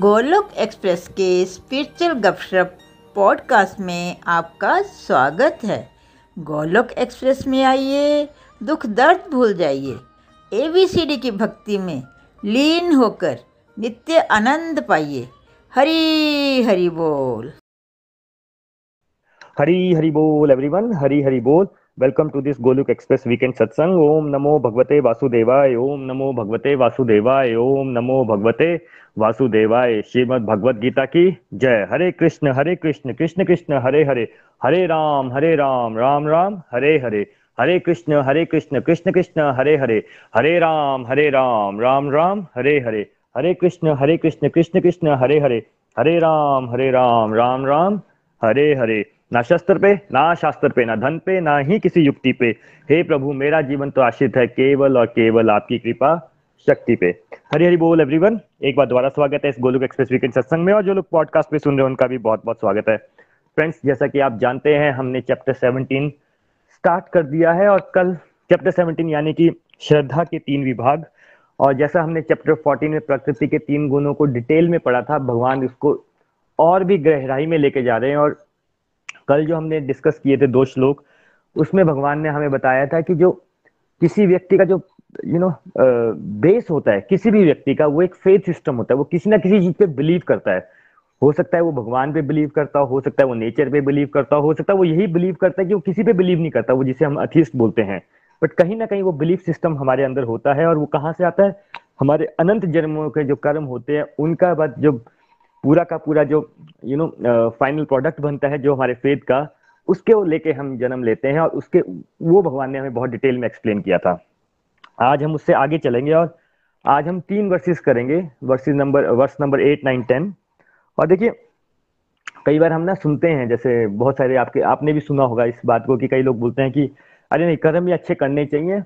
Golok express के spiritual गपशप podcast में आपका स्वागत है। गोलोक एक्सप्रेस में आइए, दुख दर्द भूल जाइए। एबीसीडी की भक्ति में लीन होकर नित्य आनंद पाइए। हरी हरी बोल। हरी हरी बोल एवरीवन हरी हरी बोल। Welcome to this Golok express weekend सत्संग ओम नमो भगवते वासुदेवाय, ओम नमो भगवते वासुदेवाय, ओम नमो भगवते वासुदेवाय श्रीमद भगवत गीता की जय। हरे कृष्ण हरे कृष्ण कृष्ण कृष्ण, हरे हरे। हरे राम हरे राम राम राम, हरे हरे। हरे कृष्ण हरे कृष्ण कृष्ण कृष्ण, हरे हरे। हरे राम हरे राम राम राम, हरे हरे। हरे कृष्ण हरे कृष्ण कृष्ण कृष्ण, हरे हरे। हरे राम हरे राम राम राम, हरे हरे। ना शस्त्र पे, ना शास्त्र पे, ना धन पे, ना ही किसी युक्ति पे। हे प्रभु, मेरा जीवन तो आश्रित है केवल और केवल आपकी कृपा। शक्ति पे। हरी हरी बोल एवरीवन एक बार दोबारा स्वागत है इस गोलुक एक्सप्रेस वीकेंड सत्संग में और जो लोग पॉडकास्ट पे सुन रहे हैं, उनका भी बहुत बहुत स्वागत है। फ्रेंड्स जैसा कि आप जानते हैं, हमने चैप्टर 17 स्टार्ट कर दिया है और कल चैप्टर 17 यानी कि श्रद्धा के तीन विभाग। और जैसा हमने चैप्टर 14 में प्रकृति के तीन गुणों को डिटेल में पढ़ा था, भगवान इसको और भी गहराई में लेके जा रहे हैं और कल जो हमने डिस्कस किए थे दो श्लोक, उसमें भगवान ने हमें बताया था कि जो किसी व्यक्ति का जो यू नो बेस होता है, किसी भी व्यक्ति का, वो एक फेथ सिस्टम होता है, वो किसी ना किसी चीज़ पे बिलीव करता है। हो सकता है वो भगवान पे बिलीव करता हो सकता है वो नेचर पे बिलीव करता हो सकता है वो यही बिलीव करता है कि वो किसी पे बिलीव नहीं करता, वो जिसे हम अथिस्ट बोलते हैं। बट कहीं ना कहीं वो बिलीफ सिस्टम हमारे अंदर होता है और वो कहाँ से आता है? हमारे अनंत जन्मों के जो कर्म होते हैं, उनका बाद जो पूरा का पूरा जो यू नो फाइनल प्रोडक्ट बनता है, जो हमारे फेद का, उसके लेके हम जन्म लेते हैं और उसके, वो भगवान ने हमें बहुत डिटेल में एक्सप्लेन किया था। आज हम उससे आगे चलेंगे और आज हम तीन वर्सेस करेंगे। Verses number verse number eight nine ten और देखिए, कई बार हम ना सुनते हैं, जैसे बहुत सारे आपके, आपने भी सुना होगा इस बात को कि कई लोग बोलते हैं कि, अरे नहीं, कर्म ही अच्छे करने चाहिए।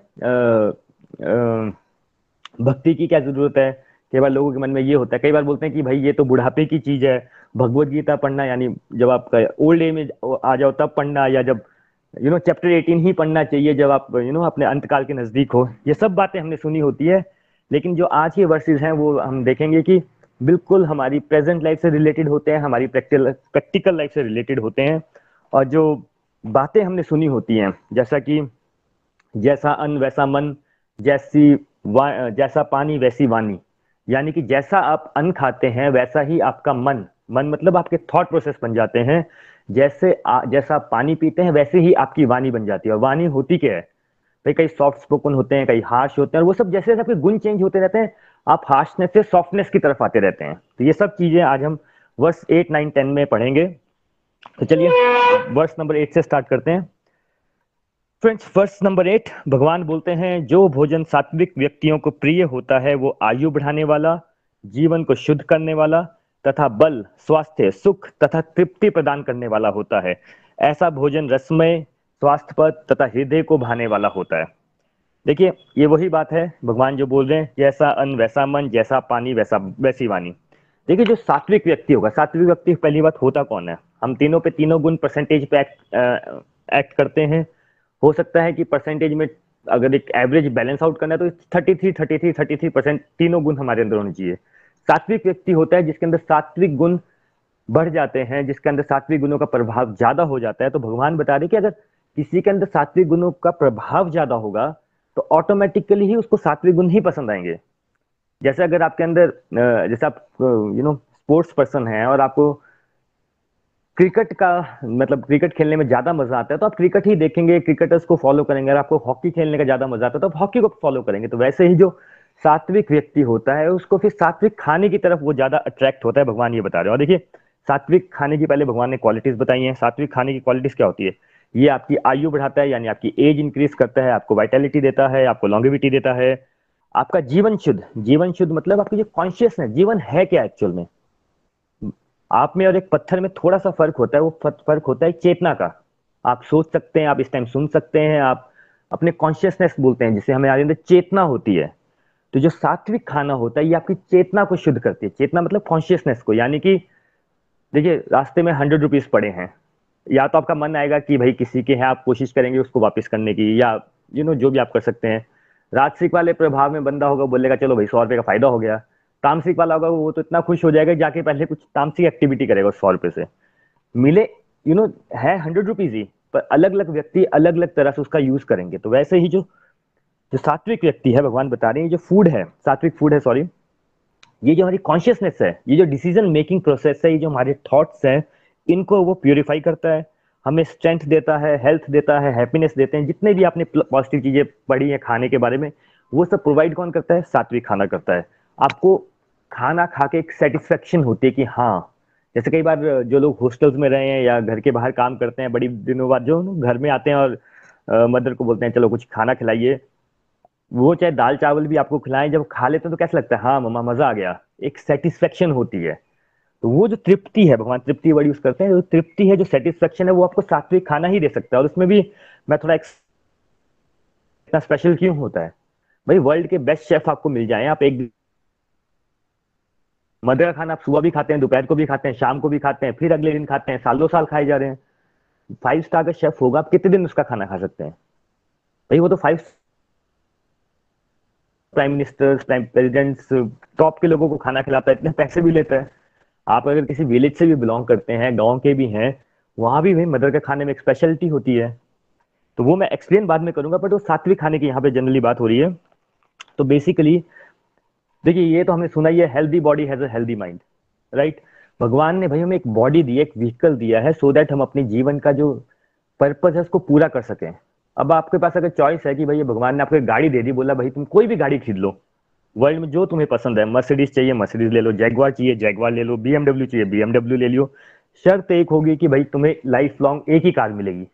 भक्ति की क्या ज़रूरत है? कई बार लोगों के मन में ये होता है। कई बार बोलते हैं कि, भाई, ये तो बुढ़ापे की चीज़ है। भगवत गीता पढ़ना, यानी जब आप ओल्ड एज में आ जाओ, तब पढ़ना, या जब यू नो चैप्टर एटीन ही पढ़ना चाहिए जब आप यू you नो know, अपने अंतकाल के नज़दीक हो। ये सब बातें हमने सुनी होती है लेकिन जो आज के वर्सेज हैं वो हम देखेंगे कि बिल्कुल हमारी प्रेजेंट लाइफ से रिलेटेड होते हैं हमारी प्रैक्टिकल प्रैक्टिकल लाइफ से रिलेटेड होते हैं और जो बातें हमने सुनी होती हैं जैसा कि जैसा अन्न वैसा मन जैसी जैसा पानी वैसी वाणी। यानी कि जैसा आप अन्न खाते हैं वैसा ही आपका मन। मन मतलब आपके थॉट प्रोसेस बन जाते हैं। जैसे आ, जैसा आप पानी पीते हैं वैसे ही आपकी वाणी बन जाती है। और वाणी होती क्या है? भाई कई सॉफ्ट स्पोकन होते हैं कई हार्श होते हैं और वो सब जैसे जैसे आपके गुण चेंज होते रहते हैं आप हार्शनेस से सॉफ्टनेस की तरफ़ आते रहते हैं। तो ये सब चीज़ें आज हम वर्ष एट नाइन टेन में पढ़ेंगे। तो चलिए वर्ष नंबर एट से स्टार्ट करते हैं। फ्रेंड्स फ़र्स्ट नंबर एट भगवान बोलते हैं जो भोजन सात्विक व्यक्तियों को प्रिय होता है वो आयु बढ़ाने वाला जीवन को शुद्ध करने वाला तथा बल स्वास्थ्य सुख तथा तृप्ति प्रदान करने वाला होता है। ऐसा भोजन रसमय स्वास्थ्य स्वास्थ्यपद तथा हृदय को भाने वाला होता है। देखिए ये वही बात है भगवान जो बोल रहे हैं जैसा अन्न वैसा मन जैसा पानी वैसा वैसी वाणी। देखिए जो सात्विक व्यक्ति होगा सात्विक व्यक्ति पहली बात होता कौन है? हम तीनों पे तीनों गुण परसेंटेज पे एक्ट, एक्ट करते हैं। हो सकता है कि परसेंटेज में अगर एक एवरेज बैलेंस आउट करना है तो thirty three thirty three thirty three percent तीनों गुण हमारे अंदर होने चाहिए। सात्विक व्यक्ति होता है जिसके अंदर सात्विक गुण बढ़ जाते हैं, जिसके अंदर सात्विक गुणों का प्रभाव ज़्यादा हो जाता है तो भगवान बता रहे कि अगर किसी के अंदर सात्विक गुणों का प्रभाव ज़्यादा होगा तो ऑटोमेटिकली ही उसको सात्विक गुण ही पसंद आएँगे। जैसे अगर आपके अंदर जैसे आप यू नो स्पोर्ट्स पर्सन है और आपको क्रिकेट का मतलब क्रिकेट खेलने में ज़्यादा मज़ा आता है तो आप क्रिकेट ही देखेंगे, क्रिकेटर्स को फॉलो करेंगे, अगर आपको हॉकी खेलने का ज़्यादा मज़ा आता है तो आप हॉकी को फॉलो करेंगे तो वैसे ही जो सात्विक व्यक्ति होता है, उसको फिर सात्विक खाने की तरफ़ वो ज़्यादा अट्रैक्ट होता है, भगवान ये बता रहे हो। देखिए, सात्विक खाने की पहले भगवान ने क्वालिटीज बताई हैं। सात्विक खाने की क्वालिटीज क्या होती है? ये आपकी आयु बढ़ाता है, यानी आपकी एज इंक्रीज करता है, आपको वाइटेलिटी देता है, आपको लॉन्गिविटी देता है। आपका जीवन शुद्ध जीवन शुद्ध मतलब आपकी जो कॉन्शियसनेस जीवन है क्या एक्चुअल में? आप में और एक पत्थर में थोड़ा सा फ़र्क होता है, वो फ़र्क होता है चेतना का। आप सोच सकते हैं, आप इस टाइम सुन सकते हैं, आप अपने कॉन्शियसनेस बोलते हैं, जिसे हमारे अंदर चेतना होती है। तो जो सात्विक खाना होता है ये आपकी चेतना को शुद्ध करती है। चेतना मतलब कॉन्शियसनेस को यानी कि देखिए रास्ते में हंड्रेड रुपीज़ पड़े हैं। या तो आपका मन आएगा कि भाई किसी के हैं आप कोशिश करेंगे उसको वापस करने की या यू नो जो भी आप कर सकते हैं। राजसिक वाले प्रभाव में बंदा होगा बोलेगा चलो भाई सौ रुपये का फ़ायदा हो गया। तामसिक वाला होगा वो तो इतना खुश हो जाएगा जाके पहले कुछ तामसिक एक्टिविटी करेगा सौ रुपए से। मिले यू you नो know, है हंड्रेड रुपीज़ ही पर अलग अलग व्यक्ति अलग अलग तरह से उसका यूज़ करेंगे। तो वैसे ही जो जो सात्विक व्यक्ति है, भगवान बता रहे हैं जो फ़ूड है, सात्विक फ़ूड है सॉरी ये जो हमारी कॉन्शियसनेस है, ये जो डिसीज़न मेकिंग प्रोसेस है, ये जो हमारे थॉट्स हैं, इनको वो प्योरीफाई करता है, हमें स्ट्रेंथ देता है हेल्थ देता है हैप्पीनेस देते हैं, जितने भी आपने पॉजिटिव चीज़ें पढ़ी हैं खाने के बारे में, वो सब प्रोवाइड कौन करता है? सात्विक खाना करता है। आपको खाना खा के एक सेटिस्फेक्शन होती है कि हाँ जैसे कई बार जो लोग हॉस्टल्स में रहे हैं या घर के बाहर काम करते हैं, बड़ी दिनों बाद जो, घर में आते हैं और मदर को बोलते हैं, चलो कुछ खाना खिलाइए। वो चाहे दाल चावल भी आपको खिलाएँ, जब खा लेते हैं तो कैसा लगता है? हाँ मम्मा, मज़ा आ गया। एक सेटिस्फेक्शन होती है। तो वो जो तृप्ति है, भगवान तृप्ति वर्ड यूज़ करते हैं, जो तृप्ति है, जो सेटिस्फेक्शन है, वो आपको सात्विक खाना ही दे सकता है। और उसमें भी मैं थोड़ा इतना स्पेशल क्यों होता है? भाई वर्ल्ड के बेस्ट शेफ आपको मिल जाए, आप एक मदर का खाना आप सुबह भी खाते हैं, दोपहर को भी खाते हैं, शाम को भी खाते हैं, फिर अगले दिन खाते हैं, सालों साल खाए जा रहे हैं। फाइव स्टार का शेफ होगा, आप कितने दिन उसका खाना खा सकते हैं? भाई, वो तो five prime minister prime presidents top के लोगों को खाना खिलाता है, इतने पैसे भी लेता है। आप अगर किसी विलेज से भी बिलोंग करते हैं, गाँव के भी हैं, वहाँ भी भाई मदर के खाने में एक स्पेशलिटी होती है। तो वो मैं एक्सप्लेन बाद में करूँगा बट वो सात्विक खाने की यहाँ पे जनरली बात हो रही है। तो बेसिकली देखिए, ये तो हमने सुना ही है healthy body has healthy mind right भगवान ने भाई हमें एक बॉडी दी, एक व्हीकल दिया है सो so दैट हम अपने जीवन का जो पर्पज है, उसको पूरा कर सकें। अब आपके पास अगर चॉइस है कि भाई भगवान ने आपको गाड़ी दे दी, बोला भाई तुम कोई भी गाड़ी खरीद लो। वर्ल्ड में जो तुम्हें पसंद है मर्सिडीज चाहिए मर्सिडीज ले लो जैगवार चाहिए जैगवार ले लो बीएमडब्ल्यू चाहिए बीएमडब्ल्यू ले लियो। शर्त एक होगी कि भाई तुम्हें लाइफ लॉन्ग एक ही कार मिलेगी।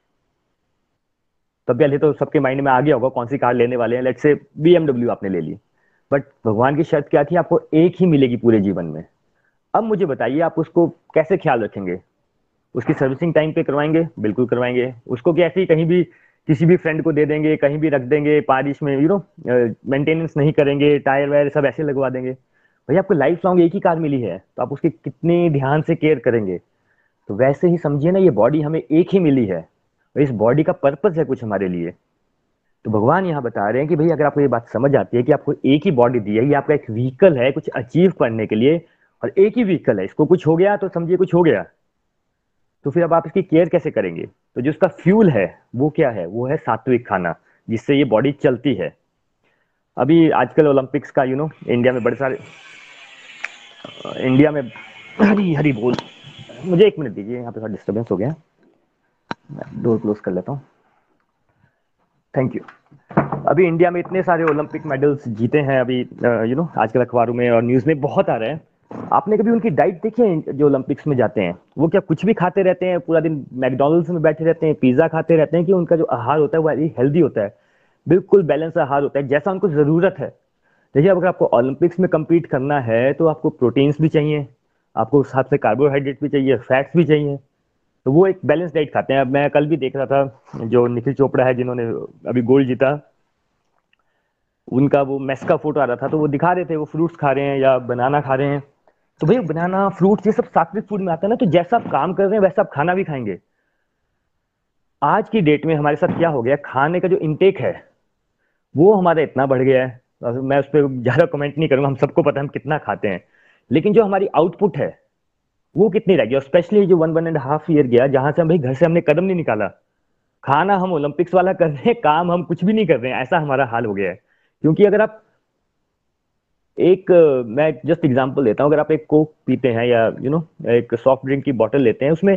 तब पहले तो सबके माइंड में आ गया होगा कौन सी कार लेने वाले हैं। लेट से बीएमडब्ल्यू आपने ले ली। बट भगवान की शर्त क्या थी? आपको एक ही मिलेगी पूरे जीवन में। अब मुझे बताइए, आप उसको कैसे ख्याल रखेंगे? उसकी सर्विसिंग टाइम पे करवाएँगे? बिल्कुल करवाएँगे। उसको कैसे कहीं भी किसी भी फ्रेंड को दे देंगे, कहीं भी रख देंगे, बारिश में यू नो मेंटेनेंस नहीं करेंगे टायर वायर सब ऐसे लगवा देंगे। भाई आपको लाइफ लॉन्ग एक ही कार मिली है तो आप उसके कितने ध्यान से केयर करेंगे? तो वैसे ही समझिए ना, ये बॉडी हमें एक ही मिली है, और इस बॉडी का पर्पज है कुछ हमारे लिए। तो भगवान यहाँ बता रहे हैं कि भाई अगर आपको ये बात समझ आती है कि आपको एक ही बॉडी दी है, ये आपका एक व्हीकल है कुछ अचीव करने के लिए, और एक ही व्हीकल है, इसको कुछ हो गया तो समझिए कुछ हो गया। तो फिर अब आप इसकी केयर कैसे करेंगे? तो जो उसका फ्यूल है, वो क्या है? वो है सात्विक खाना, जिससे ये बॉडी चलती है। अभी आजकल ओलंपिक्स का यू नो इंडिया में बड़े सारे इंडिया में हरी हरी बोल। मुझे एक मिनट दीजिए, यहाँ पे थोड़ा डिस्टर्बेंस हो गया। मैं डोर क्लोज कर लेता हूँ। थैंक यू अभी इंडिया में इतने सारे ओलंपिक मेडल्स जीते हैं, अभी यू नो आजकल अखबारों में और न्यूज़ में बहुत आ रहे हैं। आपने कभी उनकी डाइट देखी है, जो ओलंपिक्स में जाते हैं? वो क्या कुछ भी खाते रहते हैं, पूरा दिन मैकडोनल्ड्स में बैठे रहते हैं पिज्जा खाते रहते हैं कि उनका जो आहार होता है वो हेल्दी होता है? बिल्कुल बैलेंस आहार होता है। जैसा उनको ज़रूरत है। देखिए, अगर आपको ओलंपिक्स में कम्पीट करना है तो आपको प्रोटीन्स भी चाहिए। आपको उस साथ में कार्बोहाइड्रेट भी चाहिए फैट्स भी चाहिए। तो वो एक बैलेंस डाइट खाते हैं। मैं कल भी देख रहा था, जो निखिल चोपड़ा है, जिन्होंने अभी गोल्ड जीता, उनका वो मेस का फ़ोटो आ रहा था तो वो दिखा रहे थे, वो फ्रूट्स खा रहे हैं या बनाना खा रहे हैं। तो भाई बनाना फ्रूट ये सब सात्विक फ़ूड में आता है ना तो जैसा आप काम कर रहे हैं, वैसा आप खाना भी खाएँगे। आज की डेट में हमारे साथ क्या हो गया, खाने का जो इंटेक है, वो हमारा इतना बढ़ गया है। मैं उस पर ज़्यादा कमेंट नहीं करूँगा, हम सबको पता है हम कितना खाते हैं। लेकिन जो हमारी आउटपुट है, वो कितनी रह गई स्पेशली जो one one and half year गया, जहाँ से हम भाई घर से हमने कदम नहीं निकाला। खाना हम ओलंपिक्स वाला कर रहे हैं, काम हम कुछ भी नहीं कर रहे हैं, ऐसा हमारा हाल हो गया है। क्योंकि अगर आप एक मैं जस्ट एग्जांपल देता हूँ अगर आप एक कोक पीते हैं या यू you नो know, एक सॉफ्ट ड्रिंक की बोतल लेते हैं उसमें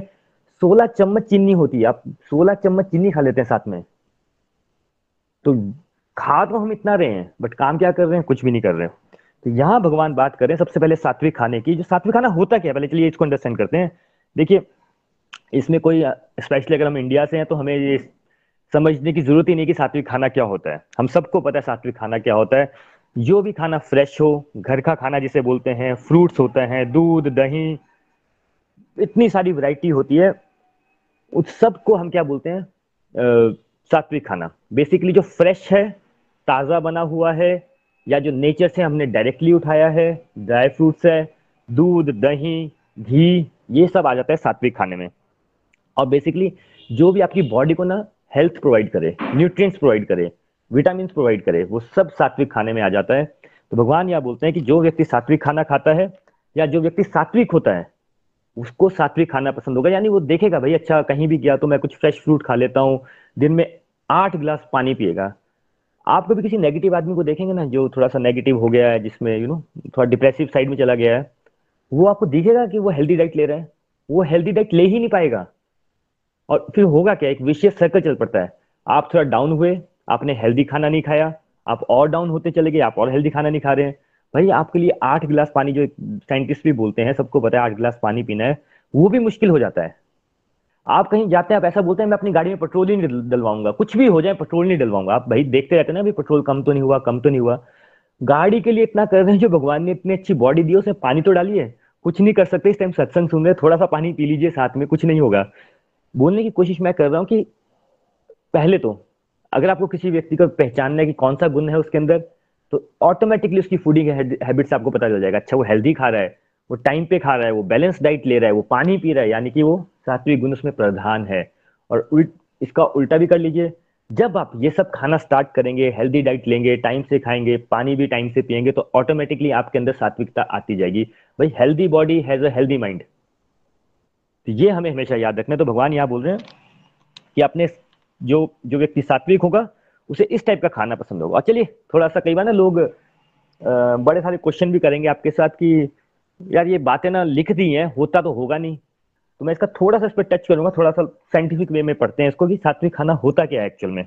16 चम्मच चीनी होती है आप 16 चम्मच चीनी खा लेते हैं साथ में। तो खा तो हम इतना रहे हैं बट काम क्या कर रहे हैं? कुछ भी नहीं कर रहे हैं। तो यहाँ भगवान बात करें सबसे पहले सात्विक खाने की जो सात्विक खाना होता क्या है? पहले चलिए इसको अंडरस्टैंड करते हैं। देखिए इसमें कोई स्पेशली अगर हम इंडिया से हैं तो हमें ये समझने की ज़रूरत ही नहीं कि सात्विक खाना क्या होता है। हम सबको पता है सात्विक खाना क्या होता है। जो भी खाना फ्रेश हो, घर का खाना जिसे बोलते हैं फ्रूट्स होते हैं, दूध, दही, इतनी सारी वैरायटी होती है, उस सबको हम क्या बोलते हैं? सात्विक खाना। बेसिकली जो फ्रेश है, ताज़ा बना हुआ है, या जो नेचर से हमने डायरेक्टली उठाया है ड्राई फ्रूट्स है, दूध, दही, घी, ये सब आ जाता है सात्विक खाने में। और बेसिकली जो भी आपकी बॉडी को ना हेल्थ प्रोवाइड करे न्यूट्रिएंट्स प्रोवाइड करे विटामिन प्रोवाइड करे, वो सब सात्विक खाने में आ जाता है। तो भगवान यह बोलते हैं कि जो व्यक्ति सात्विक खाना खाता है या जो व्यक्ति सात्विक होता है, उसको सात्विक खाना पसंद होगा। यानी वो देखेगा, भाई अच्छा कहीं भी गया तो मैं कुछ फ्रेश फ्रूट खा लेता हूँ, दिन में आठ गिलास पानी पिएगा। आप कभी किसी नेगेटिव आदमी को देखेंगे ना, जो थोड़ा सा नेगेटिव हो गया है, जिसमें यू नो थोड़ा डिप्रेसिव साइड में चला गया है, वो आपको दिखेगा कि वो हेल्दी डाइट ले रहा है। वो हेल्दी डाइट ले ही नहीं पाएगा। और फिर होगा क्या, एक विशेष सर्कल चल पड़ता है। आप थोड़ा डाउन हुए आपने हेल्दी खाना नहीं खाया, आप और डाउन होते चले गए, आप और हेल्दी खाना नहीं खा रहे हैं। भाई, आपके लिए आठ गिलास पानी, जो साइंटिस्ट भी बोलते हैं, सबको पता है आठ गिलास पानी पीना है, वो भी मुश्किल हो जाता है। आप कहीं जाते हैं, आप ऐसा बोलते हैं, मैं अपनी गाड़ी में पेट्रोल ही नहीं डलवाऊँगा। कुछ भी हो जाए पेट्रोल नहीं डलवाऊँगा। आप भाई, देखते रहते ना भाई पेट्रोल कम तो नहीं हुआ, कम तो नहीं हुआ। गाड़ी के लिए इतना कर रहे हैं, जो भगवान ने इतनी अच्छी बॉडी दी उसमें पानी तो डालिए कुछ नहीं कर सकते, इस टाइम सत्संग सुन रहे थोड़ा सा पानी पी लीजिए साथ में, कुछ नहीं होगा। बोलने की कोशिश मैं कर रहा हूँ कि पहले तो अगर आपको किसी व्यक्ति को पहचानना है कि कौन सा गुण है उसके अंदर तो ऑटोमेटिकली उसकी फूडिंग हैबिट्स आपको पता चल जाएगा। अच्छा वो हेल्दी खा रहा है, वो टाइम पे खा रहा है, वो बैलेंस डाइट ले रहा है, वो पानी पी रहा है, यानी कि वो सात्विक गुण उसमें प्रधान है। और उल्ट, इसका उल्टा भी कर लीजिए, जब आप ये सब खाना स्टार्ट करेंगे हेल्दी डाइट लेंगे टाइम से खाएँगे, पानी भी टाइम से पिएँगे तो ऑटोमेटिकली आपके अंदर सात्विकता आती जाएगी। भाई healthy body has a healthy mind तो ये हमें हमेशा याद रखना तो भगवान यहाँ बोल रहे हैं कि अपने जो जो व्यक्ति सात्विक होगा, उसे इस टाइप का खाना पसंद होगा। चलिए थोड़ा सा कई बार ना लोग बड़े सारे क्वेश्चन भी करेंगे आपके साथ कि, यार, ये बातें ना लिख दी हैं, होता तो होगा नहीं। तो मैं इसका थोड़ा सा इस पर टच करूँगा थोड़ा सा साइंटिफिक वे में पढ़ते हैं इसको कि सात्विक खाना होता क्या है एक्चुअल में।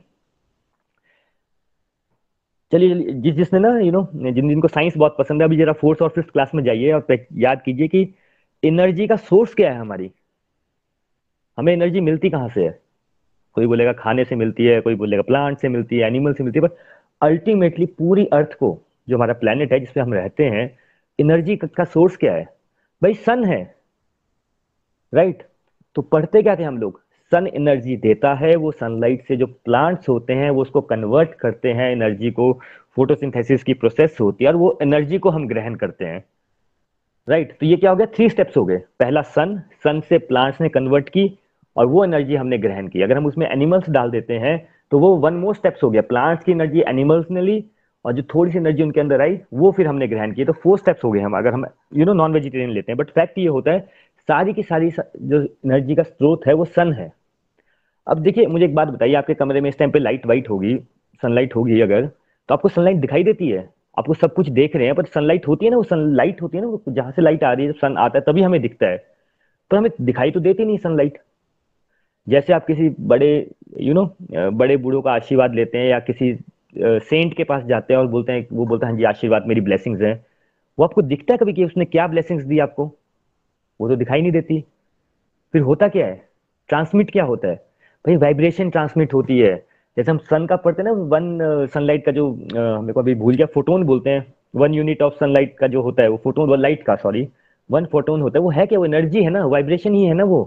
चलिए जिस, जिसने ना यू नो जिन, जिनको साइंस बहुत पसंद है, अभी जरा फोर्थ और फिफ्थ क्लास में जाइए और याद कीजिए कि एनर्जी का सोर्स क्या है हमारी? हमें एनर्जी मिलती कहाँ से है? कोई बोलेगा खाने से मिलती है, कोई बोलेगा प्लांट से मिलती है एनिमल से मिलती है बट अल्टीमेटली पूरी अर्थ को, जो हमारा प्लेनेट है जिसपे हम रहते हैं एनर्जी का सोर्स क्या है? भाई सन है राइट तो पढ़ते क्या थे हम लोग? सन एनर्जी देता है, वो सनलाइट से जो प्लांट्स होते हैं, वो उसको कन्वर्ट करते हैं एनर्जी को फोटोसिंथेसिस की प्रोसेस होती है, और वो एनर्जी को हम ग्रहण करते हैं राइट right? तो ये क्या हो गया? थ्री स्टेप्स हो गए। पहला सन सन से प्लांट्स ने कन्वर्ट की और वो एनर्जी हमने ग्रहण की। अगर हम उसमें एनिमल्स डाल देते हैं तो वो वन मोर स्टेप्स हो गया। प्लांट्स की एनर्जी एनिमल्स ने ली, और जो थोड़ी सी एनर्जी उनके अंदर आई, वो फिर हमने ग्रहण की तो फोर स्टेप्स हो गए हम। अगर हम यू नो नॉन वेजिटेरियन लेते हैं बट फैक्ट ये होता है, सारी की सारी जो एनर्जी का स्रोत है, वो सन है। अब देखिए, मुझे एक बात बताइए, आपके कमरे में इस टाइम पे लाइट वाइट होगी सनलाइट होगी अगर तो आपको सनलाइट दिखाई देती है? आपको सब कुछ देख रहे हैं पर सनलाइट होती है ना, वो सनलाइट होती है ना, वो जहाँ से लाइट आ रही है, जब सन आता है, तभी हमें दिखता है। पर हमें दिखाई तो देती नहीं सनलाइट जैसे आप किसी बड़े यू नो बड़े बूढ़ों का आशीर्वाद लेते हैं या किसी सेंट के पास जाते हैं और बोलते हैं, वो बोलते हैं हाँ जी, आशीर्वाद, मेरी ब्लेसिंग्स हैं। वो आपको दिखता है कभी कि उसने क्या ब्लेसिंग्स दी आपको? वो तो दिखाई नहीं देती। फिर होता क्या है? ट्रांसमिट क्या होता है? भाई वाइब्रेशन ट्रांसमिट होती है। जैसे हम सन का पढ़ते हैं ना वन सनलाइट का जो मेरे को अभी भूल गया फोटोन बोलते हैं। वन यूनिट ऑफ़ सनलाइट का जो होता है, वो फोटोन वन लाइट का सॉरी वन फोटोन होता है। वो है क्या? वो एनर्जी है ना? वाइब्रेशन ही है ना वो?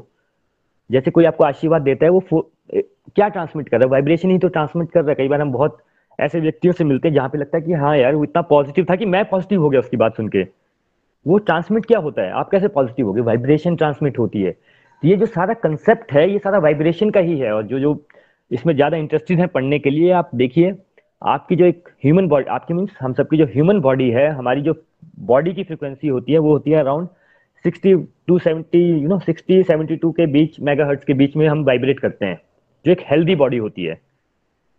जैसे कोई आपको आशीर्वाद देता है, वो क्या ट्रांसमिट कर रहा है? वाइब्रेशन ही तो ट्रांसमिट कर रहा है। कई बार हम बहुत ऐसे व्यक्तियों से मिलते हैं, जहाँ पे लगता है कि हाँ यार, वो इतना पॉजिटिव था कि मैं पॉजिटिव हो गया उसकी बात सुन के। वो ट्रांसमिट क्या होता है? आप कैसे पॉजिटिव हो गए वाइब्रेशन ट्रांसमिट होती है। तो ये जो सारा कंसेप्ट है, ये सारा वाइब्रेशन का ही है। और जो जो इसमें ज़्यादा इंटरेस्टेड है पढ़ने के लिए, आप देखिए, आपकी जो एक ह्यूमन बॉडी आपकी मीन्स हम सबकी जो ह्यूमन बॉडी है, हमारी जो बॉडी की फ्रिक्वेंसी होती है, वो होती है around sixty to seventy you know sixty seventy two के बीच मेगा के बीच में हम वाइब्रेट करते हैं, जो एक हेल्दी बॉडी होती है।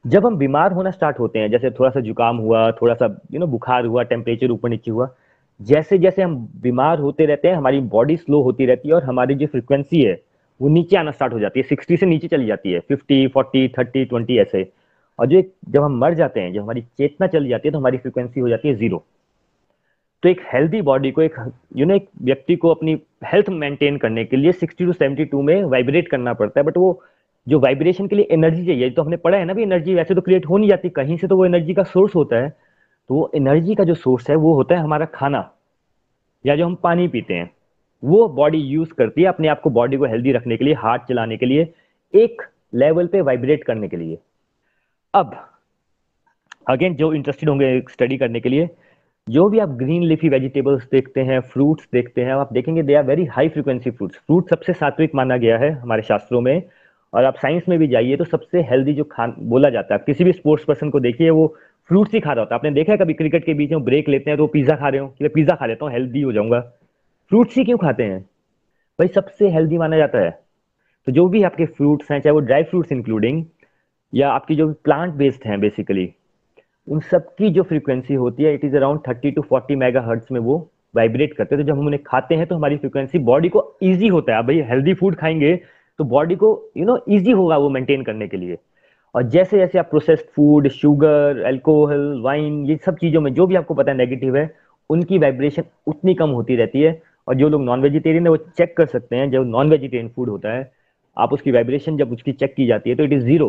जब हम बीमार होना स्टार्ट होते हैं, जैसे थोड़ा सा जुकाम हुआ, थोड़ा सा यू नो बुखार हुआ टेम्परेचर ऊपर नीचे हुआ, जैसे जैसे हम बीमार होते रहते हैं, हमारी बॉडी स्लो होती रहती है और हमारी जो फ्रिक्वेंसी है, वो नीचे आना स्टार्ट हो जाती है। सिक्सटी से नीचे चली जाती है फिफ्टी फोर्टी थर्टी ट्वेंटी ऐसे। और जो जब हम मर जाते हैं, जब हमारी चेतना चली जाती है तो हमारी फ्रिक्वेंसी हो जाती है ज़ीरो तो एक हेल्दी बॉडी को, एक यू नो एक व्यक्ति को अपनी हेल्थ मेंटेन करने के लिए 60 टू 72 में वाइब्रेट करना पड़ता है बट वो, जो वाइब्रेशन के लिए एनर्जी चाहिए तो हमने पढ़ा है ना, भी एनर्जी वैसे तो क्रिएट हो नहीं जाती, कहीं से तो वो एनर्जी का सोर्स होता है तो वो एनर्जी का जो सोर्स है, वो होता है हमारा खाना, या जो हम पानी पीते हैं, वो बॉडी यूज़ करती है अपने आप को बॉडी को हेल्दी रखने के लिए हार्ट चलाने के लिए, एक लेवल पे वाइब्रेट करने के लिए। अब अगेन जो इंटरेस्टेड होंगे स्टडी करने के लिए जो भी आप ग्रीन लिफी वेजिटेबल्स देखते हैं फ्रूट्स देखते हैं, आप देखेंगे they are very high frequency fruits fruit सबसे सात्विक माना गया है हमारे शास्त्रों में और आप साइंस में भी जाइए तो सबसे हेल्दी जो खान, बोला जाता है किसी भी स्पोर्ट्स पर्सन को देखिए, वो फ्रूट्स ही खा रहा होता है। आपने देखा है कभी क्रिकेट के बीच में ब्रेक लेते हैं तो पिज्जा खा रहे हो? कि पिज्जा खा लेता हूँ हेल्दी हो जाऊँगा। फ्रूट्स ही क्यों खाते हैं? भाई सबसे हेल्दी माना जाता है। तो जो भी आपके फ्रूट्स हैं, चाहे वो ड्राई फ्रूट्स इंक्लूडिंग या आपकी जो प्लांट बेस्ड हैं बेसिकली उन सब की जो फ्रीक्वेंसी होती है it is around thirty to forty mega hertz में वो वाइब्रेट करते हैं। तो जब हम उन्हें खाते हैं तो हमारी फ्रीक्वेंसी बॉडी को ईजी होता है। भाई हेल्दी फ़ूड खाएँगे तो बॉडी को यू नो ईजी होगा वो मेंटेन करने के लिए। और जैसे जैसे आप processed food sugar alcohol wine ये सब चीज़ों में जो भी आपको पता है नेगेटिव है, उनकी वाइब्रेशन उतनी कम होती रहती है। और जो लोग नॉन वेजिटेरियन है, वो चेक कर सकते हैं। जब नॉन वेजिटेरियन फ़ूड होता है, आप उसकी वाइब्रेशन जब उसकी चेक की जाती है तो इट इज़ ज़ीरो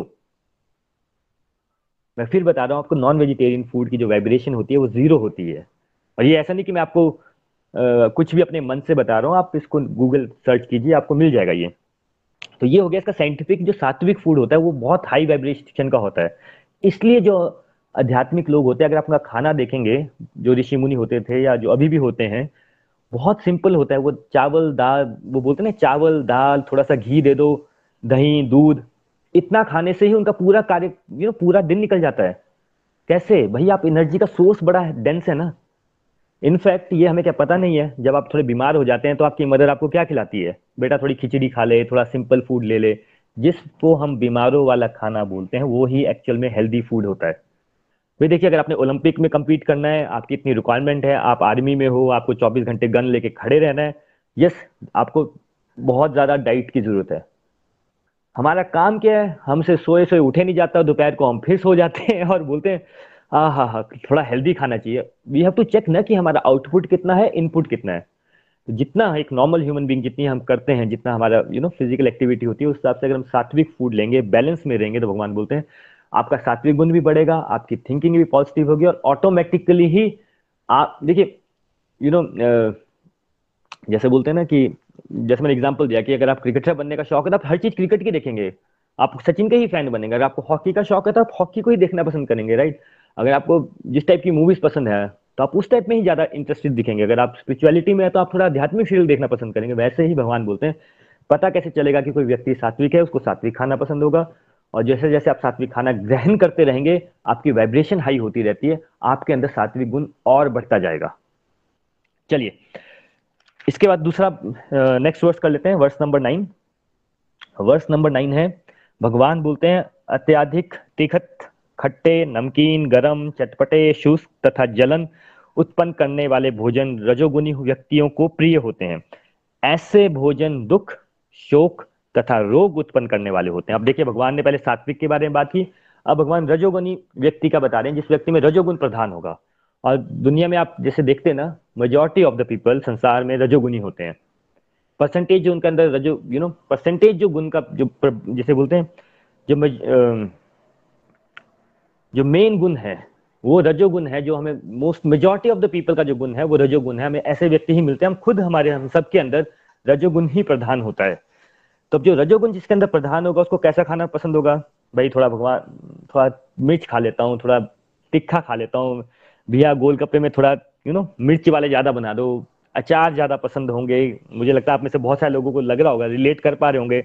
मैं फिर बता रहा हूँ आपको नॉन वेजिटेरियन फ़ूड की जो वाइब्रेशन होती है वो ज़ीरो होती है। और ये ऐसा नहीं कि मैं आपको आ, कुछ भी अपने मन से बता रहा हूँ आप इसको गूगल सर्च कीजिए आपको मिल जाएगा ये। तो ये हो गया इसका साइंटिफिक जो सात्विक फ़ूड होता है वो बहुत हाई वाइब्रेशन का होता है। इसलिए जो आध्यात्मिक लोग होते हैं अगर उनका खाना देखेंगे जो ऋषि मुनि होते थे या जो अभी भी होते हैं बहुत सिंपल होता है वो चावल दाल वो बोलते हैं ना चावल दाल थोड़ा सा घी दे दो दही दूध इतना खाने से ही उनका पूरा कार्य यू नो पूरा दिन निकल जाता है। कैसे? भाई, आप एनर्जी का सोर्स बड़ा है डेंस है ना। इनफैक्ट ये हमें क्या पता नहीं है, जब आप थोड़े बीमार हो जाते हैं तो आपकी मदर आपको क्या खिलाती है? बेटा, थोड़ी खिचड़ी खा ले, थोड़ा सिंपल फ़ूड ले ले। जिसको हम बीमारों वाला खाना बोलते हैं, वो ही एक्चुअल में हेल्दी फ़ूड होता है। भाई, देखिए, अगर आपने ओलंपिक में कम्पीट करना है, आपकी इतनी रिक्वायरमेंट है, आप आर्मी में हो, आपको 24 घंटे गन लेके खड़े रहना है यस आपको बहुत ज़्यादा डाइट की ज़रूरत है। हमारा काम क्या है? हमसे सोए सोए उठे नहीं जाता, दोपहर को हम फिर सो जाते हैं और बोलते हैं हाँ हाँ हाँ थोड़ा हेल्दी खाना चाहिए। वी हैव टू चेक ना कि हमारा आउटपुट कितना है इनपुट कितना है। तो जितना एक नॉर्मल ह्यूमन बींग जितनी हम करते हैं, जितना हमारा यू नो फ़िज़िकल एक्टिविटी होती है, उस हिसाब से अगर हम सात्विक फ़ूड लेंगे बैलेंस में रहेंगे तो भगवान बोलते हैं, आपका सात्विक गुण भी बढ़ेगा, आपकी थिंकिंग भी पॉजिटिव होगी और ऑटोमेटिकली ही आप, देखिए यू नो जैसे बोलते हैं ना कि जैसे मैंने एग्ज़ाम्पल दिया कि अगर आप क्रिकेटर बनने का शौक है तो आप हर चीज़ क्रिकेट की देखेंगे। आप सचिन के ही फ़ैन बनेंगे। अगर आपको हॉकी का शौक है तो आप हॉकी को ही देखना पसंद करेंगे राइट अगर आपको जिस टाइप की मूवीज़ पसंद है तो आप उस टाइप में ही ज़्यादा इंटरेस्टेड दिखेंगे। अगर आप स्पिरिचुअलिटी में है तो आप थोड़ा आध्यात्मिक सीरियल देखना पसंद करेंगे। वैसे ही भगवान बोलते हैं, पता कैसे चलेगा कि कोई व्यक्ति सात्विक है, उसको सात्विक खाना पसंद होगा। और जैसे जैसे आप सात्विक खाना ग्रहण करते रहेंगे, आपकी वाइब्रेशन हाई होती रहती है, आपके अंदर सात्विक गुण और बढ़ता जाएगा। चलिए इसके बाद दूसरा नेक्स्ट वर्स कर लेते हैं verse number nine verse number nine है, भगवान बोलते हैं, अत्याधिक तीखत, खट्टे, नमकीन, गरम, चटपटे, शुष्क तथा जलन उत्पन्न करने वाले भोजन रजोगुनी व्यक्तियों को प्रिय होते हैं। ऐसे भोजन दुख, शोक तथा रोग उत्पन्न करने वाले होते हैं। अब देखिए, भगवान ने पहले सात्विक के बारे में बात की। अब भगवान रजोगुनी व्यक्ति का बता रहे हैं, जिस व्यक्ति में रजोगुण प्रधान होगा। और दुनिया में आप जैसे देखते हैं ना मेजोरिटी ऑफ़ द पीपल संसार में रजोगुनी होते हैं। परसेंटेज जो उनके अंदर रजो यू नो परसेंटेज जो गुण का, जो जैसे बोलते हैं, जो जो मेन गुण है, वो रजोगुण है, जो हमें most majority of the people का जो गुण है, वो रजोगुण है। हमें ऐसे व्यक्ति ही मिलते हैं, हम खुद हमारे, हम सबके अंदर रजोगुण ही प्रधान होता है। तो जो रजोगुण जिसके अंदर प्रधान होगा, उसको कैसा खाना पसंद होगा? भाई थोड़ा भगवान, थोड़ा मिर्च खा लेता हूँ, थोड़ा तिखा खा लेता हूँ भैया गोलगप्पे में थोड़ा यू नो मिर्च वाले ज़्यादा बना दो। अचार ज़्यादा पसंद होंगे। मुझे लगता है आप में से बहुत सारे लोगों को लग रहा होगा रिलेट कर पा रहे होंगे।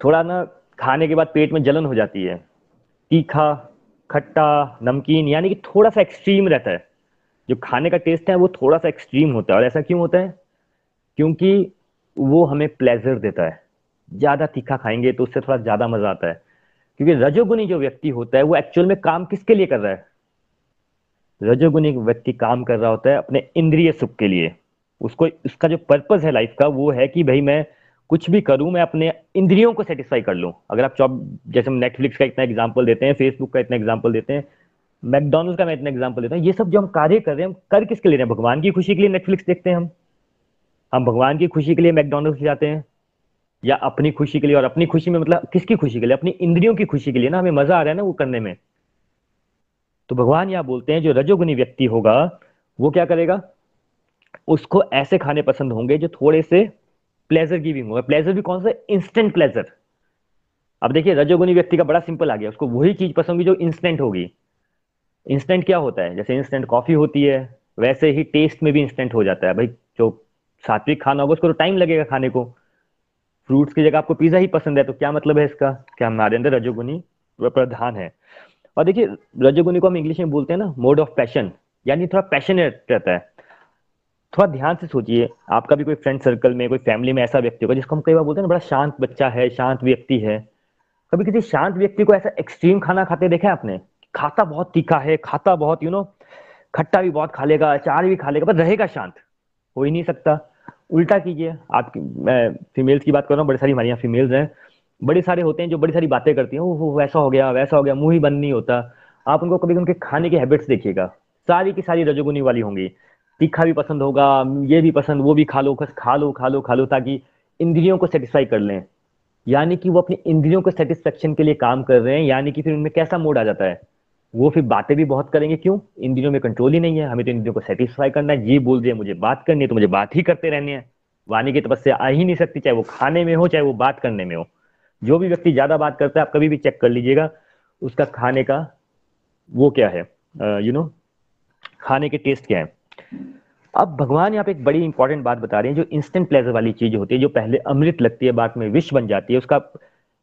थोड़ा ना खाने के बाद पेट में जलन हो जाती है। तीखा, खट्टा, नमकीन, यानी कि थोड़ा सा एक्सट्रीम रहता है। जो खाने का टेस्ट है, वो थोड़ा सा एक्सट्रीम होता है। और ऐसा क्यों होता है? क्योंकि वो हमें प्लेजर देता है। ज़्यादा तीखा खाएँगे तो उससे थोड़ा ज़्यादा मज़ा आता है। क्योंकि रजोगुनी जो व्यक्ति होता है, वो एक्चुअल में काम किसके लिए कर रहा है? रजोगुनी व्यक्ति काम कर रहा होता है अपने इंद्रिय सुख के लिए। उसको, उसका जो पर्पज है लाइफ का वो है कि भाई मैं कुछ भी करूँ, मैं अपने इंद्रियों को सेटिस्फाई कर लूँ। अगर आप जॉब जैसे हम नेटफ्लिक्स का इतना एग्ज़ाम्पल देते हैं फेसबुक का इतना एग्ज़ाम्पल देते हैं मैकडोनल्ड का मैं इतना एग्ज़ाम्पल देता हूँ, ये सब जो हम कार्य कर रहे हैं, हम कर किसके लिए रहे हैं? भगवान की खुशी के लिए नेटफ्लिक्स देखते हैं हम। हम भगवान की खुशी के लिए मैकडोनल्ड्स जाते हैं। या अपनी खुशी के लिए, और अपनी खुशी में मतलब किसकी खुशी के लिए? अपनी इंद्रियों की खुशी के लिए ना, हमें मज़ा आ रहा है ना वो करने में। तो भगवान यहाँ बोलते हैं, जो रजोगुनी व्यक्ति होगा, वो क्या करेगा? उसको ऐसे खाने पसंद होंगे जो थोड़े से प्लेजर गिविंग होगा। प्लेजर भी कौन सा? इंस्टेंट प्लेजर अब देखिए रजोगुनी व्यक्ति का बड़ा सिंपल आ गया। उसको वही चीज़ पसंद होगी जो इंस्टेंट होगी। इंस्टेंट क्या होता है? जैसे इंस्टेंट कॉफ़ी होती है, वैसे ही टेस्ट में भी इंस्टेंट हो जाता है। भाई, जो सात्विक खाना होगा, उसको तो टाइम लगेगा खाने को। फ्रूट्स की जगह आपको पिज्जा ही पसंद है तो क्या मतलब है इसका? क्या हमारे अंदर रजोगुनी प्रधान है। और देखिए रजोगुनी को हम इंग्लिश में बोलते हैं ना मोड ऑफ़ पैशन यानी थोड़ा पैशनेट रहता है। थोड़ा ध्यान से सोचिए, आपका भी कोई फ्रेंड सर्कल में, कोई फैमिली में ऐसा व्यक्ति होगा, जिसको हम कई बार बोलते हैं ना, बड़ा शांत बच्चा है, शांत व्यक्ति है। कभी किसी शांत व्यक्ति को ऐसा एक्सट्रीम खाना खाते देखा है आपने? खाता बहुत तीखा है, खाता बहुत यू नो खट्टा भी बहुत खा लेगा, अचार भी खा लेगा, पर रहेगा शांत। हो ही नहीं सकता। उल्टा कीजिए आप मैं फीमेल्स की बात कर रहा हूँ, बड़ी सारी हमारे यहाँ फीमेल्स हैं। बड़े सारे होते हैं जो बड़ी सारी बातें करती हैं वो वैसा हो गया, वैसा हो गया, मुँह ही बंद नहीं होता। आप उनको कभी उनके खाने की हैबिट्स देखिएगा। सारी की सारी रजोगुनी वाली होंगी। तीखा भी पसंद होगा, ये भी पसंद, वो भी खा लो, बस खा लो खा लो खा लो, ताकि इंद्रियों को सेटिस्फाई कर लें। यानी कि वो अपनी इंद्रियों को सेटिस्फेक्शन के लिए काम कर रहे हैं, यानी कि फिर उनमें कैसा मूड आ जाता है? वो फिर बातें भी बहुत करेंगे, क्यों? इंद्रियों में कंट्रोल ही नहीं है, हमें तो इंद्रियों को सेटिस्फाई करना है, ये बोल दिया मुझे बात करनी है तो मुझे बात ही करते रहने हैं। वाणी की तपस्या आ ही नहीं सकती, चाहे वो खाने में हो, चाहे वो बात करने में हो। जो भी व्यक्ति ज़्यादा बात करता है, आप कभी भी चेक कर लीजिएगा, उसका खाने का वो क्या है? यू नो खाने के टेस्ट क्या है? अब भगवान यहाँ पे एक बड़ी इंपॉर्टेंट बात बता रहे हैं, जो इंस्टेंट प्लेजर वाली चीज़ होती है, जो पहले अमृत लगती है, बाद में विष बन जाती है, उसका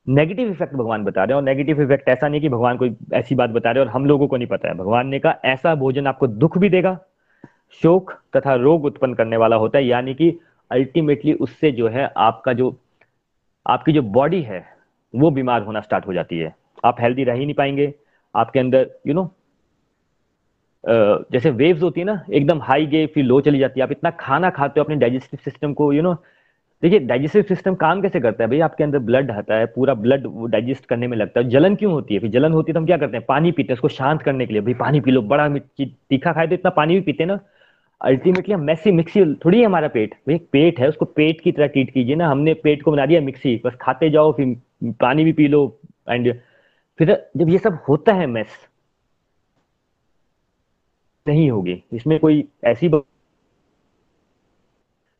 नेगेटिव इफ़ेक्ट भगवान बता रहे हैं, और नेगेटिव इफ़ेक्ट ऐसा नहीं कि भगवान कोई ऐसी बात बता रहे हैं और हम लोगों को नहीं पता है। भगवान ने कहा, ऐसा भोजन आपको दुख भी देगा, शोक तथा रोग उत्पन्न करने वाला होता है, यानी कि अल्टीमेटली उससे जो है आपका जो आपकी जो बॉडी है वो बीमार होना स्टार्ट हो जाती है। आप हेल्दी रह ही नहीं पाएँगे। आपके अंदर यू you नो know, जैसे वेव्स होती है ना एकदम हाई गे फिर लो चली जाती है। आप इतना खाना खाते हो अपने डाइजेस्टिव सिस्टम को यू नो देखिए डाइजेस्टिव सिस्टम काम कैसे करता है भाई? आपके अंदर ब्लड आता है पूरा ब्लड डाइजेस्ट करने में लगता है। जलन क्यों होती है? फिर जलन होती है तो हम क्या करते हैं? पानी पीते हैं उसको शांत करने के लिए। भाई पानी पी लो बड़ा तीखा खाए तो इतना पानी भी पीते ना। अल्टीमेटली हम मैसी मिक्सी थोड़ी है हमारा पेट। भाई, पेट है, उसको पेट की तरह ट्रीट कीजिए ना। हमने पेट को बना दिया मिक्सी बस खाते जाओ, फिर पानी भी पी लो एंड फिर जब ये सब होता है मैस नहीं होगी। इसमें कोई ऐसी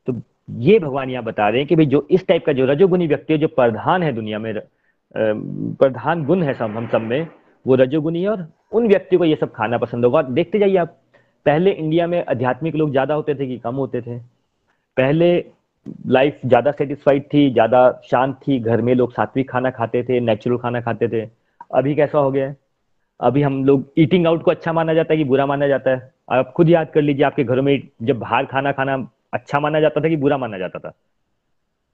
तो ये भगवान यहाँ बता रहे हैं कि भाई जो इस टाइप का जो रजोगुनी व्यक्ति है, जो प्रधान है दुनिया में प्रधान गुण है सब, हम सब में, वो रजोगुनी है और उन व्यक्ति को ये सब खाना पसंद होगा। देखते जाइए आप पहले इंडिया में आध्यात्मिक लोग ज़्यादा होते थे कि कम होते थे। पहले लाइफ ज़्यादा सेटिस्फाइड थी, ज़्यादा शांत थी, घर में लोग सात्विक खाना खाते थे नेचुरल खाना खाते थे। अभी कैसा हो गया है? अभी हम लोग ईटिंग आउट को अच्छा माना जाता है कि बुरा माना जाता है? आप खुद याद कर लीजिए, आपके घरों में जब बाहर खाना खाना अच्छा माना जाता था कि बुरा माना जाता था?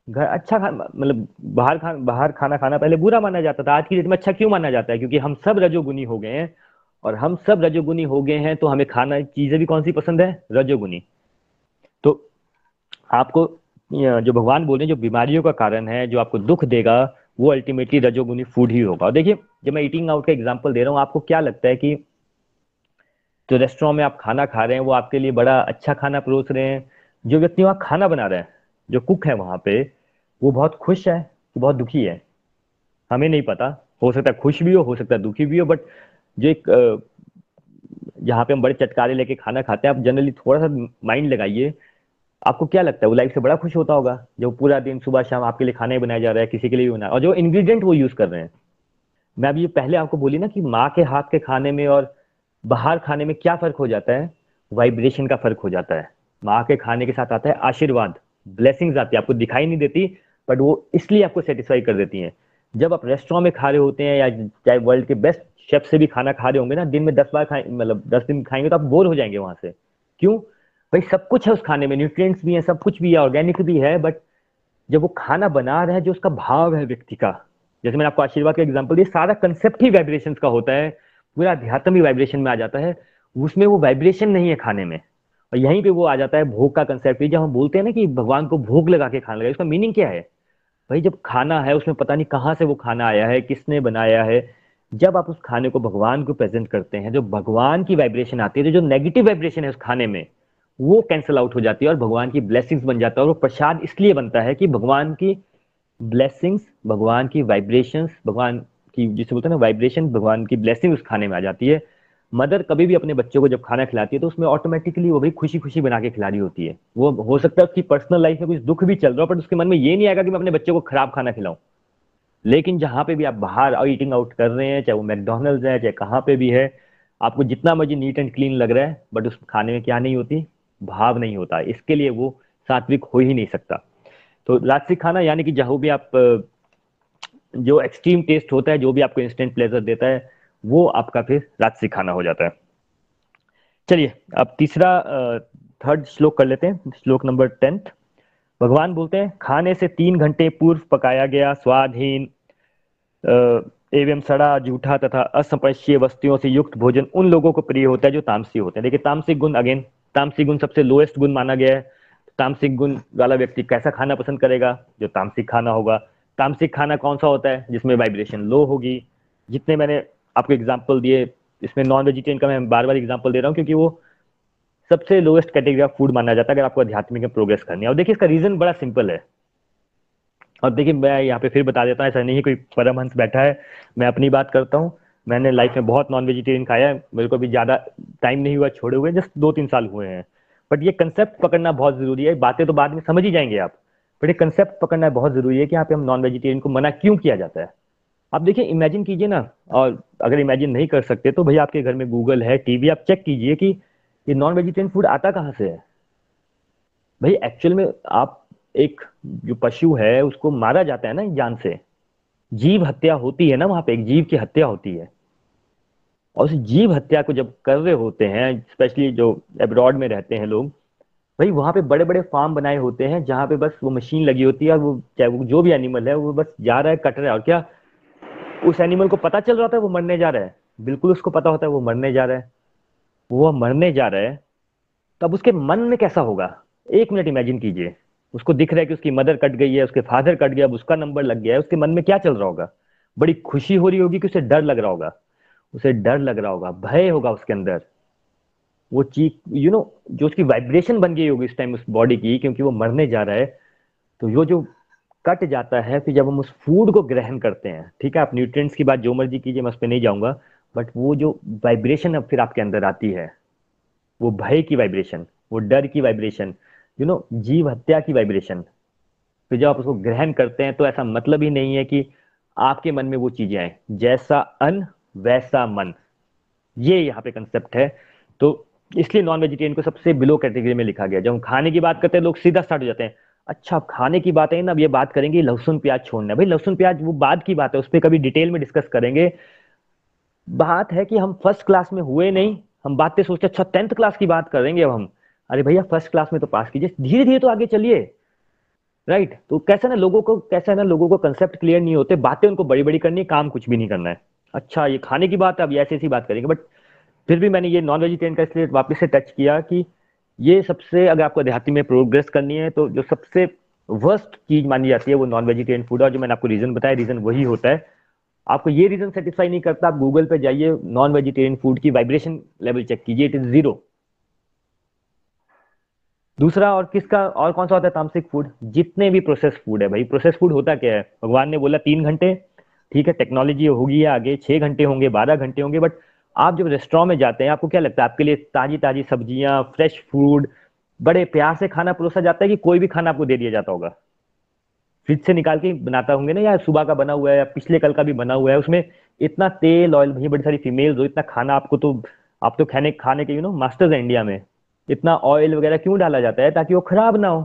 घर अच्छा मतलब बाहर खा, बाहर खाना खाना पहले बुरा माना जाता था। आज की डेट में अच्छा क्यों माना जाता है? क्योंकि हम सब रजोगुनी हो गए हैं। और हम सब रजोगुनी हो गए हैं तो हमें खाना, चीज़ें भी कौन सी पसंद है? रजोगुनी तो आपको जो भगवान बोल रहे हैं, जो बीमारियों का कारण है, जो आपको दुख देगा, वो अल्टीमेटली रजोगुनी फ़ूड ही होगा। देखिए, जब मैं ईटिंग आउट का एग्ज़ाम्पल दे रहा हूँ, आपको क्या लगता है कि जो रेस्टोरेंट में आप खाना खा रहे हैं, वो आपके लिए बड़ा अच्छा खाना परोस रहे हैं? जो व्यक्ति वहाँ खाना बना रहे हैं, जो कुक है वहाँ पे, वो बहुत खुश है कि बहुत दुखी है। हमें नहीं पता, हो सकता है खुश भी हो हो सकता है दुखी भी हो बट जो एक जहाँ पे हम बड़े चटकारे लेके खाना खाते हैं, आप जनरली थोड़ा सा माइंड लगाइए। आपको क्या लगता है, वो लाइफ से बड़ा खुश होता होगा, जो पूरा दिन सुबह शाम आपके लिए खाना ही बनाया जा रहा है, किसी के लिए भी बनाया और जो इंग्रेडिएंट वो यूज़ कर रहे हैं। मैं अभी पहले आपको बोली ना कि माँ के हाथ के खाने में और बाहर खाने में क्या फ़र्क हो जाता है? वाइब्रेशन का फ़र्क हो जाता है। माँ के खाने के साथ आता है आशीर्वाद ब्लेसिंग्स आती है। आपको दिखाई नहीं देती बट वो इसलिए आपको सेटिस्फाई कर देती हैं। जब आप रेस्टोरेंट में खा रहे होते हैं या चाहे वर्ल्ड के बेस्ट शेफ से भी खाना खा रहे होंगे ना, दिन में दस बार खाए मतलब दस दिन खाएँगे तो आप बोर हो जाएँगे वहाँ से। क्यों? भाई सब कुछ है उस खाने में न्यूट्रिएंट्स भी है, सब कुछ भी है ऑर्गेनिक भी है बट जब वो खाना बना रहा है, जो उसका भाव है व्यक्ति का, जैसे मैंने आपको आशीर्वाद का एग्ज़ाम्पल दिया, सारा कंसेप्ट ही वाइब्रेशन का होता है, पूरा अध्यात्म ही वाइब्रेशन में आ जाता है, उसमें वो वाइब्रेशन नहीं है खाने में। और यहीं पे वो आ जाता है भोग का कंसेप्ट जब हम बोलते हैं ना कि भगवान को भोग लगा के खाना लगा, उसका मीनिंग क्या है? भाई जब खाना है, उसमें पता नहीं कहाँ से वो खाना आया है, किसने बनाया है। जब आप उस खाने को भगवान को प्रेजेंट करते हैं, जो भगवान की वाइब्रेशन आती है तो जो नेगेटिव वाइब्रेशन है उस खाने में, वो कैंसिल आउट हो जाती है और भगवान की ब्लेसिंग्स बन जाता है और वो प्रसाद इसलिए बनता है कि भगवान की ब्लेसिंग्स भगवान की वाइब्रेशंस भगवान की जिसे बोलते हैं ना वाइब्रेशन भगवान की ब्लेसिंग उस खाने में आ जाती है। मदर कभी भी अपने बच्चों को जब खाना खिलाती है तो उसमें ऑटोमेटिकली वो भी खुशी खुशी बना के खिला रही होती है। वो हो सकता है उसकी पर्सनल लाइफ में कुछ दुख भी चल रहा हो बट उसके मन में ये नहीं आएगा कि मैं अपने बच्चे को खराब खाना खिलाऊं। लेकिन जहाँ पे भी आप बाहर ईटिंग आउट कर रहे हैं, चाहे वो मैकडोनल्ड है, चाहे कहाँ पे भी है, आपको जितना मर्ज़ी नीट एंड क्लीन लग रहा है बट उस खाने में क्या नहीं होती? भाव नहीं होता। इसके लिए वो सात्विक हो ही नहीं सकता। तो रात्रिक खाना, यानी कि जहाँ भी आप जो एक्सट्रीम टेस्ट होता है, जो भी आपको इंस्टेंट प्लेजर देता है वो आपका फिर राजसिक खाना हो जाता है। चलिए, अब तीसरा थर्ड श्लोक कर लेते हैं। श्लोक नंबर टेंथ भगवान बोलते हैं, खाने से तीन घंटे पूर्व पकाया गया स्वादहीन एवं सड़ा, जूठा तथा असंपश्य वस्तुओं से युक्त भोजन उन लोगों को प्रिय होता है जो तामसी होते हैं। देखिए तामसिक गुण अगेन तामसिक गुण सबसे लोएस्ट गुण माना गया है। तामसिक गुण वाला व्यक्ति कैसा खाना पसंद करेगा? जो तामसिक खाना होगा। तामसिक खाना कौन सा होता है? जिसमें वाइब्रेशन लो होगी। जितने मैंने आपको एग्ज़ाम्पल दिए। इसमें नॉन वेजिटेरियन का मैं बार बार एग्ज़ाम्पल दे रहा हूँ, क्योंकि वो सबसे लोएस्ट कैटेगरी ऑफ़ फ़ूड माना जाता है अगर आपको आध्यात्मिक में प्रोग्रेस करनी है। और देखिए, इसका रीजन बड़ा सिंपल है। और देखिए, मैं यहाँ पे फिर बता देता हूँ, ऐसा नहीं कोई परमहंस बैठा है। मैं अपनी बात करता हूँ। मैंने लाइफ में बहुत नॉन वेजिटेरियन खाया है। मेरे को अभी ज़्यादा टाइम नहीं हुआ, छोड़े हुए जस्ट दो तीन साल हुए हैं। बट ये कंसेप्ट पकड़ना बहुत ज़रूरी है। बातें तो बाद में समझ ही जाएँगे आप। बट ये कंसेप्ट पकड़ना बहुत ज़रूरी है कि यहाँ पे हम नॉन वेजिटेरियन को मना क्यों किया जाता है? आप देखिए इमेजिन कीजिए ना, और अगर इमेजिन नहीं कर सकते तो भैया आपके घर में गूगल है टीवी आप चेक कीजिए कि ये नॉन वेजिटेरियन फ़ूड आता कहाँ से है। भाई एक्चुअल में आप एक जो पशु है, उसको मारा जाता है ना जान से। जीव हत्या होती है ना वहाँ पे, एक जीव की हत्या होती है। और उस जीव हत्या को जब कर रहे होते हैं स्पेशली जो एब्रॉड में रहते हैं लोग, भाई, वहाँ पे बड़े बड़े फार्म बनाए होते हैं, जहाँ पे बस वो मशीन लगी होती है और वो, चाहे वो जो भी एनिमल है, वो बस जा रहा है, कट रहा है। और क्या उस एनिमल को पता चल रहा था वो मरने जा रहा है। बिल्कुल उसको पता होता है वो मरने जा रहा है। वो मरने जा रहा है, तब उसके मन में कैसा होगा? एक मिनट इमेजिन कीजिए। उसको दिख रहा है कि उसकी मदर कट गई है, उसके फादर कट गया, अब उसका नंबर लग गया है, उसके मन में क्या चल रहा होगा? बड़ी खुशी हो रही होगी कि उसे डर लग रहा होगा। उसे डर लग रहा होगा, भय होगा उसके अंदर। वो चीख यू नो जो उसकी वाइब्रेशन बन गई होगी इस टाइम उस बॉडी की, क्योंकि वो मरने जा रहा है तो यो जो कट जाता है, फिर जब हम उस फ़ूड को ग्रहण करते हैं, ठीक है? आप न्यूट्रिएंट्स की बात जो मर्ज़ी कीजिए, मैं उस पर नहीं जाऊँगा बट वो जो वाइब्रेशन अब फिर आपके अंदर आती है, वो भय की वाइब्रेशन वो डर की वाइब्रेशन यू नो जीव हत्या की वाइब्रेशन फिर जब आप उसको ग्रहण करते हैं तो ऐसा मतलब ही नहीं है कि आपके मन में वो चीज़ें आए। जैसा अन वैसा मन। ये यहाँ पे कंसेप्ट है। तो इसलिए नॉन वेजिटेरियन को सबसे बिलो कैटेगरी में लिखा गया। जब हम खाने की बात करते हैं, लोग सीधा स्टार्ट हो जाते हैं। अच्छा खाने की बात है ना, अब ये बात करेंगे लहसुन प्याज छोड़ना। भाई, लहसुन प्याज वो बाद की बात है, उस पर कभी डिटेल में डिस्कस करेंगे। बात है कि हम फ़र्स्ट क्लास में हुए नहीं, हम बातें सोचते अच्छा टेंथ क्लास की बात करेंगे अब हम। अरे भैया फ़र्स्ट क्लास में तो पास कीजिए धीरे धीरे तो आगे चलिए। राइट तो कैसे ना लोगों को, कैसे ना लोगों को कंसेप्ट क्लियर नहीं होते, बातें उनको बड़ी बड़ी करनी है, काम कुछ भी नहीं करना है। अच्छा ये खाने की बात है, अब ऐसी ऐसी बात करेंगे। बट फिर भी मैंने ये नॉन वेजिटेरियन का इसलिए वापस से टच किया कि ये सबसे अगर आपको देहाती में प्रोग्रेस करनी है तो जो सबसे वर्स्ट चीज़ मानी जाती है वो नॉन वेजिटेरियन फ़ूड और जो मैंने आपको रीजन बताया रीजन वही होता है। आपको ये रीजन सेटिस्फाई नहीं करता, आप गूगल पे जाइए नॉन वेजिटेरियन फ़ूड की वाइब्रेशन लेवल चेक कीजिए इट इज़ ज़ीरो दूसरा, और किसका, और कौन सा होता है तामसिक फ़ूड जितने भी प्रोसेस फ़ूड है भाई। प्रोसेस फ़ूड होता क्या है? भगवान ने बोला, तीन घंटे। ठीक है टेक्नोलॉजी होगी आगे, छह घंटे होंगे, बारह घंटे होंगे बट आप जब रेस्टोरेंट में जाते हैं, आपको क्या लगता है? आपके लिए ताजी ताजी सब्ज़ियाँ फ्रेश फ़ूड बड़े प्यार से खाना परोसा जाता है कि कोई भी खाना आपको दे दिया जाता होगा? फ्रिज से निकाल के बनाता होंगे ना, या सुबह का बना हुआ है, या पिछले कल का भी बना हुआ है, उसमें इतना तेल ऑयल भैया बड़ी सारी फीमेल्स हो, इतना खाना आपको तो आप तो खाने खाने के यू नो मास्टर्स है इंडिया में। इतना ऑयल वगैरह क्यों डाला जाता है? ताकि वो खराब ना हो।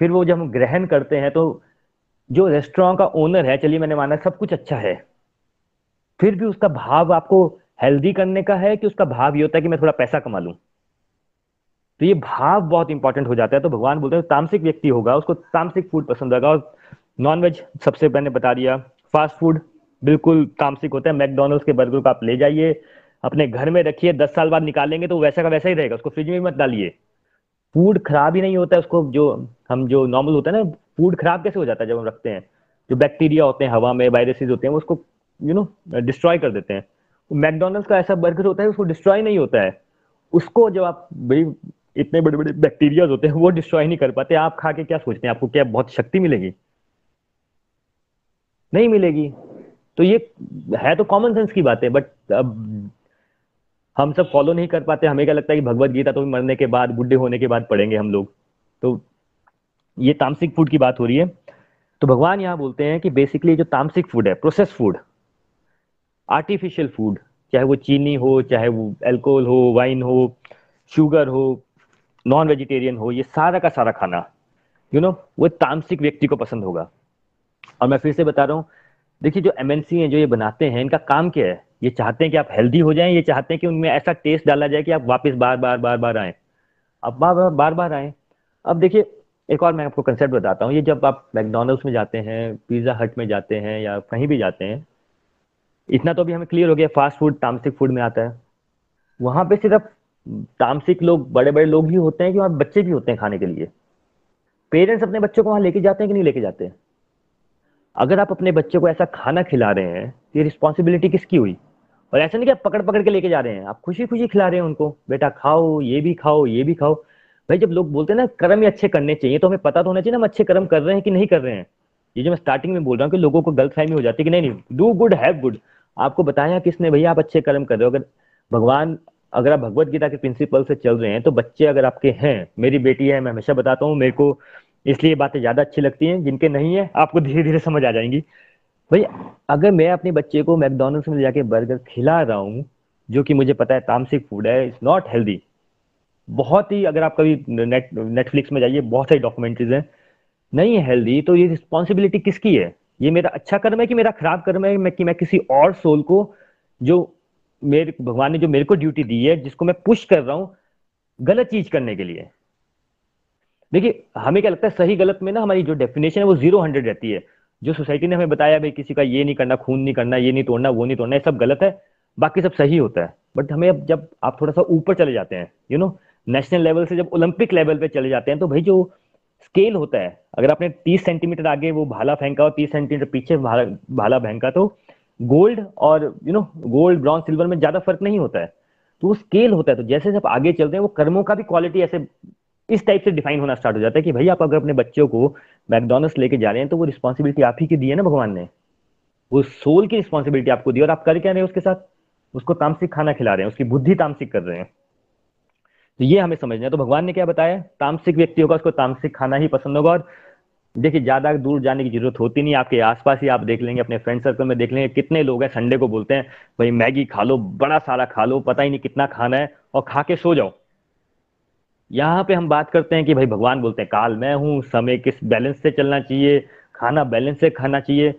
फिर वो जब हम ग्रहण करते हैं तो जो रेस्टोरेंट का ओनर है, चलिए मैंने माना सब कुछ अच्छा है। फिर भी उसका भाव आपको हेल्दी करने का है कि उसका भाव ये होता है कि मैं थोड़ा पैसा कमा लूँ? तो ये भाव बहुत इंपॉर्टेंट हो जाता है। तो भगवान बोलते हैं, तामसिक व्यक्ति होगा, उसको तामसिक फ़ूड पसंद होगा। और नॉनवेज सबसे मैंने बता दिया फास्ट फ़ूड बिल्कुल तामसिक होता है। मैकडोनल्ड्स के बर्गर को आप ले जाइए, अपने घर में रखिए, दस साल बाद निकालेंगे तो वैसा का वैसा ही रहेगा, उसको फ्रिज में भी मत डालिए। फ़ूड खराब ही नहीं होता है, उसको जो हम जो नॉर्मल होता है ना फ़ूड खराब कैसे हो जाता है जब हम रखते हैं? जो बैक्टीरिया होते हैं, हवा में वायरसेस होते हैं उसको यू नो डिस्ट्रॉय कर देते हैं। मैकडोनल्ड का ऐसा बर्गर होता है, उसको डिस्ट्रॉय नहीं होता है। उसको जब आप भाई इतने बड़े बड़े बैक्टीरिया होते हैं, वो डिस्ट्रॉय नहीं कर पाते। आप खा के क्या सोचते हैं? आपको क्या बहुत शक्ति मिलेगी? नहीं मिलेगी। तो ये है तो कॉमन सेंस की बात है बट अब हम सब फॉलो नहीं कर पाते। हमें क्या लगता है कि भगवत गीता तो मरने के बाद, बुढ़े होने के बाद पढ़ेंगे हम लोग? तो ये तामसिक फ़ूड की बात हो रही है। तो भगवान यहाँ बोलते हैं कि बेसिकली जो तामसिक फ़ूड है प्रोसेस फ़ूड आर्टिफिशियल फ़ूड, चाहे वो चीनी हो, चाहे वो एल्कोहल हो वाइन हो शुगर हो नॉन वेजिटेरियन हो, ये सारा का सारा खाना यू नो वो तामसिक व्यक्ति को पसंद होगा। और मैं फिर से बता रहा हूँ, देखिए जो एमएनसी हैं, जो ये बनाते हैं, इनका काम क्या है? ये चाहते हैं कि आप हेल्दी हो जाएँ, ये चाहते हैं कि उनमें ऐसा टेस्ट डाला जाए कि आप वापस बार बार बार बार आए। अब बार बार बार बार आए। अब देखिए, एक और मैं आपको कंसेप्ट बताता हूँ। ये जब आप मैकडोनल्ड्स में जाते हैं पिज़्ज़ा हट में जाते हैं, या कहीं भी जाते हैं इतना तो भी हमें क्लियर हो गया फास्ट फ़ूड तामसिक फ़ूड में आता है। वहाँ पे सिर्फ़ तामसिक लोग बड़े बड़े लोग ही होते हैं कि वहाँ बच्चे भी होते हैं खाने के लिए। पेरेंट्स अपने बच्चों को वहाँ लेके जाते हैं कि नहीं लेके जाते? हैं अगर आप अपने बच्चे को ऐसा खाना खिला रहे हैं तो ये रिस्पॉन्सिबिलिटी किसकी हुई? और ऐसा नहीं कि आप पकड़ पकड़ के लेके जा रहे हैं, आप खुशी खुशी खिला रहे हैं उनको, बेटा, खाओ, ये भी खाओ, ये भी खाओ। भाई, जब लोग बोलते हैं ना, कर्म ही अच्छे करने चाहिए तो हमें पता तो होना चाहिए ना, हम अच्छे कर्म कर रहे हैं कि नहीं कर रहे हैं? ये जो मैं स्टार्टिंग में बोल रहा हूँ कि लोगों को गलत फहमी हो जाती है कि नहीं नहीं डू गुड हैव गुड आपको बताया किसने, भैया, आप अच्छे कर्म कर रहे हो। अगर भगवान, अगर आप भगवत गीता के प्रिंसिपल से चल रहे हैं तो बच्चे अगर आपके हैं, मेरी बेटी है, मैं हमेशा बताता हूँ, मेरे को इसलिए बातें ज़्यादा अच्छी लगती हैं, जिनके नहीं है, आपको धीरे धीरे समझ आ जाएँगी। भाई अगर मैं अपने बच्चे को मैकडोनल्ड्स में जाके बर्गर खिला रहा हूँ, जो कि मुझे पता है तामसिक फ़ूड है इट्स नॉट हेल्दी बहुत ही, अगर आप कभी नेट, नेटफ्लिक्स में जाइए, बहुत सारी डॉक्यूमेंट्रीज हैं, नहीं है हेल्दी तो ये रिस्पॉन्सिबिलिटी किसकी है? ये मेरा अच्छा कर्म है कि मेरा खराब कर्म है मैं कि मैं किसी और सोल को जो मेरे, भगवान ने जो मेरे को ड्यूटी दी है, जिसको मैं पुश कर रहा हूँ, गलत चीज़ करने के लिए। देखिए, हमें क्या लगता है सही गलत में ना हमारी जो डेफिनेशन है वो ज़ीरो हंड्रेड रहती है। जो सोसाइटी ने हमें बताया, भाई किसी का ये नहीं करना, खून नहीं करना, ये नहीं तोड़ना, वो नहीं तोड़ना, ये सब गलत है, बाकी सब सही होता है। बट हमें अब जब आप थोड़ा सा ऊपर चले जाते हैं यू नो नेशनल लेवल से जब ओलंपिक लेवल पे चले जाते हैं तो भाई जो स्केल होता है। अगर आपने 30 सेंटीमीटर आगे वो भाला फेंका और 30 सेंटीमीटर पीछे भाला भाला फेंका तो गोल्ड और you know gold, bronze, silver में ज़्यादा फ़र्क नहीं होता है। तो वो स्केल होता है। तो जैसे जब आगे चलते हैं, वो कर्मों का भी क्वालिटी ऐसे इस टाइप से डिफाइन होना स्टार्ट हो जाता है कि भाई आप अगर अपने बच्चों को मैकडोनल्ड्स लेके जा रहे हैं तो वो रिस्पॉन्सिबिलिटी आप ही की दी है ना भगवान ने? वो सोल की रिस्पॉन्सिबिलिटी आपको दी और आप कर क्या रहे हैं उसके साथ? उसको तामसिक खाना खिला रहे हैं, उसकी बुद्धि तामसिक कर रहे हैं। तो ये हमें समझना है। तो भगवान ने क्या बताया? तामसिक व्यक्ति होगा उसको तामसिक खाना ही पसंद होगा। और देखिए, ज़्यादा दूर जाने की ज़रूरत होती नहीं। आपके आसपास ही आप देख लेंगे, अपने फ्रेंड सर्कल में देख लेंगे, कितने लोग हैं संडे को बोलते हैं, भाई मैगी खा लो, बड़ा सारा खा लो, पता ही नहीं कितना खाना है, और खा के सो जाओ। यहाँ पे हम बात करते हैं कि भाई भगवान बोलते हैं, काल मैं हूँ, समय किस बैलेंस से चलना चाहिए, खाना बैलेंस से खाना चाहिए।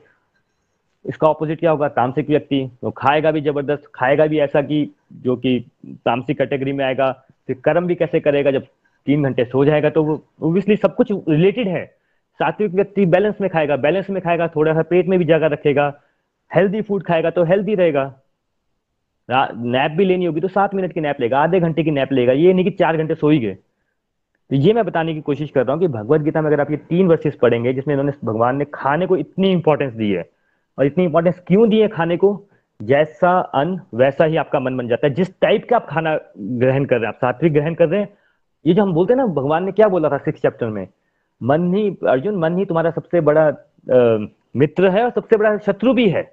इसका ऑपोजिट क्या होगा? तामसिक व्यक्ति। तो खाएगा भी ज़बरदस्त, खाएगा भी ऐसा कि, जो कि तामसिक कैटेगरी में आएगा। फिर कर्म भी कैसे करेगा? जब तीन घंटे सो जाएगा तो वो ओबियसली सब कुछ रिलेटेड है। सात्विक व्यक्ति बैलेंस में खाएगा बैलेंस में खाएगा, थोड़ा सा पेट में भी जगह रखेगा हेल्दी फ़ूड खाएगा तो हेल्दी रहेगा। नैप भी लेनी होगी तो सात मिनट की नैप लेगा, आधे घंटे की नैप लेगा, ये नहीं कि चार घंटे सोई गए तो ये मैं बताने की कोशिश कर रहा हूँ कि भगवत गीता में अगर आप ये तीन वर्सेस पढ़ेंगे, जिसमें इन्होंने भगवान ने खाने को इतनी इंपॉर्टेंस दी है, और इतनी इंपॉर्टेंस क्यों दी है खाने को? जैसा अन्न वैसा ही आपका मन बन जाता है। जिस टाइप का आप खाना ग्रहण कर रहे हैं आप सात्विक ग्रहण कर रहे हैं ये जो हम बोलते हैं ना भगवान ने क्या बोला था सिक्स चैप्टर में? मन ही अर्जुन मन ही तुम्हारा सबसे बड़ा आ, मित्र है और सबसे बड़ा शत्रु भी है।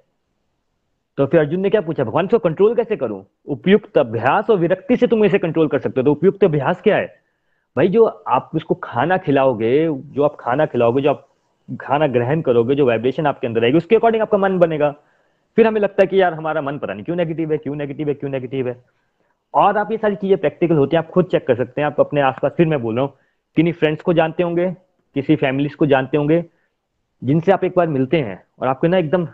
तो फिर अर्जुन ने क्या पूछा भगवान इसको कंट्रोल कैसे करूँ? उपयुक्त अभ्यास और विरक्ति से तुम इसे कंट्रोल कर सकते हो। तो उपयुक्त अभ्यास क्या है? भाई जो आप उसको खाना खिलाओगे जो आप खाना खिलाओगे जो आप खाना ग्रहण करोगे जो वाइब्रेशन आपके अंदर रहेगी उसके अकॉर्डिंग आपका मन बनेगा। फिर हमें लगता है कि यार हमारा मन पता नहीं क्यों नेगेटिव है, क्यों नेगेटिव है, क्यों नेगेटिव है। और आप ये सारी चीज़ें प्रैक्टिकल होती हैं, आप खुद चेक कर सकते हैं, आप अपने आसपास, फिर मैं बोल रहा हूँ, किन्हीं फ्रेंड्स को जानते होंगे, किसी फैमिलीज़ को जानते होंगे, जिनसे आप एक बार मिलते हैं और आपको ना एकदम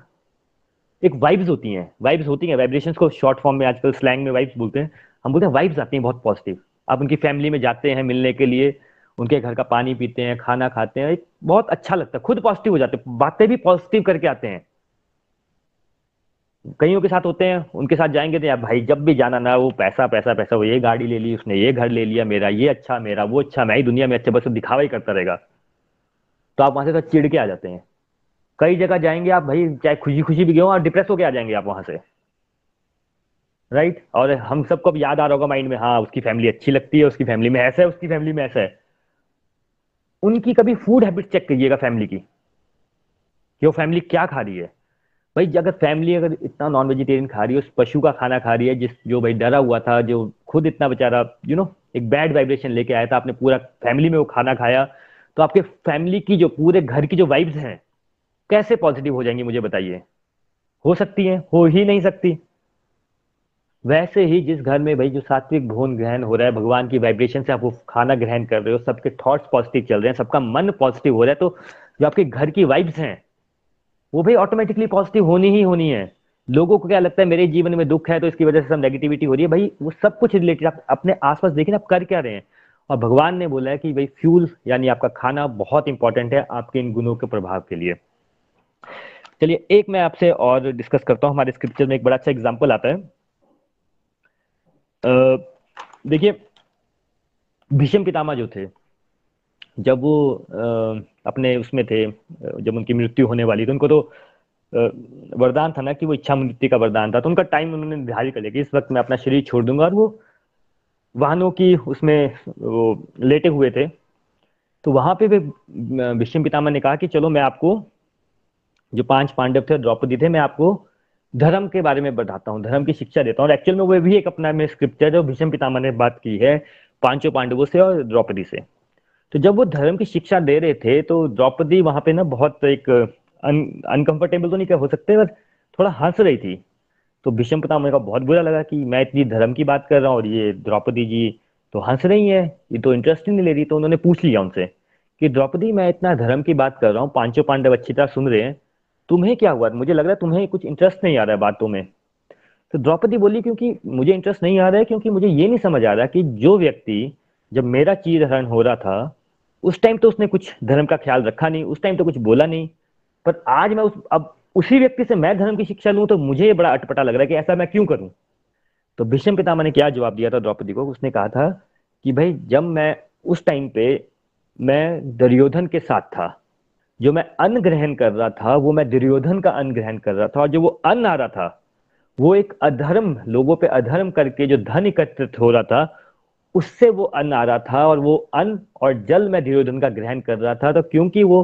एक वाइब्स होती हैं वाइब्स होती हैं वाइब्रेशंस को शॉर्ट फॉर्म में आजकल स्लैंग में वाइब्स बोलते हैं, हम बोलते हैं वाइब्स आती हैं बहुत पॉजिटिव आप उनकी फैमिली में जाते हैं मिलने के लिए, उनके घर का पानी पीते हैं, खाना खाते हैं, एक बहुत अच्छा लगता है, खुद पॉजिटिव हो जाते हैं, बातें भी पॉजिटिव करके आते हैं। कईयों के साथ होते हैं, उनके साथ जाएँगे तो यार भाई जब भी जाना ना वो पैसा पैसा पैसा, वो ये गाड़ी ले ली, उसने ये घर ले लिया, मेरा ये अच्छा मेरा वो अच्छा मैं ही दुनिया में अच्छा बस दिखावा ही करता रहेगा। तो आप वहाँ से तो चिड़ के आ जाते हैं। कई जगह जाएँगे आप भाई, चाहे खुशी खुशी भी गए और डिप्रेस होके आ जाएँगे आप वहाँ से। राइट और हम सबको अब याद आ रहा होगा माइंड में हाँ उसकी फैमिली अच्छी लगती है, उसकी फैमिली में ऐसा है, उसकी फैमिली में ऐसा है। उनकी कभी फ़ूड हैबिट चेक करिएगा फैमिली की। कि वो फैमिली क्या खा रही है? भाई, अगर फैमिली अगर इतना नॉन वेजिटेरियन खा रही है, उस पशु का खाना खा रही है, जिस, जो भाई डरा हुआ था, जो खुद इतना बेचारा यू नो एक बैड वाइब्रेशन लेके आया था, आपने पूरा फैमिली में वो खाना खाया तो आपके फैमिली की जो, पूरे घर की जो वाइब्स हैं, कैसे पॉजिटिव हो जाएँगी, मुझे बताइए? हो सकती है? हो ही नहीं सकती। वैसे ही जिस घर में भाई, जो सात्विक भोन ग्रहण हो रहा है, भगवान की वाइब्रेशन से आप वो खाना ग्रहण कर रहे हो, सबके थॉट्स पॉजिटिव चल रहे हैं, सबका मन पॉजिटिव हो रहा है तो जो आपके घर की वाइब्स हैं वो भाई ऑटोमेटिकली पॉजिटिव होनी ही होनी है। लोगों को क्या लगता है, मेरे जीवन में दुख है तो इसकी वजह से सब नेगेटिविटी हो रही है। भाई, वो सब कुछ रिलेटेड आप अपने आसपास देखिए आप कर क्या रहे हैं? और भगवान ने बोला है कि भाई फ्यूल यानी आपका खाना बहुत इंपॉर्टेंट है आपके इन गुणों के प्रभाव के लिए। चलिए, एक मैं आपसे और डिस्कस करता हूँ। हमारे स्क्रिप्चर में एक बड़ा अच्छा एग्ज़ाम्पल आता है। देखिए, भीष्म पितामा जो थे जब वो अपने उसमें थे, जब उनकी मृत्यु होने वाली तो उनको तो वरदान था ना कि वो इच्छा मृत्यु का वरदान था तो उनका टाइम उन्होंने निर्धारित कर लिया कि इस वक्त मैं अपना शरीर छोड़ दूँगा और वो वाहनों की उसमें वो लेटे हुए थे। तो वहाँ पे वे भीष्म पितामह ने कहा कि चलो मैं आपको, जो पाँच पांडव थे द्रौपदी थे, मैं आपको धर्म के बारे में बताता हूँ, धर्म की शिक्षा देता हूँ। एक्चुअल में वो भी एक अपना में स्क्रिप्ट है, जो भीष्म पितामह ने बात की है, पाँचों पांडवों से और द्रौपदी से। तो जब वो धर्म की शिक्षा दे रहे थे तो द्रौपदी वहाँ पे ना बहुत एक अनकंफर्टेबल तो नहीं कह, हो सकते पर थोड़ा हंस रही थी। तो भीष्म पितामह का बहुत बुरा लगा कि मैं इतनी धर्म की बात कर रहा हूँ और ये द्रौपदी जी तो हंस रही है, ये तो इंटरेस्ट नहीं ले रही तो उन्होंने पूछ लिया उनसे कि, द्रौपदी, मैं इतना धर्म की बात कर रहा हूँ, पाँचों पांडव अच्छी तरह सुन रहे हैं, तुम्हें क्या हुआ? मुझे लग रहा है तुम्हें कुछ इंटरेस्ट नहीं आ रहा है बातों में। तो द्रौपदी बोली, क्योंकि मुझे इंटरेस्ट नहीं आ रहा है, क्योंकि मुझे ये नहीं समझ आ रहा कि जो व्यक्ति, जब मेरा चीर हरण हो रहा था उस टाइम तो उसने कुछ धर्म का ख्याल रखा नहीं, उस टाइम तो कुछ बोला नहीं। पर आज मैं उस, अब उसी व्यक्ति से मैं धर्म की शिक्षा लूँ तो मुझे ये बड़ा अटपटा लग रहा है कि ऐसा मैं क्यों करूँ? तो भीष्म पितामह ने क्या जवाब दिया था द्रौपदी को? उसने कहा था कि भाई, जब मैं उस टाइम पे मैं दुर्योधन के साथ था, जो मैं अन्न ग्रहण कर रहा था, वो मैं दुर्योधन का अन्न ग्रहण कर रहा था और जो वो अन्न आ रहा था, वो एक अधर्म, लोगों पे अधर्म करके जो धन एकत्रित हो रहा था उससे वो अन्न आ रहा था और वो अन्न और जल मैं दुर्योधन का ग्रहण कर रहा था तो क्योंकि वो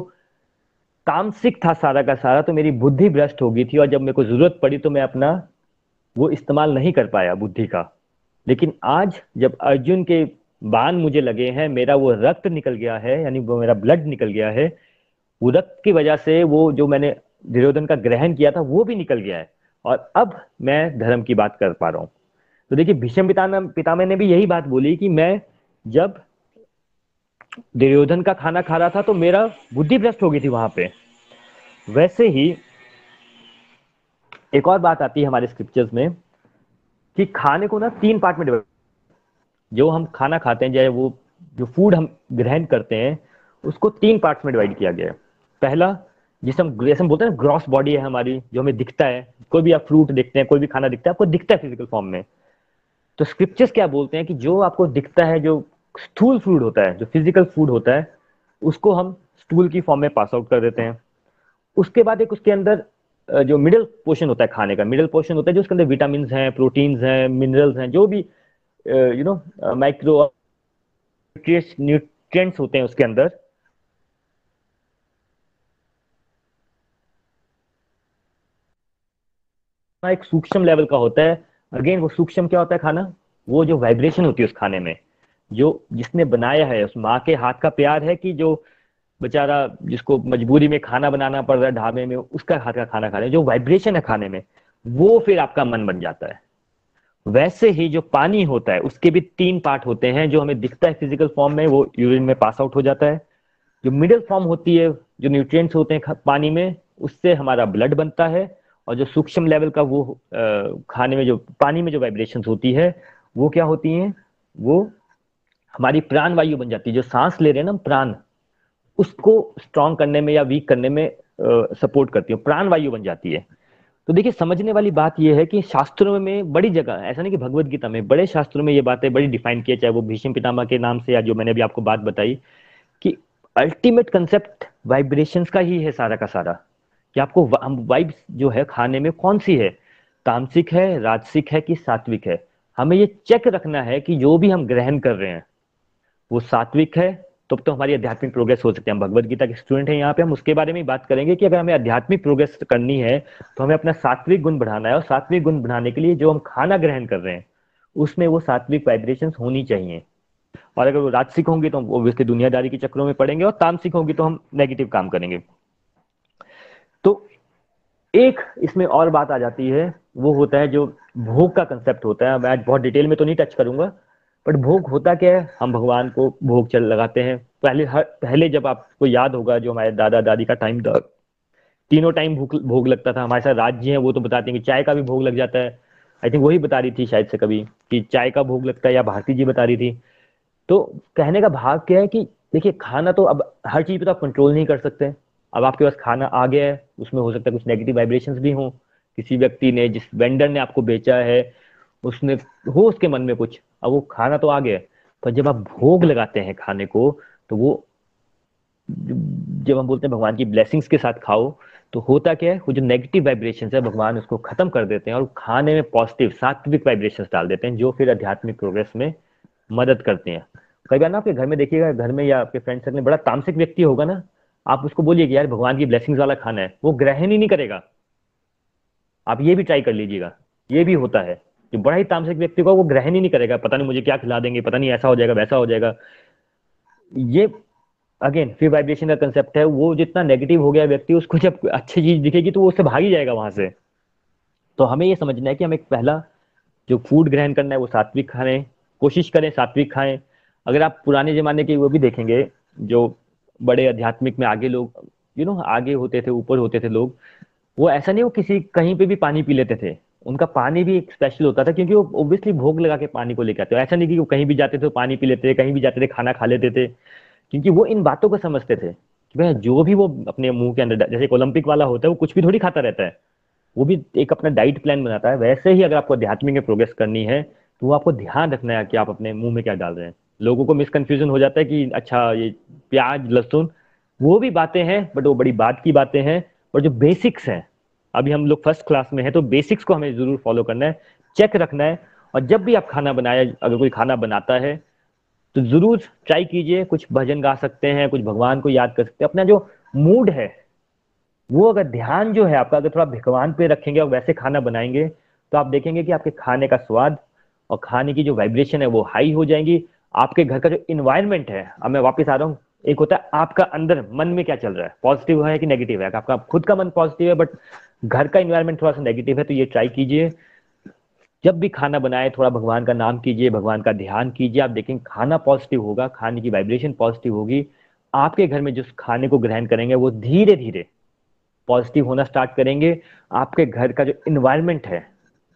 तामसिक था सारा का सारा तो मेरी बुद्धि भ्रष्ट हो गई थी और जब मेरे को ज़रूरत पड़ी तो मैं अपना वो इस्तेमाल नहीं कर पाया बुद्धि का। लेकिन आज जब अर्जुन के बाण मुझे लगे हैं, मेरा वो रक्त निकल गया है, यानी वो मेरा ब्लड निकल गया है, वो रक्त की वजह से वो जो मैंने दुर्योधन का ग्रहण किया था, वो भी निकल गया है। और अब मैं धर्म की बात कर पा रहा हूँ। तो देखिए, भीष्म पितामह ने भी यही बात बोली कि मैं जब दुर्योधन का खाना खा रहा था तो मेरा बुद्धि भ्रष्ट हो गई थी वहाँ पे। वैसे ही एक और बात आती है हमारे स्क्रिप्चर्स में कि खाने को ना तीन पार्ट में डिवाइड जो हम खाना खाते हैं चाहे वो, जो फ़ूड हम ग्रहण करते हैं, उसको तीन पार्ट्स में डिवाइड किया गया है। पहला, जिसे हम जैसे हम बोलते हैं ग्रॉस बॉडी है हमारी, जो हमें दिखता है। कोई भी आप फ्रूट देखते हैं, कोई भी खाना दिखता है, आपको दिखता है फ़िज़िकल फॉर्म में। तो स्क्रिप्चर्स क्या बोलते हैं कि जो आपको दिखता है, जो स्थूल फ़ूड होता है, जो फ़िज़िकल फ़ूड होता है, उसको हम स्टूल की फॉर्म में पास आउट कर देते हैं। उसके बाद एक उसके अंदर जो मिडिल पोर्शन होता है खाने का मिडिल पोर्शन होता है जो उसके अंदर विटामिन हैं प्रोटीन्स हैं मिनरल्स हैं, जो भी यू नो माइक्रो न्यूट्रिएंट्स होते हैं उसके अंदर। एक सूक्ष्म लेवल का होता है अगेन वो सूक्ष्म क्या होता है खाना? वो जो वाइब्रेशन होती है उस खाने में, जो जिसने बनाया है, उस माँ के हाथ का प्यार है कि जो बेचारा जिसको मजबूरी में खाना बनाना पड़ रहा है, ढाबे में, उसका हाथ का खाना खा रहे हैं। जो वाइब्रेशन है खाने में, वो फिर आपका मन बन जाता है। वैसे ही जो पानी होता है, उसके भी तीन पार्ट होते हैं जो हमें दिखता है फ़िज़िकल फॉर्म में, वो यूरिन में पास आउट हो जाता है। जो मिडिल फॉर्म होती है, जो न्यूट्रिएंट्स होते हैं पानी में, उससे हमारा ब्लड बनता है। और जो सूक्ष्म लेवल का वो खाने में जो, पानी में जो वाइब्रेशन होती है, वो क्या होती है? वो हमारी प्राण वायु बन जाती है। जो सांस ले रहे हैं ना प्राण, उसको स्ट्रॉन्ग करने में या वीक करने में सपोर्ट करती है। प्राण वायु बन जाती है। तो देखिए, समझने वाली बात यह है कि शास्त्रों में बड़ी जगह, ऐसा नहीं कि भगवत गीता में, बड़े शास्त्रों में ये बातें बड़ी डिफाइन किया, चाहे वो भीष्म पितामह के नाम से या जो मैंने अभी आपको बात बताई, कि अल्टीमेट कंसेप्ट वाइब्रेशन का ही है सारा का सारा। कि आपको वाइब जो है खाने में कौन सी है? तामसिक है, राजसिक है कि सात्विक है? हमें ये चेक रखना है कि जो भी हम ग्रहण कर रहे हैं, वो सात्विक है? तो तो हमारी आध्यात्मिक प्रोग्रेस हो सकती है। हम भगवत गीता के स्टूडेंट हैं यहाँ पे, हम उसके बारे में बात करेंगे कि अगर हमें आध्यात्मिक प्रोग्रेस करनी है तो हमें अपना सात्विक गुण बढ़ाना है और सात्विक गुण बढ़ाने के लिए जो हम खाना ग्रहण कर रहे हैं, उसमें वो सात्विक वाइब्रेशन होनी चाहिए। और अगर वो राजसिक होंगे तो हम ओब्वियसली दुनियादारी के चक्रों में पड़ेंगे और तामसिक होंगी तो हम नेगेटिव काम करेंगे। तो एक इसमें और बात आ जाती है, वो होता है जो भोग का कंसेप्ट होता है। मैं आज बहुत डिटेल में तो नहीं टच करूँगा बट भोग होता क्या है? हम भगवान को भोग चल लगाते हैं। पहले हर, पहले जब आपको याद होगा जो हमारे दादा दादी का टाइम था, तीनों टाइम भूख, भोग लगता था। हमारे साथ राज्य हैं, वो तो बताते हैं कि चाय का भी भोग लग जाता है। आई थिंक वही बता रही थी शायद से कभी कि चाय का भोग लगता है, या भारती जी बता रही थी। तो कहने का भाग क्या है कि देखिए, खाना तो अब हर चीज़ पे तो आप कंट्रोल नहीं कर सकते। अब आपके पास खाना आ गया है, उसमें हो सकता है कुछ नेगेटिव वाइब्रेशन भी हों। किसी व्यक्ति ने, जिस वेंडर ने आपको बेचा है, उसने, हो उसके मन में कुछ, अब वो खाना तो आ गया। पर जब आप भोग लगाते हैं खाने को तो वो, जब हम बोलते हैं भगवान की ब्लेसिंग्स के साथ खाओ तो होता क्या है, वो जो नेगेटिव वाइब्रेशन है, भगवान उसको खत्म कर देते हैं और खाने में पॉजिटिव सात्विक वाइब्रेशन डाल देते हैं, जो फिर आध्यात्मिक प्रोग्रेस में मदद करते हैं। कई बार ना आपके घर में देखिएगा, घर में या आपके फ्रेंड सर्कल में बड़ा तामसिक व्यक्ति होगा ना आप उसको बोलिए कि यार भगवान की ब्लेसिंग्स वाला खाना है, वो ग्रहण ही नहीं करेगा। आप ये भी ट्राई कर लीजिएगा, ये भी होता है। जो बड़ा ही तामसिक व्यक्ति को वो ग्रहण ही नहीं करेगा, पता नहीं मुझे क्या खिला देंगे, पता नहीं ऐसा हो जाएगा, वैसा हो जाएगा। ये अगेन फिर वाइब्रेशन का कंसेप्ट है, वो जितना नेगेटिव हो गया व्यक्ति, उसको जब अच्छी चीज़ दिखेगी तो वो उससे भाग ही जाएगा वहाँ से। तो हमें ये समझना है कि हमें पहला, जो फ़ूड ग्रहण करना है, वो सात्विक खाने कोशिश करें सात्विक खाएँ। अगर आप पुराने जमाने के वो भी देखेंगे, जो बड़े आध्यात्मिक में आगे लोग यू नो आगे होते थे, ऊपर होते थे लोग, वो ऐसा नहीं वो किसी, कहीं पे भी पानी पी लेते थे। उनका पानी भी एक स्पेशल होता था क्योंकि वो ऑब्वियसली भोग लगा के पानी को लेकर आते ऐसा नहीं कि वो कहीं भी जाते थे पानी पी लेते कहीं भी जाते थे, खाना खा लेते थे। क्योंकि वो इन बातों को समझते थे कि भाई जो भी वो अपने मुँह के अंदर, जैसे ओलंपिक वाला होता है, वो कुछ भी थोड़ी खाता रहता है। वो भी एक अपना डाइट प्लान बनाता है। वैसे ही अगर आपको अध्यात्मिक में प्रोग्रेस करनी है तो आपको ध्यान रखना है कि आप अपने मुँह में क्या डाल रहे हैं। लोगों को मिसकन्फ्यूजन हो जाता है कि अच्छा ये प्याज, लहसुन, वो भी बातें हैं बट वो बड़ी बात की बातें हैं, और जो बेसिक्स हैं, अभी हम लोग फ़र्स्ट क्लास में हैं तो बेसिक्स को हमें ज़रूर फॉलो करना है चेक रखना है, और जब भी आप खाना बनाया, अगर कोई खाना बनाता है तो ज़रूर ट्राई कीजिए, कुछ भजन गा सकते हैं, कुछ भगवान को याद कर सकते हैं, अपना जो मूड है, वो अगर ध्यान जो है आपका, अगर थोड़ा भगवान पे रखेंगे और वैसे खाना बनाएँगे तो आप देखेंगे कि आपके खाने का स्वाद और खाने की जो वाइब्रेशन है, वो हाई हो जाएँगी आपके घर का जो इन्वायरमेंट है, अब मैं वापस आ रहा हूँ। एक होता है, आपका अंदर मन में क्या चल रहा है? पॉजिटिव है कि नेगेटिव है? आपका खुद का मन पॉजिटिव है बट घर का इन्वायरमेंट थोड़ा सा नेगेटिव है तो ये ट्राई कीजिए। जब भी खाना बनाए, थोड़ा भगवान का नाम कीजिए, भगवान का ध्यान कीजिए, आप देखेंगे खाना पॉजिटिव होगा, खाने की वाइब्रेशन पॉजिटिव होगी। आपके घर में जिस खाने को ग्रहण करेंगे, वो धीरे धीरे पॉजिटिव होना स्टार्ट करेंगे। आपके घर का जो इन्वायरमेंट है,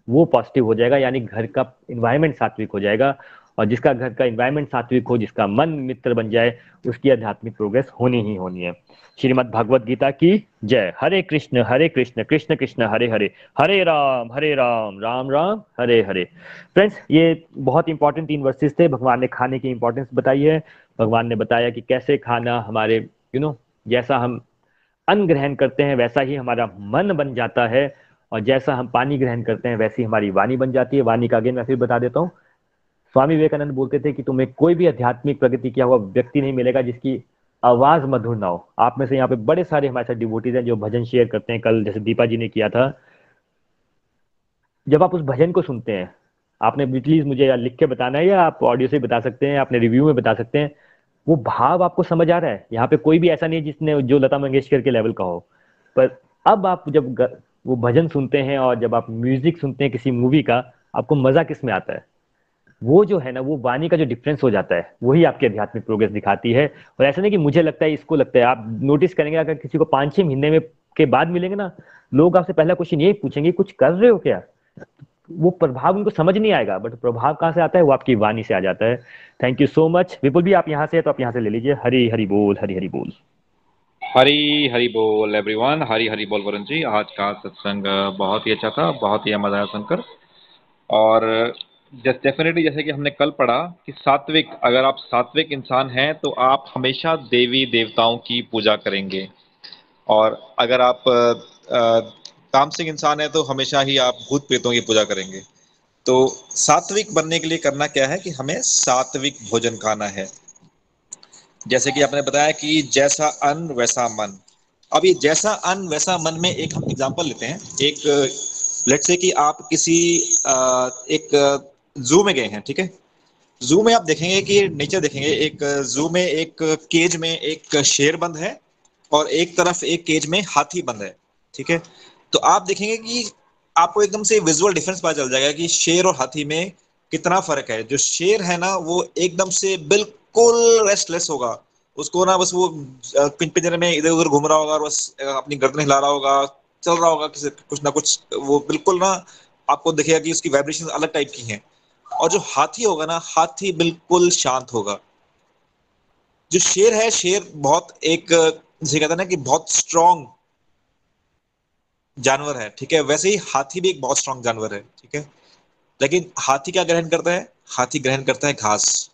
वो पॉजिटिव हो जाएगा, यानी घर का इन्वायरमेंट सात्विक हो जाएगा। और जिसका घर का इन्वायरमेंट सात्विक हो जिसका मन मित्र बन जाए उसकी आध्यात्मिक प्रोग्रेस होनी ही होनी है। श्रीमद भागवत गीता की जय। हरे कृष्ण हरे कृष्ण कृष्ण कृष्ण हरे हरे। हरे राम हरे राम राम राम हरे हरे। फ्रेंड्स ये बहुत इंपॉर्टेंट तीन वर्सेस थे। भगवान ने खाने की इंपॉर्टेंस बताई है। भगवान ने बताया कि कैसे खाना हमारे यू you नो know, जैसा हम अन्न ग्रहण करते हैं वैसा ही हमारा मन बन जाता है। और जैसा हम पानी ग्रहण करते हैं वैसी हमारी वाणी बन जाती है। वाणी का आगे मैं फिर बता देता हूँ। स्वामी विवेकानंद बोलते थे कि तुम्हें कोई भी आध्यात्मिक प्रगति किया हुआ व्यक्ति नहीं मिलेगा जिसकी आवाज़ मधुर ना हो। आप में से यहाँ पे बड़े सारे हमारे साथ डिवोटीज हैं जो भजन शेयर करते हैं। कल जैसे दीपा जी ने किया था। जब आप उस भजन को सुनते हैं, आपने प्लीज़ मुझे या लिख के बताना है या आप ऑडियो से बता सकते हैं अपने रिव्यू में बता सकते हैं, वो भाव आपको समझ आ रहा है। यहाँ पे कोई भी ऐसा नहीं है जिसने जो लता मंगेशकर के लेवल का हो। पर अब आप जब वो भजन सुनते हैं और जब आप म्यूज़िक सुनते हैं किसी मूवी का, आपको मज़ा किसमें आता है? वो जो है ना, वो वाणी का जो डिफरेंस हो जाता है, वही आपकी आध्यात्मिक प्रोग्रेस दिखाती है। और ऐसा नहीं कि मुझे लगता है, इसको लगता है। आप नोटिस करेंगे, अगर किसी को पाँच छह महीने में के बाद मिलेंगे ना, लोग आपसे पहला क्वेश्चन यही पूछेंगे, कुछ कर रहे हो क्या? वो प्रभाव उनको समझ नहीं आएगा बट प्रभाव कहाँ से आता है? वो आपकी वाणी से आ जाता है। Thank you so much Vipul भी आप यहाँ से है तो आप यहाँ से ले लीजिए। हरी हरी बोल, हरी हरी बोल। हरी हरी बोल एवरीवन हरी हरी बोल, वरुण जी। आज का सत्संग बहुत ही अच्छा था, बहुत ही मज़ा आया सुनकर। और डेफिनेटली जैसे कि हमने कल पढ़ा कि सात्विक, अगर आप सात्विक इंसान हैं तो आप हमेशा देवी देवताओं की पूजा करेंगे। और अगर आप तामसिक इंसान है तो हमेशा ही आप भूत प्रेतों की पूजा करेंगे। तो सात्विक बनने के लिए करना क्या है कि हमें सात्विक भोजन खाना है। जैसे कि आपने बताया कि जैसा अन्न, वैसा मन। अब ये जैसा अन्न, वैसा मन में एक हम एग्जांपल लेते हैं। एक लेट से कि आप किसी एक जू में गए हैं, ठीक है? जू में आप देखेंगे कि नेचर देखेंगे, एक जू में एक केज में एक शेर बंद है और एक तरफ़ एक केज में हाथी बंद है, ठीक है? तो आप देखेंगे कि आपको एकदम से विजुअल डिफरेंस पता चल जाएगा कि शेर और हाथी में कितना फ़र्क है। जो शेर है ना, वो एकदम से बिल्कुल रेस्टलेस होगा। उसको ना बस वो पिंजरे में इधर उधर घूम रहा होगा और बस अपनी गर्दन हिला रहा होगा, चल रहा होगा, किसी, कुछ ना कुछ, वो बिल्कुल ना आपको दिखेगा कि उसकी वाइब्रेशन अलग टाइप की हैं। और जो हाथी होगा ना, हाथी बिल्कुल शांत होगा। जो शेर है, शेर बहुत एक, जिसे कहते हैं ना कि बहुत स्ट्रांग जानवर है, ठीक है? वैसे ही हाथी भी एक बहुत स्ट्रांग जानवर है, ठीक है? लेकिन हाथी क्या ग्रहण करता है? हाथी ग्रहण करता है घास।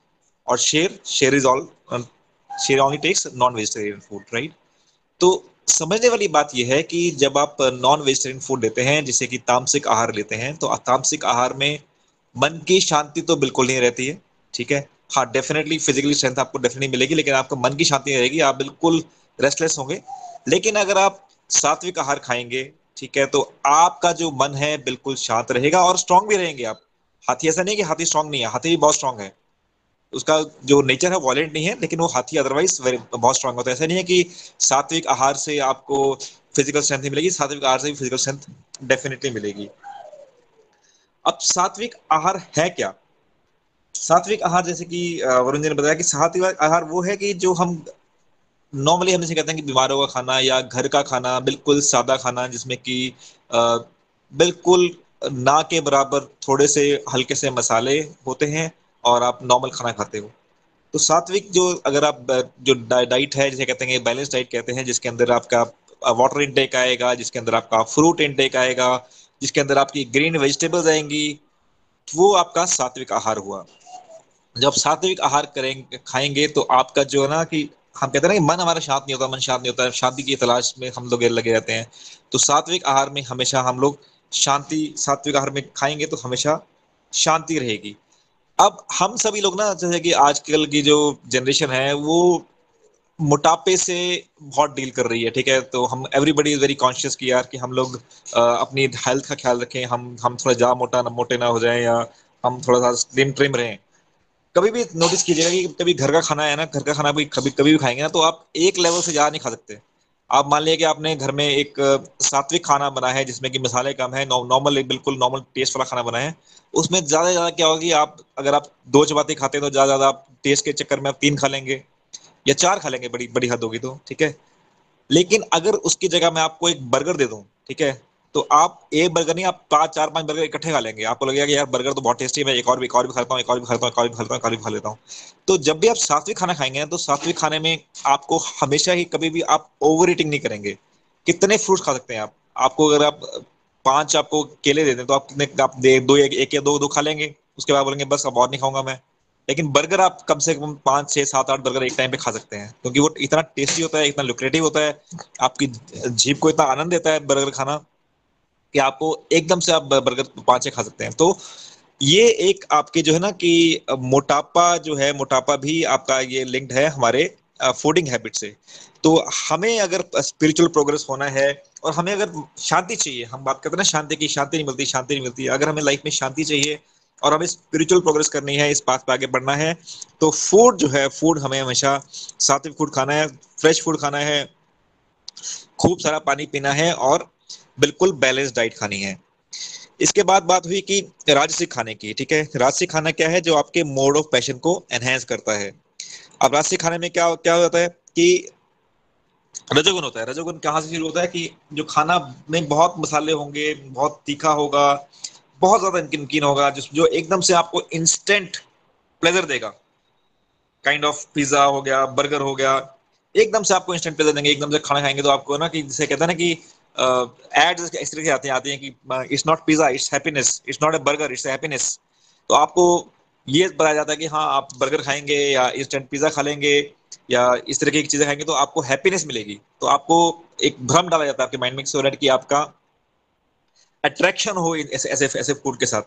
और शेर शेर इज़ ऑल शेर only takes non vegetarian food right तो समझने वाली बात यह है कि जब आप नॉन वेजिटेरियन फ़ूड लेते हैं, जिसे कि तामसिक आहार लेते हैं तो तामसिक आहार में मन की शांति तो बिल्कुल नहीं रहती है, ठीक है? हाँ डेफिनेटली फिजिकली स्ट्रेंथ आपको डेफिनेटली मिलेगी, लेकिन आपको मन की शांति नहीं रहेगी, आप बिल्कुल रेस्टलेस होंगे। लेकिन अगर आप सात्विक आहार खाएँगे, ठीक है तो आपका जो मन है बिल्कुल शांत रहेगा और स्ट्रांग भी रहेंगे आप। हाथी ऐसा नहीं कि हाथी स्ट्रांग नहीं है, हाथी भी बहुत स्ट्रांग है। उसका जो नेचर है वॉलेंट नहीं है, लेकिन वो हाथी अदरवाइज़ बहुत स्ट्रांग होता है। ऐसा नहीं है कि सात्विक आहार से आपको फ़िज़िकल स्ट्रेंथ नहीं मिलेगी, सात्विक आहार से भी फ़िज़िकल स्ट्रेंथ डेफिनेटली मिलेगी। अब सात्विक आहार है क्या? सात्विक आहार जैसे कि वरुण जी ने बताया कि सात्विक आहार वो है कि जो हम नॉर्मली हम जैसे कहते हैं कि बीमारों का खाना या घर का खाना, बिल्कुल सादा खाना जिसमें कि बिल्कुल ना के बराबर थोड़े से हल्के से मसाले होते हैं और आप नॉर्मल खाना खाते हो। तो सात्विक जो अगर आप जो डाइट है जिसे कहते हैं बैलेंस डाइट कहते हैं, जिसके अंदर आपका वाटर इनटेक आएगा, जिसके अंदर आपका फ्रूट इनटेक आएगा जिसके अंदर आपकी ग्रीन वेजिटेबल्स आएँगी, वो आपका सात्विक आहार हुआ। जब सात्विक आहार करेंगे, खाएँगे तो आपका जो है ना कि हम कहते हैं ना कि मन हमारा शांत नहीं होता, मन शांत नहीं होता। शांति की तलाश में हम लोग लगे रहते हैं। तो सात्विक आहार में हमेशा हम लोग शांति, सात्विक आहार में खाएँगे तो हमेशा शांति रहेगी। अब हम सभी लोग ना, जैसे कि आजकल की जो जनरेशन है, वो मोटापे से बहुत डील कर रही है ठीक है? तो हम एवरीबडी इज़ वेरी कॉन्शियस कि यार कि हम लोग आ, अपनी हेल्थ का ख्याल रखें हम हम थोड़ा ज़्यादा मोटा ना मोटे ना हो जाएँ या हम थोड़ा सा स्लिम ट्रिम रहें। कभी भी नोटिस कीजिएगा कि कभी घर का खाना है ना घर का खाना भी कभी कभी भी खाएँगे ना तो आप एक लेवल से ज़्यादा नहीं खा सकते। आप मान लीजिए कि आपने घर में एक सात्विक खाना बना है जिसमें कि मसाले कम है नॉर्मल एक बिल्कुल नॉर्मल टेस्ट वाला खाना बना है उसमें ज़्यादा ज़्यादा क्या होगा कि आप अगर आप दो चपाती खाते हैं तो ज़्यादा ज़्यादा आप टेस्ट के चक्कर में आप तीन खा लेंगे। या चार खा लेंगे बड़ी बड़ी हद होगी तो ठीक है? लेकिन अगर उसकी जगह मैं आपको एक बर्गर दे दूँ ठीक है? तो आप एक बर्गर नहीं आप पाँच चार पाँच बर्गर इकट्ठे खा लेंगे। आपको लगेगा कि यार बर्गर तो बहुत टेस्टी है मैं एक और भी एक और भी खाता हूँ एक और भी खाता हूँ एक और भी खाता हूँ एक और भी खा लेता हूँ। तो जब भी आप सात्विक खाना खाएँगे तो सात्विक खाने में आपको हमेशा ही कभी भी आप ओवर ईटिंग नहीं करेंगे। कितने फ्रूट खा सकते हैं आप? आपको अगर आप पाँच आपको केले दे दें तो आप कितने आप दे दो एक, या दो दो खा लेंगे। उसके बाद बोलेंगे बस अब और नहीं खाऊँगा मैं। लेकिन बर्गर आप कम से कम पाँच, छह, सात, आठ बर्गर एक टाइम पे खा सकते हैं। क्योंकि वो इतना टेस्टी होता है, इतना लुक्रेटिव होता है, आपकी जीप को इतना आनंद देता है बर्गर खाना कि आपको एकदम से आप बर्गर पाँच, छह खा सकते हैं। तो ये एक आपके जो है ना कि मोटापा जो है, मोटापा भी आपका ये लिंक्ड है हमारे फूडिंग हैबिट से। तो हमें अगर स्पिरिचुअल प्रोग्रेस होना है और हमें अगर शांति चाहिए, हम बात करते हैं ना शांति की, शांति नहीं मिलती, शांति नहीं मिलती। अगर हमें लाइफ में शांति चाहिए और हमें स्पिरिचुअल प्रोग्रेस करनी है, इस पाथ पे आगे बढ़ना है तो फ़ूड जो है फ़ूड हमें हमेशा सात्विक फ़ूड खाना है फ्रेश फ़ूड खाना है, खूब सारा पानी पीना है और बिल्कुल बैलेंस डाइट खानी है। इसके बाद बात हुई कि राजसिक खाने की, ठीक है? राजसिक खाना क्या है जो आपके मोड ऑफ़ पैशन को एनहेंस करता है? अब राजसिक खाने में क्या क्या होता है कि रजोगुण होता है। रजोगुण कहाँ से शुरू होता है कि जो खाना में बहुत मसाले होंगे, बहुत तीखा होगा बहुत ज़्यादा नमकीन होगा जिस जो एकदम से आपको इंस्टेंट प्लेजर देगा। काइंड ऑफ़ पिज्जा हो गया बर्गर हो गया एकदम से आपको इंस्टेंट प्लेजर देंगे एकदम से खाना खाएँगे तो आपको ना कि जैसे कहते हैं ना कि एड uh, इस तरह के आते हैं आते हैं कि it's not pizza it's happiness it's not a burger it's happiness तो आपको ये बताया जाता है कि हाँ आप बर्गर खाएँगे या इंस्टेंट पिज्जा खा लेंगे या इस तरह की चीज़ें खाएँगे तो आपको हैप्पीनेस मिलेगी। तो आपको एक भ्रम डाला जाता है आपके माइंड में सो कि आपका अट्रैक्शन हो ऐसे ऐसे फ़ूड के साथ।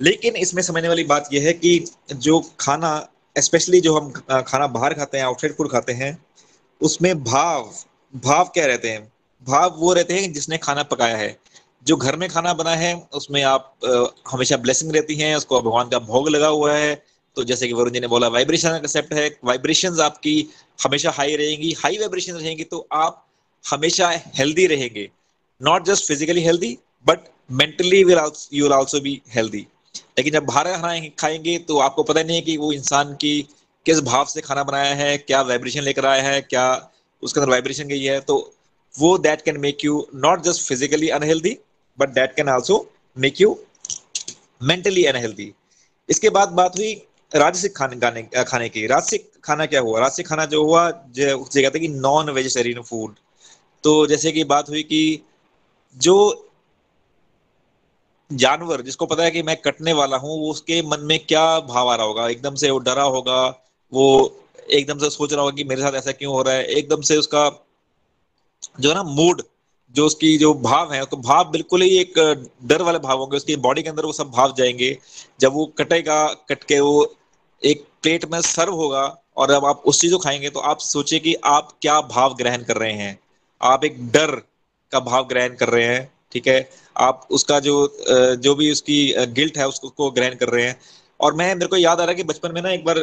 लेकिन इसमें समझने वाली बात यह है कि जो खाना स्पेशली जो हम खाना बाहर खाते हैं आउटसाइड फ़ूड खाते हैं उसमें भाव भाव क्या रहते हैं? भाव वो रहते हैं जिसने खाना पकाया है। जो घर में खाना बना है उसमें आप आ, हमेशा ब्लेसिंग रहती हैं उसको भगवान का भोग लगा हुआ है। तो जैसे कि वरुण जी ने बोला वाइब्रेशन कंसेप्ट है। वाइब्रेशंस आपकी हमेशा हाई रहेंगी हाई वाइब्रेशन रहेंगी तो आप हमेशा हेल्दी रहेंगे। Not just physically healthy but mentally will you will also be healthy लेकिन जब बाहर खाएँगे तो आपको पता नहीं है कि वो इंसान की किस भाव से खाना बनाया है, क्या वाइब्रेशन लेकर आया है, क्या उसके अंदर वाइब्रेशन गई है तो वो that can make you not just physically unhealthy but that can also make you mentally unhealthy इसके बाद बात हुई राजसिक खाने खाने की। राजसिक खाना क्या हुआ? राजसिक खाना जो हुआ, जो कहते हैं कि नॉन वेजिटेरियन फ़ूड तो जैसे कि बात हुई कि जो जानवर, जिसको पता है कि मैं कटने वाला हूँ उसके मन में क्या भाव आ रहा होगा? एकदम से वो डरा होगा, वो एकदम से सोच रहा होगा कि मेरे साथ ऐसा क्यों हो रहा है? एकदम से उसका जो है ना मूड जो उसकी जो भाव है तो भाव बिल्कुल ही एक डर वाले भाव होंगे। उसकी बॉडी के अंदर वो सब भाव जाएँगे। जब वो कटेगा कट के वो एक प्लेट में सर्व होगा और अब आप उस चीज़ को खाएँगे तो आप सोचिए कि आप क्या भाव ग्रहण कर रहे हैं। आप एक डर का भाव ग्रहण कर रहे हैं। ठीक है? आप उसका जो जो भी उसकी गिल्ट है, उसको ग्रहण कर रहे हैं। और मैं, मेरे को याद आ रहा है कि बचपन में ना एक बार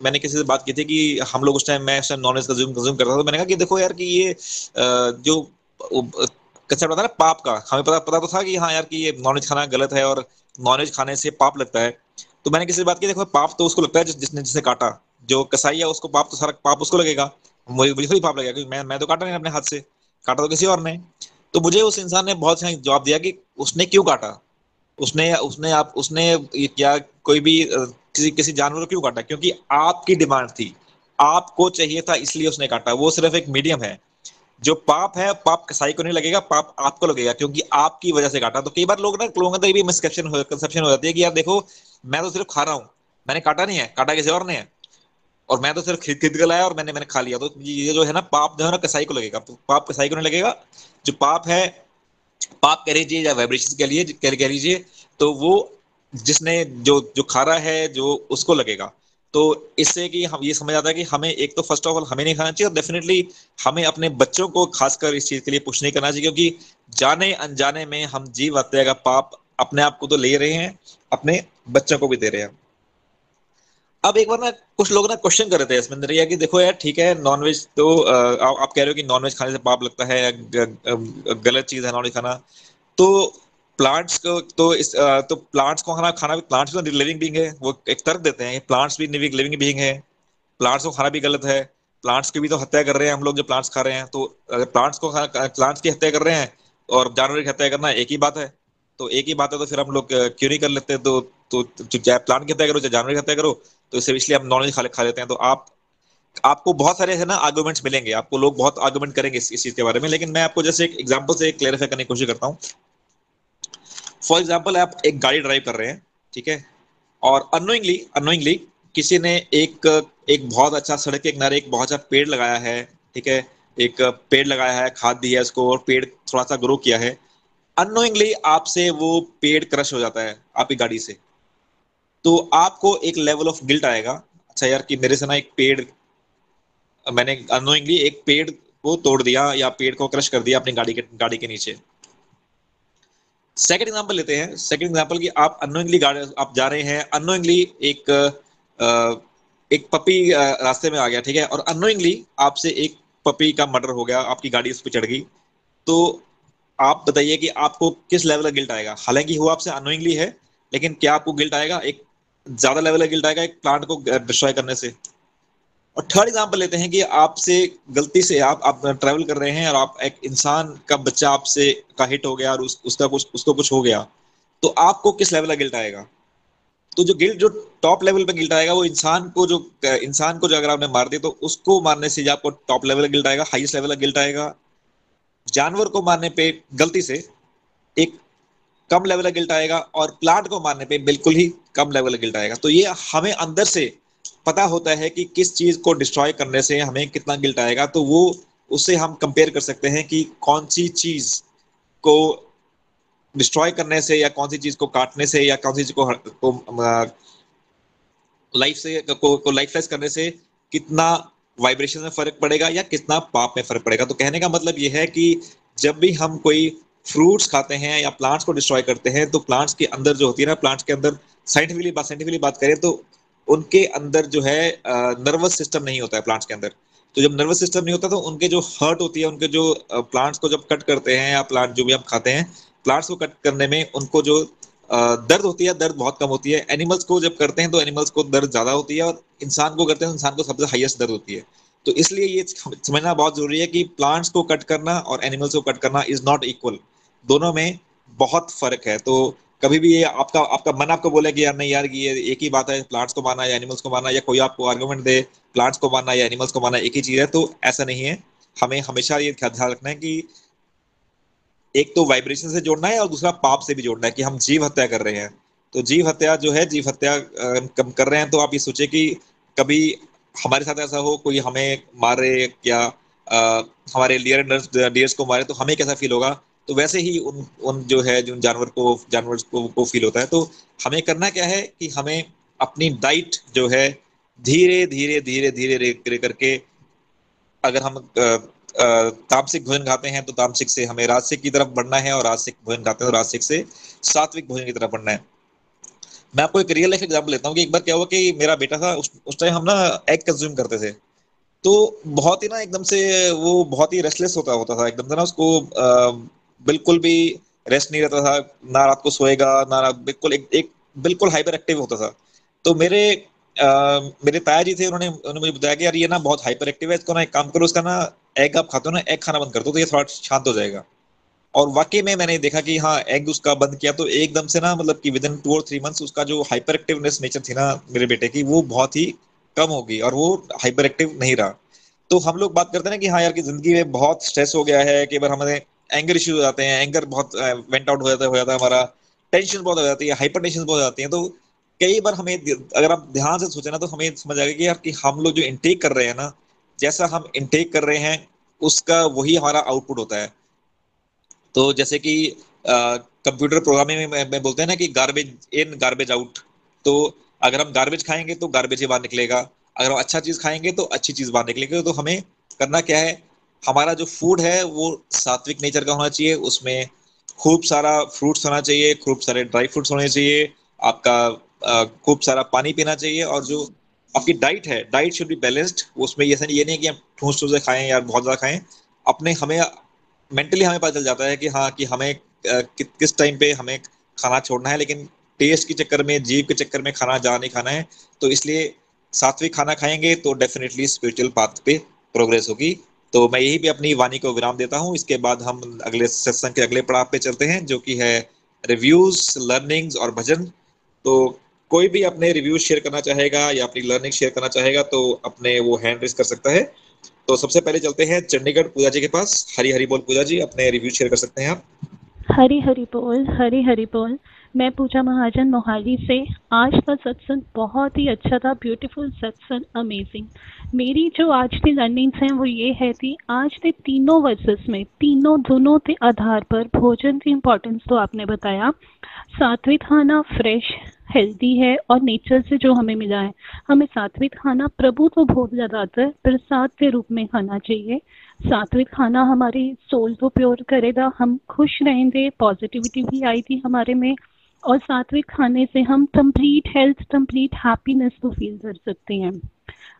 मैंने किसी से बात की थी कि हम लोग उस टाइम मैं उस टाइम नॉनवेज कंज्यूम कंज्यूम करता था तो मैंने कहा कि देखो यार कि ये जो होता है ना, पाप का, हमें पता पता तो था कि हाँ यार कि ये नॉनवेज खाना गलत है और नॉनवेज खाने से पाप लगता है। तो मैंने किसी से बात की, देखो पाप तो उसको लगता है जिसने जिसने काटा। जो कसाई है, उसको पाप तो सारा, पाप उसको लगेगा। मुझे मुझे पाप लगेगा, क्योंकि मैं मैं तो काटा नहीं अपने हाथ से, काटा तो किसी और ने। तो मुझे उस इंसान ने बहुत जवाब दिया कि उसने क्यों काटा? उसने उसने आप, उसने क्या कोई भी किसी किसी जानवर को क्यों काटा? क्योंकि आपकी डिमांड थी। आपको चाहिए था, इसलिए उसने काटा। वो सिर्फ़ एक मीडियम है। जो पाप है, पाप कसाई को नहीं लगेगा, पाप आपको लगेगा, क्योंकि आपकी वजह से काटा। तो कई बार लोग ना, लोगों का भी मिसकंसेप्शन हो कंसेप्शन हो जाती है कि यार देखो, मैं तो सिर्फ़ खा रहा हूँ। मैंने काटा नहीं है, काटा किसी और ने है। और मैं तो सिर्फ़ खरीद खरीद कर लाया और मैंने मैंने खा लिया। तो ये जो है ना, पाप जो है ना, कसाई को लगेगा। तो पाप कसाई को नहीं लगेगा। जो पाप है, पाप कह लीजिए या वाइब्रेशन कह लीजिए कह लीजिए तो वो जिसने जो जो खा रहा है, जो उसको लगेगा। तो इससे कि हम ये समझ आता है कि हमें एक तो फ़र्स्ट ऑफ़ ऑल हमें नहीं खाना चाहिए और डेफिनेटली हमें अपने बच्चों को खासकर इस चीज़ के लिए पुश नहीं करना चाहिए क्योंकि जाने अनजाने में हम जीव हत्या का पाप अपने आप को तो ले रहे हैं, अपने बच्चों को भी दे रहे हैं। अब एक बार ना कुछ लोग ना क्वेश्चन कर रहे थे इसमें रिया कि देखो यार ठीक है नॉनवेज तो आ, आप कह रहे हो कि नॉनवेज खाने से पाप लगता है गलत चीज़ है नॉनवेज खाना तो प्लांट्स को तो इस तो प्लांट्स को खाना खाना भी प्लांट्स भी लिविंग बींग है वो एक तर्क देते हैं प्लांट्स भी लिविंग बींग है प्लांट्स को खाना भी गलत है प्लांट्स की भी तो हत्या कर रहे हैं हम लोग जो प्लांट्स खा रहे हैं तो प्लांट्स को प्लांट्स की हत्या कर रहे हैं और जानवर की हत्या करना एक ही बात है तो एक ही बात है तो फिर हम लोग क्यों नहीं कर लेते तो तो चाहे प्लांट की हत्या करो चाहे जानवर की हत्या करो तो इसे इसलिए हम नॉलेज खा खा लेते हैं। तो आप आपको बहुत सारे है ना आर्गूमेंट्स मिलेंगे। आपको लोग बहुत आर्गूमेंट करेंगे इस, इस चीज़ के बारे में। लेकिन मैं आपको जैसे एक एग्जांपल से क्लेरिफाई करने की कोशिश करता हूँ। फॉर एग्ज़ाम्पल आप एक गाड़ी ड्राइव कर रहे हैं ठीक है? और अनोइंगली अनोइंगली किसी ने एक एक बहुत अच्छा सड़क के किनारे एक बहुत अच्छा पेड़ लगाया है ठीक है? एक पेड़ लगाया है खाद दी है उसको और पेड़ थोड़ा सा ग्रो किया है। अनोइंगली आपसे वो पेड़ क्रश हो जाता है आपकी गाड़ी से। तो आपको एक लेवल ऑफ़ गिल्ट आएगा। अच्छा यार कि मेरे से ना एक पेड़, मैंने अनोइंगली एक पेड़ को तोड़ दिया या पेड़ को क्रश कर दिया अपनी गाड़ी के गाड़ी के नीचे। सेकंड एग्जांपल लेते हैं। सेकंड एग्जांपल कि आप अनोइंगली गाड़ी आप जा रहे हैं अनोइंगली एक एक पपी रास्ते में आ गया, ठीक है? और अनोइंगली आपसे एक पपी का मर्डर हो गया, आपकी गाड़ी उस पर चढ़ गई। तो आप बताइए कि आपको किस लेवल का गिल्ट आएगा? हालाँकि वो आपसे अनोइंगली है, लेकिन क्या आपको गिल्ट आएगा? एक ज़्यादा लेवल का गिल्ट आएगा एक प्लांट को डिस्ट्रॉय करने से। और थर्ड एग्ज़ाम्पल लेते हैं कि आपसे गलती से आप आप ट्रैवल कर रहे हैं और आप एक इंसान का बच्चा आपसे का हिट हो गया और उस, उसका कुछ उसको कुछ हो गया तो आपको किस लेवल का गिल्ट आएगा? तो जो गिल्ट जो टॉप लेवल पे गिल्ट आएगा वो इंसान को जो इंसान को जो अगर आपने मार दिया तो उसको मारने से आपको टॉप लेवल का गिल्ट आएगा हाईएस्ट लेवल का गिल्ट आएगा। जानवर को मारने पे गलती से एक कम लेवल का गिल्ट आएगा और प्लांट को मारने पे बिल्कुल ही कम लेवल का गिल्ट आएगा। तो ये हमें अंदर से पता होता है कि किस चीज़ को डिस्ट्रॉय करने से हमें कितना गिल्ट आएगा। तो वो उससे हम कंपेयर कर सकते हैं कि कौन सी चीज़ को डिस्ट्रॉय करने से या कौन सी चीज़ को काटने से या कौन सी चीज़ को, को लाइफ से को, को लाइफलेस करने से कितना वाइब्रेशन में फ़र्क पड़ेगा या कितना पाप में फ़र्क पड़ेगा। तो कहने का मतलब यह है कि जब भी हम कोई फ्रूट्स खाते हैं या प्लांट्स को डिस्ट्रॉय करते हैं तो प्लांट्स के अंदर जो होती है ना प्लांट्स के अंदर साइंटिफिकली बात साइंटिफिकली बात करें तो उनके अंदर जो है नर्वस सिस्टम नहीं होता है प्लांट्स के अंदर। तो जब नर्वस सिस्टम नहीं होता तो उनके जो हर्ट होती है, उनके जो प्लांट्स को जब कट करते हैं या प्लांट जो भी हम खाते हैं प्लांट्स को कट करने में उनको जो दर्द होती है, दर्द बहुत कम होती है। एनिमल्स को जब करते हैं तो एनिमल्स को दर्द ज़्यादा होती है और इंसान को करते हैं तो इंसान को सबसे हाइएस्ट दर्द होती है। तो इसलिए ये समझना बहुत ज़रूरी है कि प्लांट्स को कट करना और एनिमल्स को कट करना इज़ नॉट इक्वल दोनों में बहुत फ़र्क है। तो कभी भी ये आपका आपका मन आपको बोले कि यार नहीं यार ये एक ही बात है प्लांट्स को मारना या एनिमल्स को मारना या कोई आपको आर्गूमेंट दे प्लांट्स को मारना या एनिमल्स को मारना एक ही चीज़ है तो ऐसा नहीं है। हमें हमेशा ये ख्याल रखना है कि एक तो वाइब्रेशन से जोड़ना है और दूसरा पाप से भी जोड़ना है कि हम जीव हत्या कर रहे हैं। तो जीव हत्या जो है, जीव हत्या कम कर रहे हैं तो आप ये सोचे कि कभी हमारे साथ ऐसा हो कोई हमें मारे या आ, हमारे डियर डियर्स को मारे तो हमें कैसा फील होगा? तो वैसे ही उन उन जो है जो जानवर को जानवर को, को फील होता है। तो हमें करना क्या है कि हमें अपनी डाइट जो है धीरे धीरे धीरे धीरे करके अगर हम तामसिक भोजन खाते हैं तो तामसिक से हमें राजसिक की तरफ़ बढ़ना है और राजसिक भोजन खाते हैं तो राजसिक से सात्विक भोजन की तरफ़ बढ़ना है। मैं आपको एक रियल लाइफ एग्ज़ाम्पल लेता हूँ कि एक बार क्या हुआ कि मेरा बेटा था उस टाइम हम ना एग कंज्यूम करते थे। तो बहुत ही ना एकदम से वो बहुत ही रेस्टलेस होता होता था। एकदम से ना उसको आ, बिल्कुल भी रेस्ट नहीं रहता था। ना रात को सोएगा ना बिल्कुल एक, एक बिल्कुल हाइपर एक्टिव होता था। तो मेरे आ, मेरे ताया जी थे उन्होंने उन्होंने मुझे बताया कि यार ये ना बहुत हाइपर एक्टिव है इसको ना एक काम करो उसका ना एग आप खाते हो ना एग खाना बंद कर दो तो ये थोड़ा शांत हो जाएगा। और वाकई में मैंने देखा कि हाँ एग उसका बंद किया तो एकदम से ना मतलब कि विद इन टू और थ्री मंथ्स उसका जो हाइपर एक्टिवनेस नेचर थी ना मेरे बेटे की, वो बहुत ही कम हो गई और वो हाइपर एक्टिव नहीं रहा। तो हम लोग बात करते हैं कि हाँ यार, की ज़िंदगी में बहुत स्ट्रेस हो गया है, कि बार हमारे एंगर इश्यूज़ हो जाते हैं एंगर बहुत वेंट आउट हो जाता हो जाता है हमारा टेंशन बहुत हो जाती है हाइपर टेंशन बहुत हो जाती है तो कई बार हमें अगर आप ध्यान से सोचे ना तो हमें समझ आएगा कि यार, कि हम लोग जो इनटेक कर रहे हैं ना, जैसा हम इनटेक कर रहे हैं, उसका वही हमारा आउटपुट होता है। तो जैसे कि कंप्यूटर प्रोग्रामिंग में, में बोलते हैं ना कि गार्बेज इन गार्बेज आउट तो अगर हम गार्बेज खाएँगे तो गार्बेज ही बाहर निकलेगा. अगर हम अच्छा चीज़ खाएँगे तो अच्छी चीज़ बाहर निकलेगी. तो हमें करना क्या है? हमारा जो फ़ूड है वो सात्विक नेचर का होना चाहिए. उसमें खूब सारा फ्रूट्स होना चाहिए खूब सारे ड्राई फ्रूट्स होने चाहिए. आपका खूब सारा पानी पीना चाहिए. और जो आपकी डाइट है डाइट शुड बी बैलेंस्ड उसमें ये नहीं ये नहीं कि हम ठूस ठूस खाएँ या बहुत ज़्यादा खाएँ. अपने हमें मेंटली हमें पता चल जाता है कि हाँ कि हमें कि, किस टाइम पे हमें खाना छोड़ना है लेकिन टेस्ट के चक्कर में जीव के चक्कर में खाना जा नहीं खाना है तो इसलिए सात्विक खाना खाएँगे तो डेफिनेटली स्पिरिचुअल पाथ पे प्रोग्रेस होगी। तो मैं यही भी अपनी वाणी को विराम देता हूँ। इसके बाद हम अगले सत्संग के अगले पड़ाव पे चलते हैं जो कि है रिव्यूज़ लर्निंग्स और भजन। तो कोई भी अपने रिव्यूज़ शेयर करना चाहेगा या अपनी लर्निंग शेयर करना चाहेगा तो अपने वो हैंड रेस कर सकता है। तो सबसे पहले चलते हैं चंडीगढ़ पूजा जी के पास। हरी हरी बोल पूजा जी, अपने रिव्यू शेयर कर सकते हैं आप। हरी हरी बोल, हरी हरी बोल। मैं पूजा महाजन मोहाली से, आज का सत्संग बहुत ही अच्छा था ब्यूटीफुल सत्संग अमेजिंग मेरी जो आज की लर्निंग्स हैं, वो ये है थी आज के तीनों वर्सेस में, तीनों दोनों के आधार पर भोजन की इम्पोर्टेंस तो आपने बताया। सात्विक खाना फ्रेश हेल्दी है और नेचर से जो हमें मिला है। हमें सात्विक खाना प्रभु तो बहुत ज़्यादा आता है प्रसाद के रूप में खाना चाहिए। सात्विक खाना हमारी सोल को प्योर करेगा, हम खुश रहेंगे पॉजिटिविटी भी थी हमारे में, और सात्विक खाने से हम कंप्लीट हेल्थ कंप्लीट हैप्पीनेस को फील कर सकते हैं।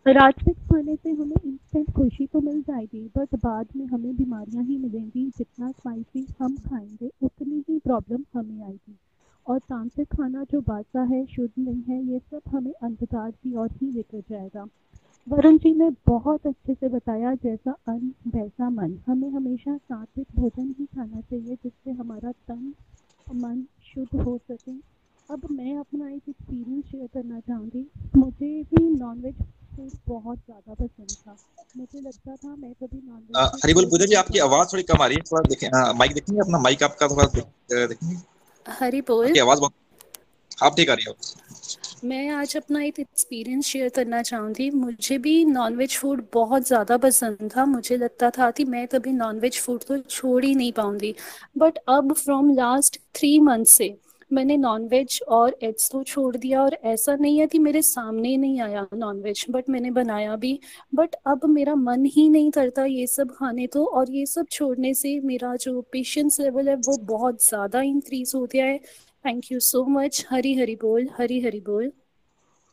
राजसिक खाने से हमें इंस्टेंट खुशी तो मिल जाएगी बट बाद में हमें बीमारियाँ ही मिलेंगी, जितना स्पाइसी हम खाएँगे, उतनी ही प्रॉब्लम हमें आएगी। और तामसिक खाना जो बासा है शुद्ध नहीं है ये सब हमें अंधकार की ओर ही लेकर जाएगा। वरुण जी ने बहुत अच्छे से बताया जैसा अन्न वैसा मन। हमें हमेशा सात्विक भोजन ही खाना चाहिए जिससे हमारा तन मन शुद्ध हो सके। अब मैं अपना एक एक्सपीरियंस शेयर करना चाहूँगी। मुझे भी नॉनवेज फ़ूड बहुत ज़्यादा पसंद था। मुझे लगता था मैं कभी नॉनवेज हरिबोल पूजा जी आपकी आवाज़ थोड़ी कम आ रही है थोड़ा देखें। माइक देखेंगे अपना माइक आपका थोड़ा देखेंगे। हरी बोल। आवाज़ बहुत आप ठीक आ रही हो? मैं आज अपना एक एक्सपीरियंस शेयर करना चाहूँगी। मुझे भी नॉनवेज फ़ूड बहुत ज़्यादा पसंद था। मुझे लगता था कि मैं कभी नॉनवेज फ़ूड तो छोड़ ही नहीं पाऊँगी। बट अब फ्रॉम लास्ट थ्री मंथ से मैंने नॉनवेज और एग्स तो छोड़ दिया और ऐसा नहीं है कि मेरे सामने नहीं आया नॉनवेज बट मैंने बनाया भी। बट अब मेरा मन ही नहीं करता ये सब खाने तो और ये सब छोड़ने से मेरा जो पेशेंस लेवल है वो बहुत ज़्यादा इंक्रीज हो गया है। Thank you so much Hari Hari बोल, हरी हरी बोल।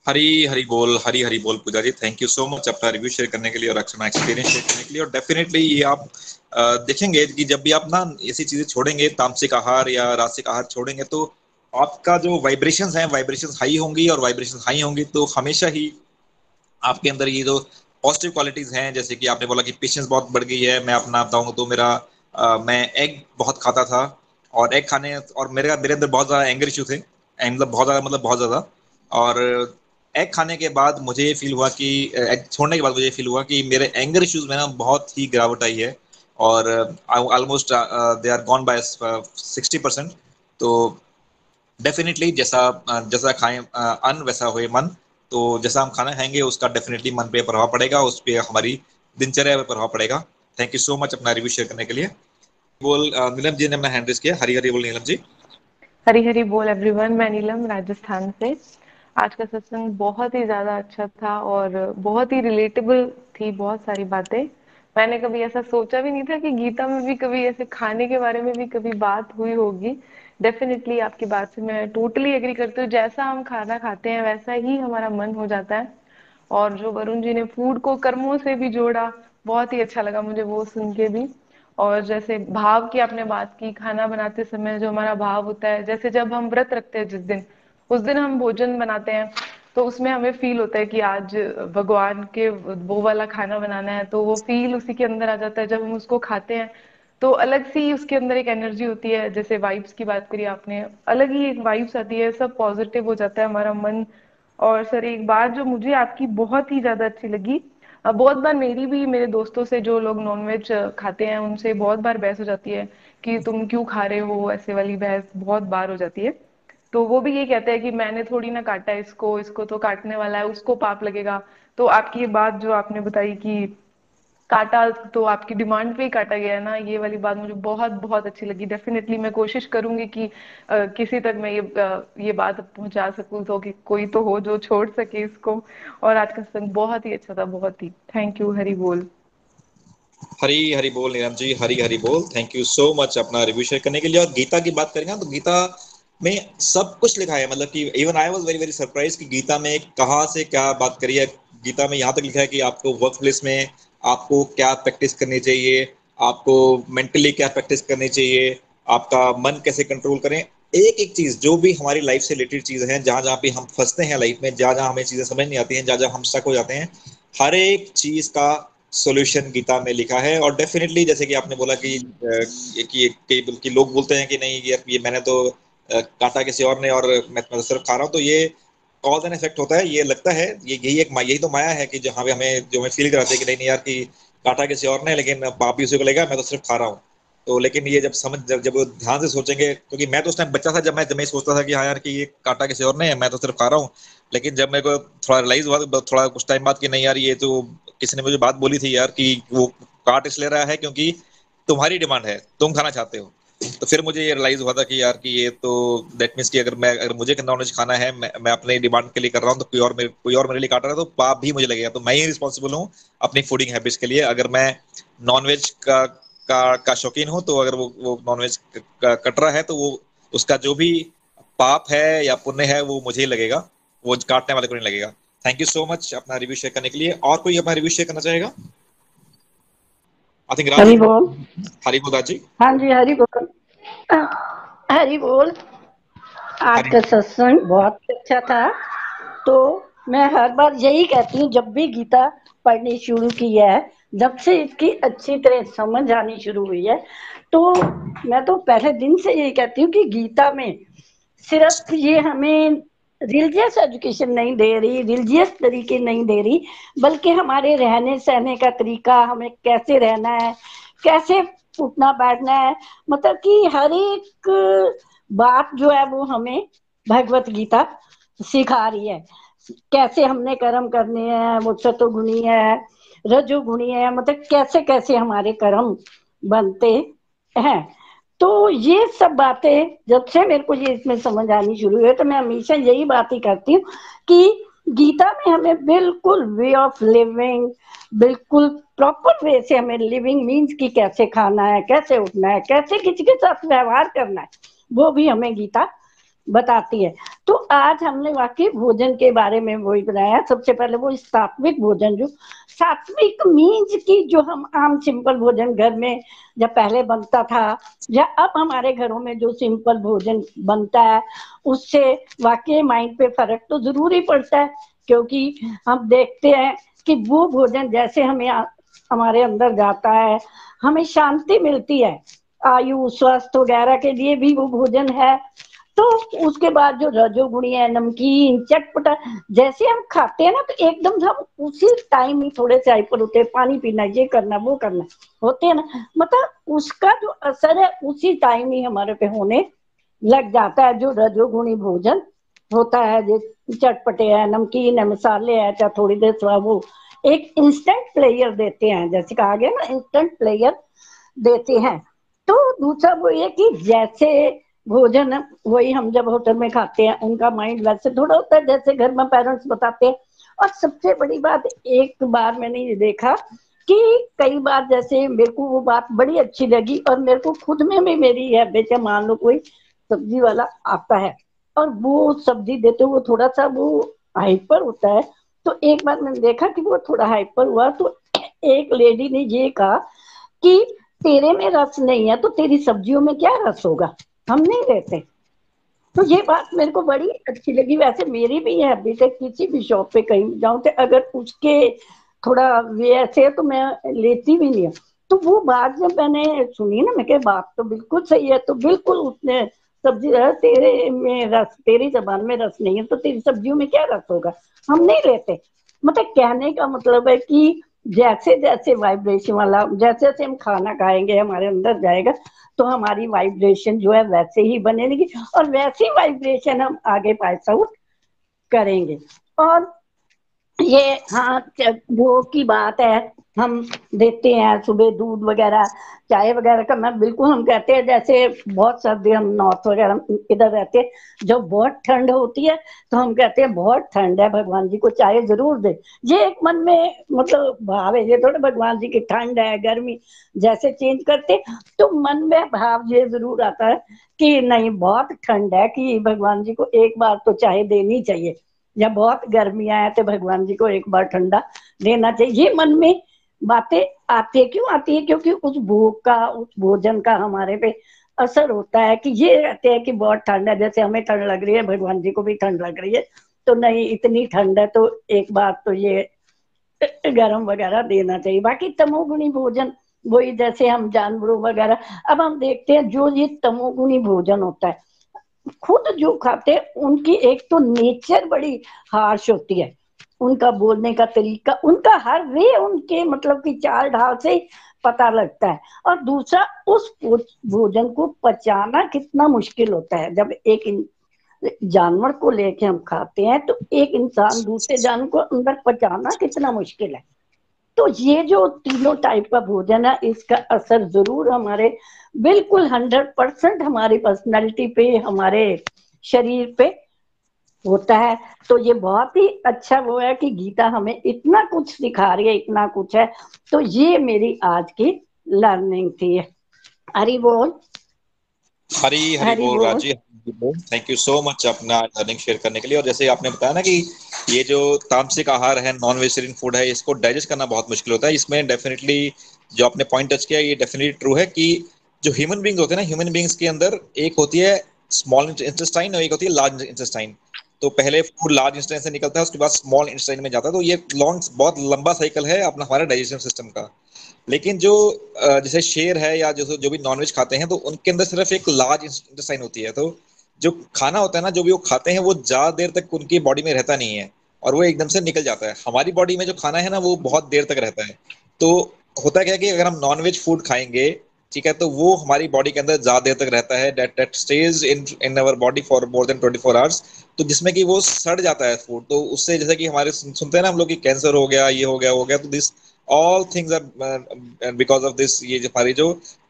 हरी हरी बोल, हरी हरी बोल Puja ji. Thank you so much अपना रिव्यू शेयर करने के लिए और अपना एक्सपीरियंस शेयर करने के लिए। और डेफिनेटली ये आप देखेंगे कि जब भी आप ना ऐसी चीज़ें छोड़ेंगे, तामसिक आहार या रासिक आहार छोड़ेंगे तो आपका जो वाइब्रेशंस हैं वाइब्रेशंस हाई होंगी और वाइब्रेशंस हाई होंगी तो हमेशा ही आपके अंदर ये जो पॉजिटिव क्वालिटीज हैं जैसे कि आपने बोला कि पेशेंस बहुत बढ़ गई है मैं अपना बताऊँ तो मेरा आ, मैं एग बहुत खाता था और एग खाने और मेरे मेरे अंदर बहुत ज़्यादा एंगर इशू थे मतलब बहुत ज़्यादा मतलब बहुत ज़्यादा। और एग खाने के बाद मुझे ये फील हुआ कि एग छोड़ने के बाद मुझे फील हुआ कि मेरे एंगर इश्यूज़ में ना बहुत ही गिरावट आई है। और almost they are gone by sixty percent तो डेफिनेटली जैसा जैसा खाएँ अन्न, वैसा हुए मन। तो जैसा हम खाना खाएँगे, उसका डेफिनेटली मन पे प्रभाव पड़ेगा, उस पर हमारी दिनचर्या पे प्रभाव पड़ेगा। थैंक यू सो मच अपना रिव्यू शेयर करने के लिए। बोल नीलम जी ने अपना हैंड रेस किया। हरी हरी बोल, नीलम जी। हरी हरी बोल एवरीवन मैं नीलम, राजस्थान से। आज का सत्संग बहुत ही ज़्यादा अच्छा था और बहुत ही रिलेटेबल थी, बहुत सारी बातें। मैंने कभी ऐसा सोचा भी नहीं था कि गीता में भी कभी ऐसे खाने के बारे में भी कभी बात हुई होगी। डेफिनेटली आपकी बात से मैं टोटली एग्री करती हूँ। जैसा हम खाना खाते हैं, वैसा ही हमारा मन हो जाता है। और जो वरुण जी ने फ़ूड को कर्मों से भी जोड़ा, बहुत ही अच्छा लगा मुझे वो सुन के भी। और जैसे भाव की आपने बात की, खाना बनाते समय जो हमारा भाव होता है, जैसे जब हम व्रत रखते हैं जिस दिन, उस दिन हम भोजन बनाते हैं तो उसमें हमें फील होता है कि आज भगवान के वो वाला खाना बनाना है तो वो फील उसी के अंदर आ जाता है जब हम उसको खाते हैं। तो अलग सी उसके अंदर एक एनर्जी होती है। जैसे वाइब्स की बात करी आपने, अलग ही एक वाइब्स आती है, सब पॉजिटिव हो जाता है हमारा मन। और सर एक बात जो मुझे आपकी बहुत ही ज़्यादा अच्छी लगी बहुत बार मेरी भी, मेरे दोस्तों से जो लोग नॉनवेज खाते हैं, उनसे बहुत बार बहस हो जाती है कि तुम क्यों खा रहे हो, ऐसे वाली बहस बहुत बार हो जाती है। तो वो भी ये कहते हैं कि मैंने थोड़ी ना काटा इसको इसको तो काटने वाला है, उसको पाप लगेगा। तो आपकी ये बात जो आपने बताई कि काटा तो आपकी डिमांड पे ही काटा गया है ना ये वाली बात मुझे बहुत बहुत अच्छी लगी। डेफिनेटली मैं कोशिश करूँगी कि आ, किसी तक मैं ये आ, ये बात पहुँचा सकूँ तो कि कोई तो हो जो छोड़ सके इसको। और आज का संग बहुत ही अच्छा था बहुत ही। थैंक यू हरी बोल। हरी हरी बोल नीरम जी हरी हरी बोल। थैंक यू सो मच अपना रिव्यू शेयर करने के लिए। और गीता की बात करेंगे तो गीता में सब कुछ लिखा है। मतलब कि even I was very very surprise कि गीता में कहाँ से क्या बात करी है। गीता में यहाँ तक लिखा है कि आपको वर्क प्लेस में आपको क्या प्रैक्टिस करनी चाहिए? आपको मेंटली क्या प्रैक्टिस करनी चाहिए? आपका मन कैसे कंट्रोल करें? एक एक चीज़ जो भी हमारी लाइफ से रिलेटेड चीज़ है जहाँ जहाँ भी हम फंसते हैं लाइफ में जहाँ जहाँ हमें चीज़ें समझ नहीं आती हैं जहाँ जहाँ हम स्टक हो जाते हैं हर एक चीज़ का सॉल्यूशन गीता में लिखा है। और डेफिनेटली जैसे कि आपने बोला कि कि, कि, कि लोग बोलते हैं कि नहीं ये मैंने तो काटा किसी और ने और मैं तो सिर्फ़ खा रहा हूँ तो ये कॉज एंड इफ़ेक्ट होता है, ये लगता है, ये, यही एक यही तो माया है कि जहाँ पे हमें, जो हमें फील कराते हैं कि नहीं नहीं यार, कि काटा किसी और ने, लेकिन बाप भी उसी को लेगा, मैं तो सिर्फ़ खा रहा हूँ। तो लेकिन ये जब समझ, जब जब ध्यान से सोचेंगे, क्योंकि मैं तो उस टाइम बच्चा था, जब मैं जब मैं सोचता था कि हाँ यार, कि ये काटा किसी और ने, मैं तो सिर्फ़ खा रहा हूँ। लेकिन जब मेरे को थोड़ा रिलाइज हुआ थोड़ा कुछ टाइम बाद कि नहीं यार, ये तो किसी ने मुझे बात बोली थी यार, कि वो काट इसलिए रहा है क्योंकि तुम्हारी डिमांड है, तुम खाना चाहते हो। तो फिर मुझे ये रियलाइज़ हुआ था कि यार कि ये तो दैट मीन्स कि अगर मैं अगर मुझे नॉनवेज खाना है मैं, मैं अपने डिमांड के लिए कर रहा हूँ तो कोई और मेरे कोई और मेरे लिए काट रहा है तो पाप भी मुझे लगेगा। तो मैं ही रिस्पॉन्सिबल हूँ अपनी फूडिंग हैबिट्स के लिए। अगर मैं नॉनवेज का का का शौकीन हूँ तो अगर वो वो नॉनवेज कट रहा है तो वो उसका जो भी पाप है या पुण्य है वो मुझे ही लगेगा। वो काटने वाले को नहीं लगेगा। थैंक यू सो मच अपना रिव्यू शेयर करने के लिए। और कोई अपना रिव्यू शेयर करना चाहेगा? आई थिंक हरी बोल हरी बोल जी हाँ जी हरी बोल हरी बोल। आज का सत्संग बहुत अच्छा था। तो मैं हर बार यही कहती हूँ जब भी गीता पढ़नी शुरू की है जब से इसकी अच्छी तरह समझ आनी शुरू हुई है तो मैं तो पहले दिन से यही कहती हूँ कि गीता में सिर्फ़ ये हमें रिलीजियस एजुकेशन नहीं दे रही रिलीजियस तरीके नहीं दे रही बल्कि हमारे रहने सहने का तरीका हमें कैसे रहना है कैसे उठना, बैठना है। मतलब कि हर एक बात जो है वो हमें भगवत गीता सिखा रही है। कैसे हमने कर्म करने हैं वो चतुर्गुणी है रजोगुणी है मतलब कैसे कैसे हमारे कर्म बनते हैं। तो ये सब बातें, जब से मेरे को ये इसमें समझ आनी शुरू हुई तो मैं हमेशा यही बात ही करती हूँ कि गीता में हमें बिल्कुल वे ऑफ़ लिविंग बिल्कुल प्रॉपर वे से हमें लिविंग मीन्स की कैसे खाना है, कैसे उठना है, कैसे किसी के साथ व्यवहार करना है, वो भी हमें गीता बताती है। तो आज हमने वाकई भोजन के बारे में वही बनाया सबसे पहले वो सात्विक भोजन जो, सात्विक मीन्स की जो हम आम सिंपल भोजन घर में जब पहले बनता था, या अब हमारे घरों में जो सिंपल भोजन बनता है, उससे वाकई माइंड पे फ़र्क तो ज़रूर पड़ता है, क्योंकि हम देखते हैं कि वो भोजन जैसे हमें हमारे अंदर जाता है, हमें शांति मिलती है, आयु स्वास्थ्य वगैरह के लिए भी वो भोजन है। तो उसके बाद जो रजोगुणी है, नमकीन, चटपटा, जैसे हम खाते हैं ना तो एकदम हम उसी टाइम ही थोड़े से हाइपर होते हैं पानी पीना, ये करना, वो करना, होते हैं ना। मतलब उसका जो असर है, उसी टाइम ही हमारे पे होने लग जाता है, जो रजोगुणी भोजन होता है जो चटपटे है, नमकीन है, मसाले है, चाहे थोड़ी देर थोड़ा वो एक इंस्टेंट प्लेयर देते हैं, जैसे कहा गया ना इंस्टेंट प्लेयर देते हैं। तो दूसरा वो ये कि जैसे भोजन, वही हम जब होटल में खाते हैं, उनका माइंड वैसे थोड़ा होता है, जैसे घर में पेरेंट्स बताते हैं। और सबसे बड़ी बात, एक बार मैंने ये देखा कि कई बार जैसे मेरे को वो बात बड़ी अच्छी लगी और मेरे को खुद में भी मेरी है बेटे मान लो कोई सब्ज़ी वाला आता है। और वो सब्ज़ी देते हुए थोड़ा सा वो हाइपर होता है। तो एक बार मैंने देखा कि वो थोड़ा हाइपर हुआ तो एक लेडी ने ये कहा कि तेरे में रस नहीं है तो तेरी सब्जियों में क्या रस होगा? हम नहीं लेते तो ये बात मेरे को बड़ी अच्छी लगी। वैसे मेरी भी है अभी तक किसी भी शॉप पे कहीं जाऊँ तो अगर उसके थोड़ा वे ऐसे है तो मैं लेती भी नहीं तो वो बात जब मैंने सुनी ना, मैं बात तो बिल्कुल सही है। तो बिल्कुल उसने सब्ज़ी तेरे में रस, तेरी जबान में रस नहीं है तो तेरी सब्जियों में क्या रस होगा? हम नहीं लेते। मतलब कहने का मतलब है कि जैसे जैसे वाइब्रेशन वाला जैसे जैसे हम खाना खाएँगे, हमारे अंदर जाएगा तो हमारी वाइब्रेशन जो है वैसे ही बनेगी और वैसी वाइब्रेशन हम आगे पास आउट करेंगे। और ये हाँ वो की बात है हम देते हैं सुबह दूध वगैरह, चाय वगैरह का, मैं बिल्कुल हम कहते हैं जैसे बहुत सर्दी, हम नॉर्थ वगैरह इधर रहते हैं। जब बहुत ठंड होती है तो हम कहते हैं बहुत ठंड है, भगवान जी को चाय ज़रूर दे। ये एक मन में मतलब भाव है, ये थोड़े भगवान जी की ठंड है, गर्मी जैसे चेंज करते तो मन में भाव ये ज़रूर आता है कि नहीं, बहुत ठंड है कि भगवान जी को एक बार तो चाय देनी चाहिए। या बहुत गर्मियाँ है तो भगवान जी को एक बार ठंडा देना चाहिए। ये मन में बातें आती है, क्यों आती है? क्योंकि उस भोग का, उस भोजन का हमारे पे असर होता है कि ये रहते हैं कि बहुत ठंड है, जैसे हमें ठंड लग रही है, भगवान जी को भी ठंड लग रही है तो नहीं, इतनी ठंड है तो एक बार तो ये गर्म वगैरह देना चाहिए। बाकी तमोगुणी भोजन, वही जैसे हम जानवरों वगैरह, अब हम देखते हैं जो ये तमोगुणी भोजन होता है, खुद जो खाते हैं, उनकी एक तो नेचर बड़ी हार्श होती है। उनका बोलने का तरीका, उनका हर वे उनके मतलब की चाल ढाल से पता लगता है। और दूसरा, उस भोजन को पचाना कितना मुश्किल होता है। जब एक जानवर को लेके हम खाते हैं तो एक इंसान दूसरे जानवर को अंदर पचाना कितना मुश्किल है। तो ये जो तीनों टाइप का भोजन है, इसका असर ज़रूर हमारे, बिल्कुल हंड्रेड परसेंट हमारी पर्सनैलिटी पे, हमारे शरीर पे होता है। तो ये बहुत ही अच्छा वो है कि गीता हमें इतना कुछ सिखा रही है इतना कुछ है। तो ये मेरी आज की लर्निंग थी। हरी बोल। हरी हरी, हरी बोल राज़ी थैंक यू सो मच अपना लर्निंग शेयर करने के लिए। और जैसे आपने बताया ना कि ये जो तामसिक आहार है नॉन वेजिटेरियन फ़ूड है इसको डाइजेस्ट करना बहुत मुश्किल होता है। इसमें डेफिनेटली जो आपने पॉइंट टच किया ये डेफिनेटली ट्रू है कि जो ह्यूमन बींग्स होते हैं ना ह्यूमन बींग्स के अंदर एक होती है स्मॉल इंटेस्टाइन और एक होती है लार्ज इंटेस्टाइन तो पहले फ़ूड लार्ज इंस्टेंस से निकलता है, उसके बाद स्मॉल इंस्टेंस में जाता है। तो ये लॉन्ग बहुत लंबा साइकिल है अपना, हमारे डाइजेशन सिस्टम का। लेकिन जो जैसे शेर है या जो जो भी नॉनवेज खाते हैं तो उनके अंदर सिर्फ़ एक लार्ज इंटेस्टाइन होती है। तो जो खाना होता है ना, जो भी वो खाते हैं, वो ज़्यादा देर तक उनकी बॉडी में रहता नहीं है और वो एकदम से निकल जाता है। हमारी बॉडी में जो खाना है ना, वो बहुत देर तक रहता है। तो होता क्या है कि अगर हम नॉनवेज फ़ूड खाएँगे, ठीक है तो वो हमारी बॉडी के अंदर ज़्यादा देर तक रहता है। Date date stage in in our body for more than twenty four hours तो जिसमें कि वो सड़ जाता है फ़ूड तो उससे जैसे कि हमारे सुनते हैं ना हम लोग कि कैंसर हो गया, ये हो गया हो गया तो this all things are because of this ये जो हमारी जो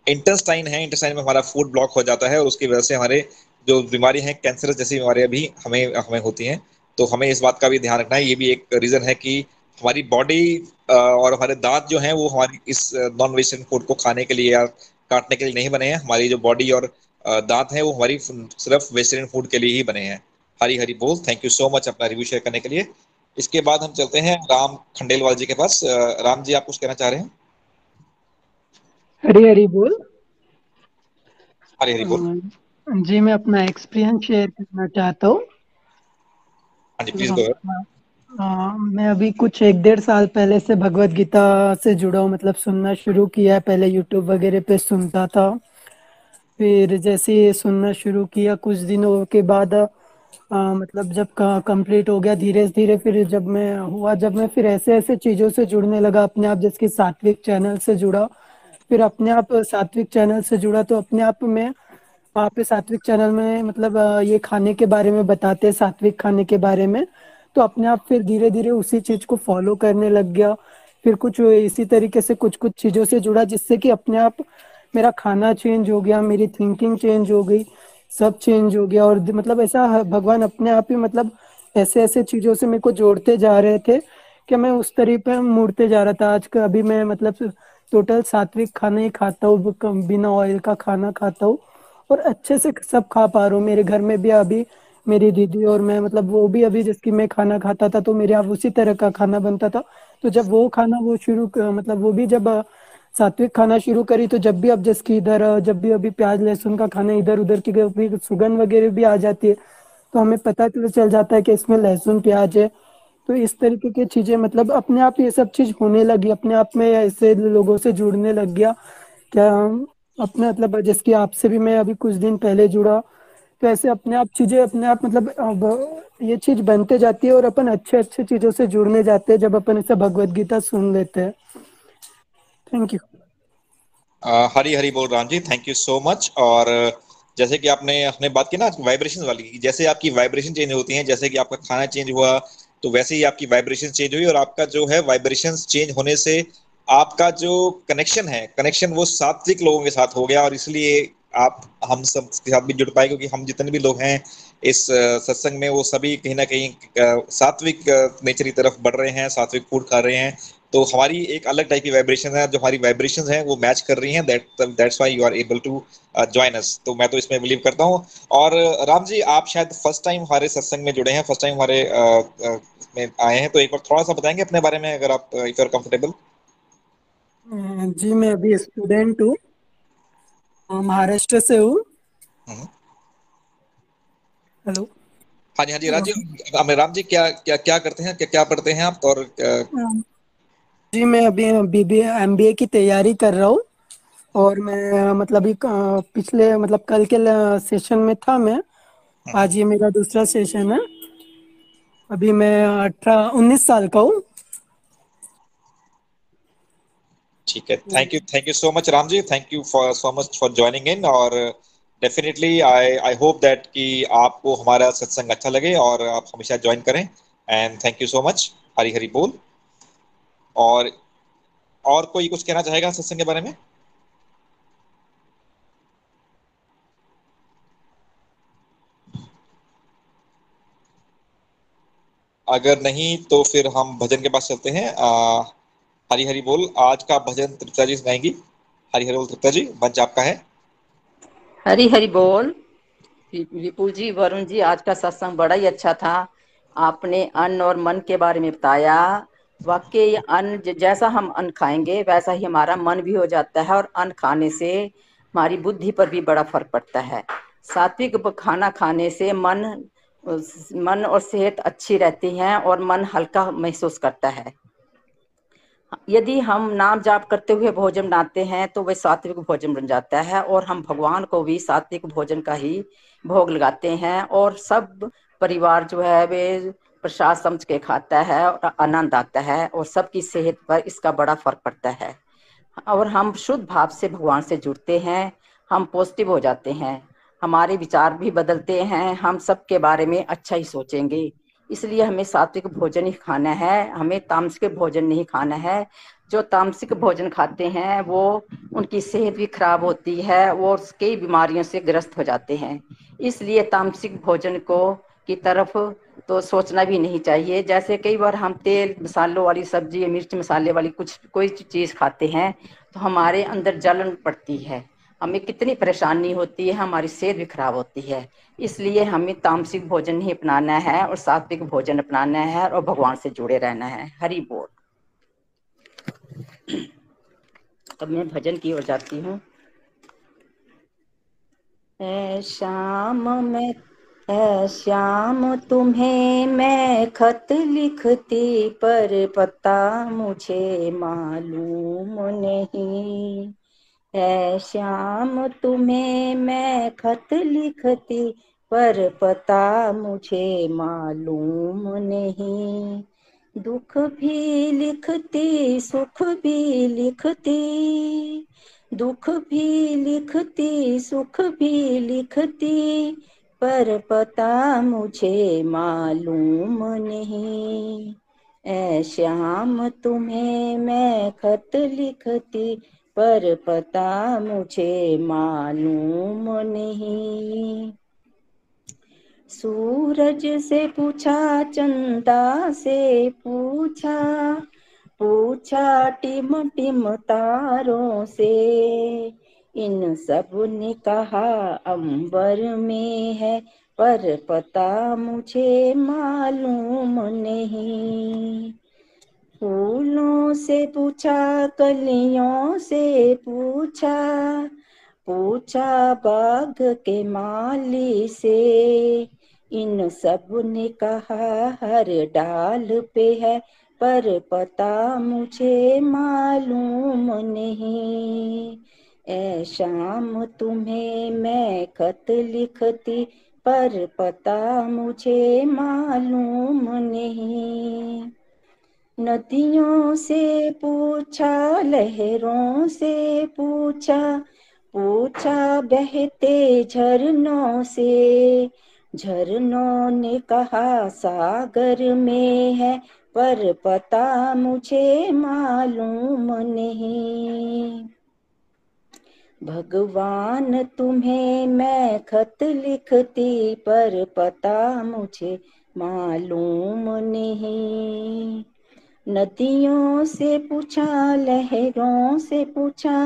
इंटेस्टाइन है इंटेस्टाइन में हमारा फ़ूड ब्लॉक हो जाता है और उसकी वजह से हमारे जो बीमारी है कैंसर जैसी बीमारियाँ भी हमें हमें होती हैं। तो हमें इस बात का भी ध्यान रखना है, ये भी एक रीजन है कि हमारी बॉडी और हमारे दांत जो हैं, वो हमारी इस नॉन वेजिटेरियन फ़ूड को खाने के लिए या काटने के लिए नहीं बने हैं। हमारी जो बॉडी और दांत हैं, वो हमारी सिर्फ़ वेजिटेरियन फ़ूड के लिए ही बने हैं। हरी हरी बोल। थैंक यू सो मच अपना रिव्यू शेयर करने के लिए। इसके बाद हम चलते हैं राम खंडेलवाल जी के पास। राम जी आप कुछ कहना चाह रहे हैं? हरी हरी बोल। हरी हरी बोल। जी मैं अपना एक्सपीरियंस शेयर करना चाहता हूँ। हाँ मैं अभी कुछ एक डेढ़ साल पहले से भगवत गीता से जुड़ा हूँ। मतलब सुनना शुरू किया है। पहले यूट्यूब वगैरह पे सुनता था। फिर जैसे सुनना शुरू किया कुछ दिनों के बाद आ, मतलब जब कंप्लीट हो गया धीरे धीरे फिर जब मैं हुआ जब मैं फिर ऐसे ऐसे चीज़ों से जुड़ने लगा अपने आप जैसे सात्विक चैनल से जुड़ा फिर अपने आप सात्विक चैनल से जुड़ा तो अपने आप में वहाँ पे सात्विक चैनल में मतलब ये खाने के बारे में बताते हैं सात्विक खाने के बारे में तो अपने आप फिर धीरे धीरे उसी चीज़ को फॉलो करने लग गया फिर कुछ इसी तरीके से कुछ कुछ चीज़ों से जुड़ा जिससे कि अपने आप मेरा खाना चेंज हो गया मेरी थिंकिंग चेंज हो गई सब चेंज हो गया और मतलब ऐसा भगवान अपने आप ही मतलब ऐसे ऐसे चीज़ों से मेरे को जोड़ते जा रहे थे कि मैं उस तरीके पे मुड़ते जा रहा था। आज का अभी मैं मतलब टोटल सात्विक खाना ही खाता हूँ बिना ऑयल का खाना खाता हूँ और अच्छे से सब खा पा रहा हूँ। मेरे घर में भी अभी मेरी दीदी और मैं मतलब वो भी अभी जिसकी मैं खाना खाता था तो मेरे यहाँ उसी तरह का खाना बनता था। तो जब वो खाना वो शुरू मतलब वो भी जब सात्विक खाना शुरू करी तो जब भी अब जिसकी इधर, जब भी अभी प्याज, लहसुन का खाना इधर उधर की सुगंध वगैरह भी आ जाती है तो हमें पता चल जाता है कि इसमें लहसुन, प्याज है। तो इस तरीके की चीज़ें मतलब अपने आप ये सब चीज़ होने लगी, अपने आप में ऐसे लोगों से जुड़ने लग गया। क्या अपने मतलब जिसकी आपसे भी मैं अभी कुछ दिन पहले जुड़ा तो ऐसे अपने आप चीज़ें, अपने आप मतलब ये चीज़ बनते जाती है और अपन अच्छे अच्छे चीज़ों से जुड़ने जाते हैं जब अपन इसे भगवत गीता सुन लेते हैं। थैंक यू हरी हरी बोल Ram ji thank you so much और जैसे कि आपने अपने बात की ना वाइब्रेशन वाली, की जैसे आपकी वाइब्रेशन चेंज होती है, जैसे कि आपका खाना चेंज हुआ तो वैसे ही आपकी वाइब्रेशन चेंज हुई, और आपका जो है वाइब्रेशन चेंज होने से आपका जो कनेक्शन है कनेक्शन वो सात्विक लोगों के साथ हो गया, और इसलिए आप, हम सब के साथ भी जुड़ पाए, क्योंकि हम जितने भी लोग हैं इस सत्संग में, वो सभी कहीं ना कहीं सात्विक नेचर की तरफ़ बढ़ रहे हैं, सात्विक फ़ूड खा रहे हैं तो हमारी एक अलग टाइप की वाइब्रेशन है जो हमारी वाइब्रेशन है वो मैच कर रही हैं that that's why you are able to join us तो मैं तो इसमें बिलीव करता हूँ। और राम जी आप शायद फ़र्स्ट टाइम हमारे सत्संग में जुड़े हैं फ़र्स्ट टाइम हमारे में आए हैं तो एक बार थोड़ा सा बताएँगे अपने बारे में अगर आप इफ़ यू आर कंफर्टेबल जी मैं अभी स्टूडेंट हूँ। महाराष्ट्र से हूँ। हम्म। हेलो हाँ जी हाँ जी राजीव राम जी क्या क्या क्या करते हैं क्या क्या पढ़ते हैं आप? और जी, मैं अभी बीबीए एमबीए की तैयारी कर रहा हूँ और मैं मतलब एक पिछले मतलब कल के सेशन में था मैं। आज ये मेरा दूसरा सेशन है। अभी मैं अठारह, उन्नीस साल का हूँ। ठीक है। Thank you thank you so much Ram ji thank you for so much for joining in और definitely I I hope that कि आपको हमारा सत्संग अच्छा लगे और आप हमेशा ज्वाइन करें। And thank you so much Hari Hari बोल। और और कोई कुछ कहना चाहेगा सत्संग के बारे में? अगर नहीं तो फिर हम भजन के पास चलते हैं। आ, हरी हरी बोल आज का भजन तृप्ता जी सुनाएँगी हरी हरी बोल तृप्ता जी मंच आपका है। हरी हरी बोल विपुल जी वरुण जी आज का सत्संग बड़ा ही अच्छा था। आपने अन्न और मन के बारे में बताया। वाकई अन्न जैसा हम अन्न खाएँगे, वैसा ही हमारा मन भी हो जाता है और अन्न खाने से हमारी बुद्धि पर भी बड़ा फ़र्क पड़ता है। सात्विक खाना खाने से मन मन और सेहत अच्छी रहती है और मन हल्का महसूस करता है। यदि हम नाम जाप करते हुए भोजन बनाते हैं तो वह सात्विक भोजन बन जाता है और हम भगवान को भी सात्विक भोजन का ही भोग लगाते हैं और सब परिवार जो है, वे प्रसाद समझ के खाता है और आनंद आता है और सबकी सेहत पर इसका बड़ा फ़र्क पड़ता है। और हम शुद्ध भाव से भगवान से जुड़ते हैं, हम पॉजिटिव हो जाते हैं, हमारे विचार भी बदलते हैं, हम सबके बारे में अच्छा ही सोचेंगे। इसलिए हमें सात्विक भोजन ही खाना है, हमें तामसिक भोजन नहीं खाना है। जो तामसिक भोजन खाते हैं, वो उनकी सेहत भी खराब होती है वो कई बीमारियों से ग्रस्त हो जाते हैं। इसलिए तामसिक भोजन को की तरफ़ तो सोचना भी नहीं चाहिए। जैसे कई बार हम तेल मसालों वाली सब्ज़ी मिर्च मसाले वाली कुछ, कोई चीज़ खाते हैं तो हमारे अंदर जलन पड़ती है। हमें कितनी परेशानी होती है, हमारी सेहत भी खराब होती है। इसलिए हमें तामसिक भोजन ही अपनाना है और सात्विक भोजन अपनाना है और भगवान से जुड़े रहना है। हरी बोल। अब मैं भजन की ओर जाती हूँ। शाम में है श्याम तुम्हें मैं खत लिखती, पर पता मुझे मालूम नहीं। है श्याम तुम्हें मैं खत लिखती, पर पता मुझे मालूम नहीं। दुख भी लिखती, सुख भी लिखती, दुख भी लिखती, सुख भी लिखती पर पता मुझे मालूम नहीं। ऐ श्याम, तुम्हें मैं खत लिखती, पर पता मुझे मालूम नहीं। सूरज से पूछा, चंदा से पूछा पूछा टिम टिम तारों से। इन सबने कहा, अंबर में है, पर पता मुझे मालूम नहीं। फूलों से पूछा, कलियों से पूछा पूछा बाग के माली से। इन सबने कहा, हर डाल पे है, पर पता मुझे मालूम नहीं। ऐ शाम तुम्हें मैं खत लिखती, पर पता मुझे मालूम नहीं। नदियों से पूछा, लहरों से पूछा पूछा बहते झरनों से। झरनों ने कहा, सागर में है, पर पता मुझे मालूम नहीं। भगवान तुम्हें मैं खत लिखती पर पता मुझे मालूम नहीं। नदियों से पूछा, लहरों से पूछा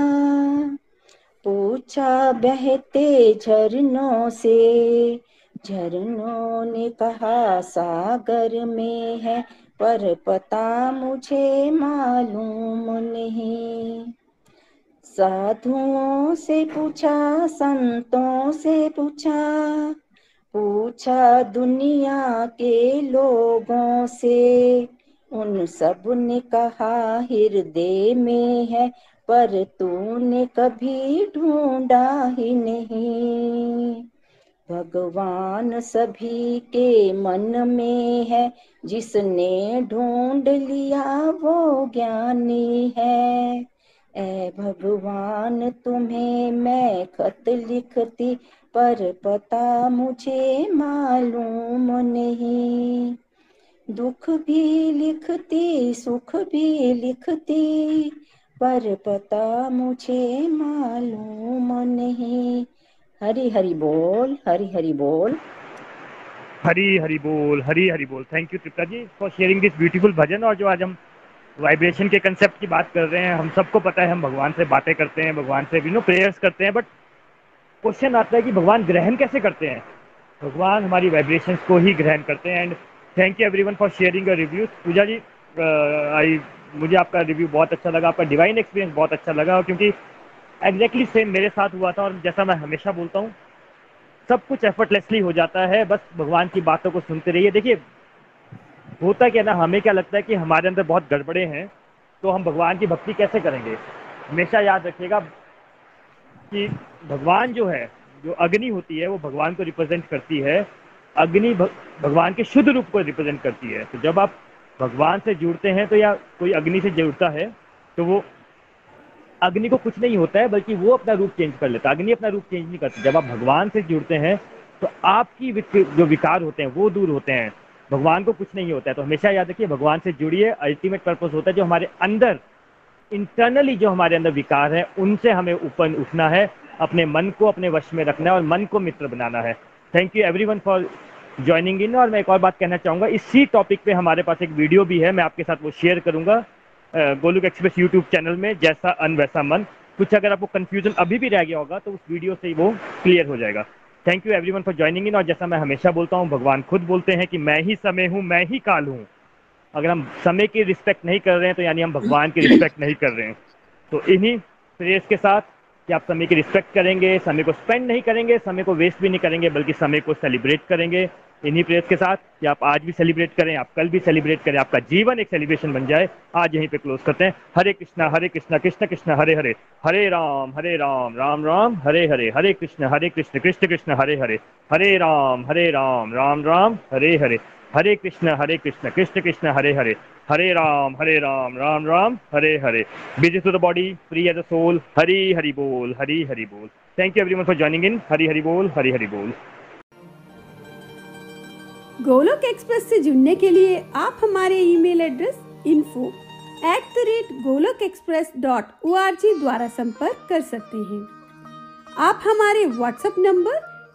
पूछा बहते झरनों से। झरनों ने कहा, सागर में है पर पता मुझे मालूम नहीं। साधुओं से पूछा, संतों से पूछा पूछा दुनिया के लोगों से। उन सबने कहा, हृदय में है, पर तूने कभी ढूंढा ही नहीं। भगवान सभी के मन में है, जिसने ढूंढ लिया वो ज्ञानी है। ए भगवान, तुम्हें मैं खत लिखती, पर पता मुझे मालूम नहीं। दुख भी लिखती, सुख भी लिखती, पर पता मुझे मालूम नहीं। हरी हरी बोल, हरी हरी बोल। हरी हरी बोल, हरी हरी बोल। Thank you Tripta ji for sharing this beautiful bhajan और जो आज हम वाइब्रेशन के कंसेप्ट की बात कर रहे हैं, हम सबको पता है, हम भगवान से बातें करते हैं, भगवान से भी नो प्रेयर्स करते हैं बट क्वेश्चन आता है कि भगवान ग्रहण कैसे करते हैं? भगवान हमारी वाइब्रेशंस को ही ग्रहण करते हैं and thank you everyone for sharing a review Puja ji I मुझे आपका रिव्यू बहुत अच्छा लगा, आपका डिवाइन एक्सपीरियंस बहुत अच्छा लगा क्योंकि एग्जैक्टली सेम मेरे साथ हुआ था, और जैसा मैं हमेशा बोलता हूँ, सब कुछ एफर्टलेसली हो जाता है, बस भगवान की बातों को सुनते रहिए। देखिए होता क्या ना, हमें क्या लगता है कि हमारे अंदर बहुत गड़बड़े हैं तो हम भगवान की भक्ति कैसे करेंगे? हमेशा याद रखिएगा कि भगवान जो है, जो अग्नि होती है, वो भगवान को रिप्रेजेंट करती है। अग्नि भगवान के शुद्ध रूप को रिप्रेजेंट करती है। तो जब आप भगवान से जुड़ते हैं तो या कोई अग्नि से जुड़ता है तो वो अग्नि को कुछ नहीं होता है, बल्कि वो अपना रूप चेंज कर लेता है। अग्नि अपना रूप चेंज नहीं करती। जब आप भगवान से जुड़ते हैं तो आपकी जो विकार होते हैं, वो दूर होते हैं। भगवान को कुछ नहीं होता है। तो हमेशा याद रखिए, भगवान से जुड़िए अल्टीमेट पर्पज होता है जो हमारे अंदर इंटरनली जो हमारे अंदर विकार है, उनसे हमें ऊपर उठना है, अपने मन को अपने वश में रखना है और मन को मित्र बनाना है। Thank you every for joining in और मैं एक और बात कहना चाहूँगा, इसी टॉपिक पे हमारे पास एक वीडियो भी है, मैं आपके साथ वो शेयर करूँगा गोलुक एक्सप्रेस यूट्यूब चैनल में, जैसा अन वैसा मन। कुछ अगर आपको कंफ्यूजन अभी भी रह गया होगा तो उस वीडियो से वो क्लियर हो जाएगा। Thank you everyone for joining in और जैसा मैं हमेशा बोलता हूँ, भगवान खुद बोलते हैं कि मैं ही समय हूँ, मैं ही काल हूँ। अगर हम समय की रिस्पेक्ट नहीं कर रहे हैं तो यानी हम भगवान की रिस्पेक्ट नहीं कर रहे हैं। तो इन्हीं प्रेस के साथ कि आप समय की रिस्पेक्ट करेंगे, समय को स्पेंड नहीं करेंगे, समय को वेस्ट भी नहीं करेंगे, बल्कि समय को सेलिब्रेट करेंगे। इन्हीं प्रेयर्स के साथ कि आप आज भी सेलिब्रेट करें, आप कल भी सेलिब्रेट करें, आपका जीवन एक सेलिब्रेशन बन जाए। आज यहीं पे क्लोज करते हैं। Hare Krishna Hare Krishna, Krishna Krishna, Hare Hare. Hare Ram Hare Ram Ram Ram, Hare Hare. Hare Krishna Hare Krishna Krishna Krishna, Hare Hare. Hare Ram Hare Ram Ram Ram, Hare Hare. Hare Krishna Hare Krishna Krishna Krishna, Hare Hare. Hare Ram Hare Ram Ram Ram, Hare Hare. Busy to the body free as a soul Hari Hari बोल, हरी हरि बोल। Thank you everyone for joining in Hari Hari बोल, हरी हरि बोल। Golok express से जुड़ने के लिए आप हमारे email address info at the rate Golok express dot O R G द्वारा संपर्क कर सकते हैं। आप हमारे व्हाट्सएप नंबर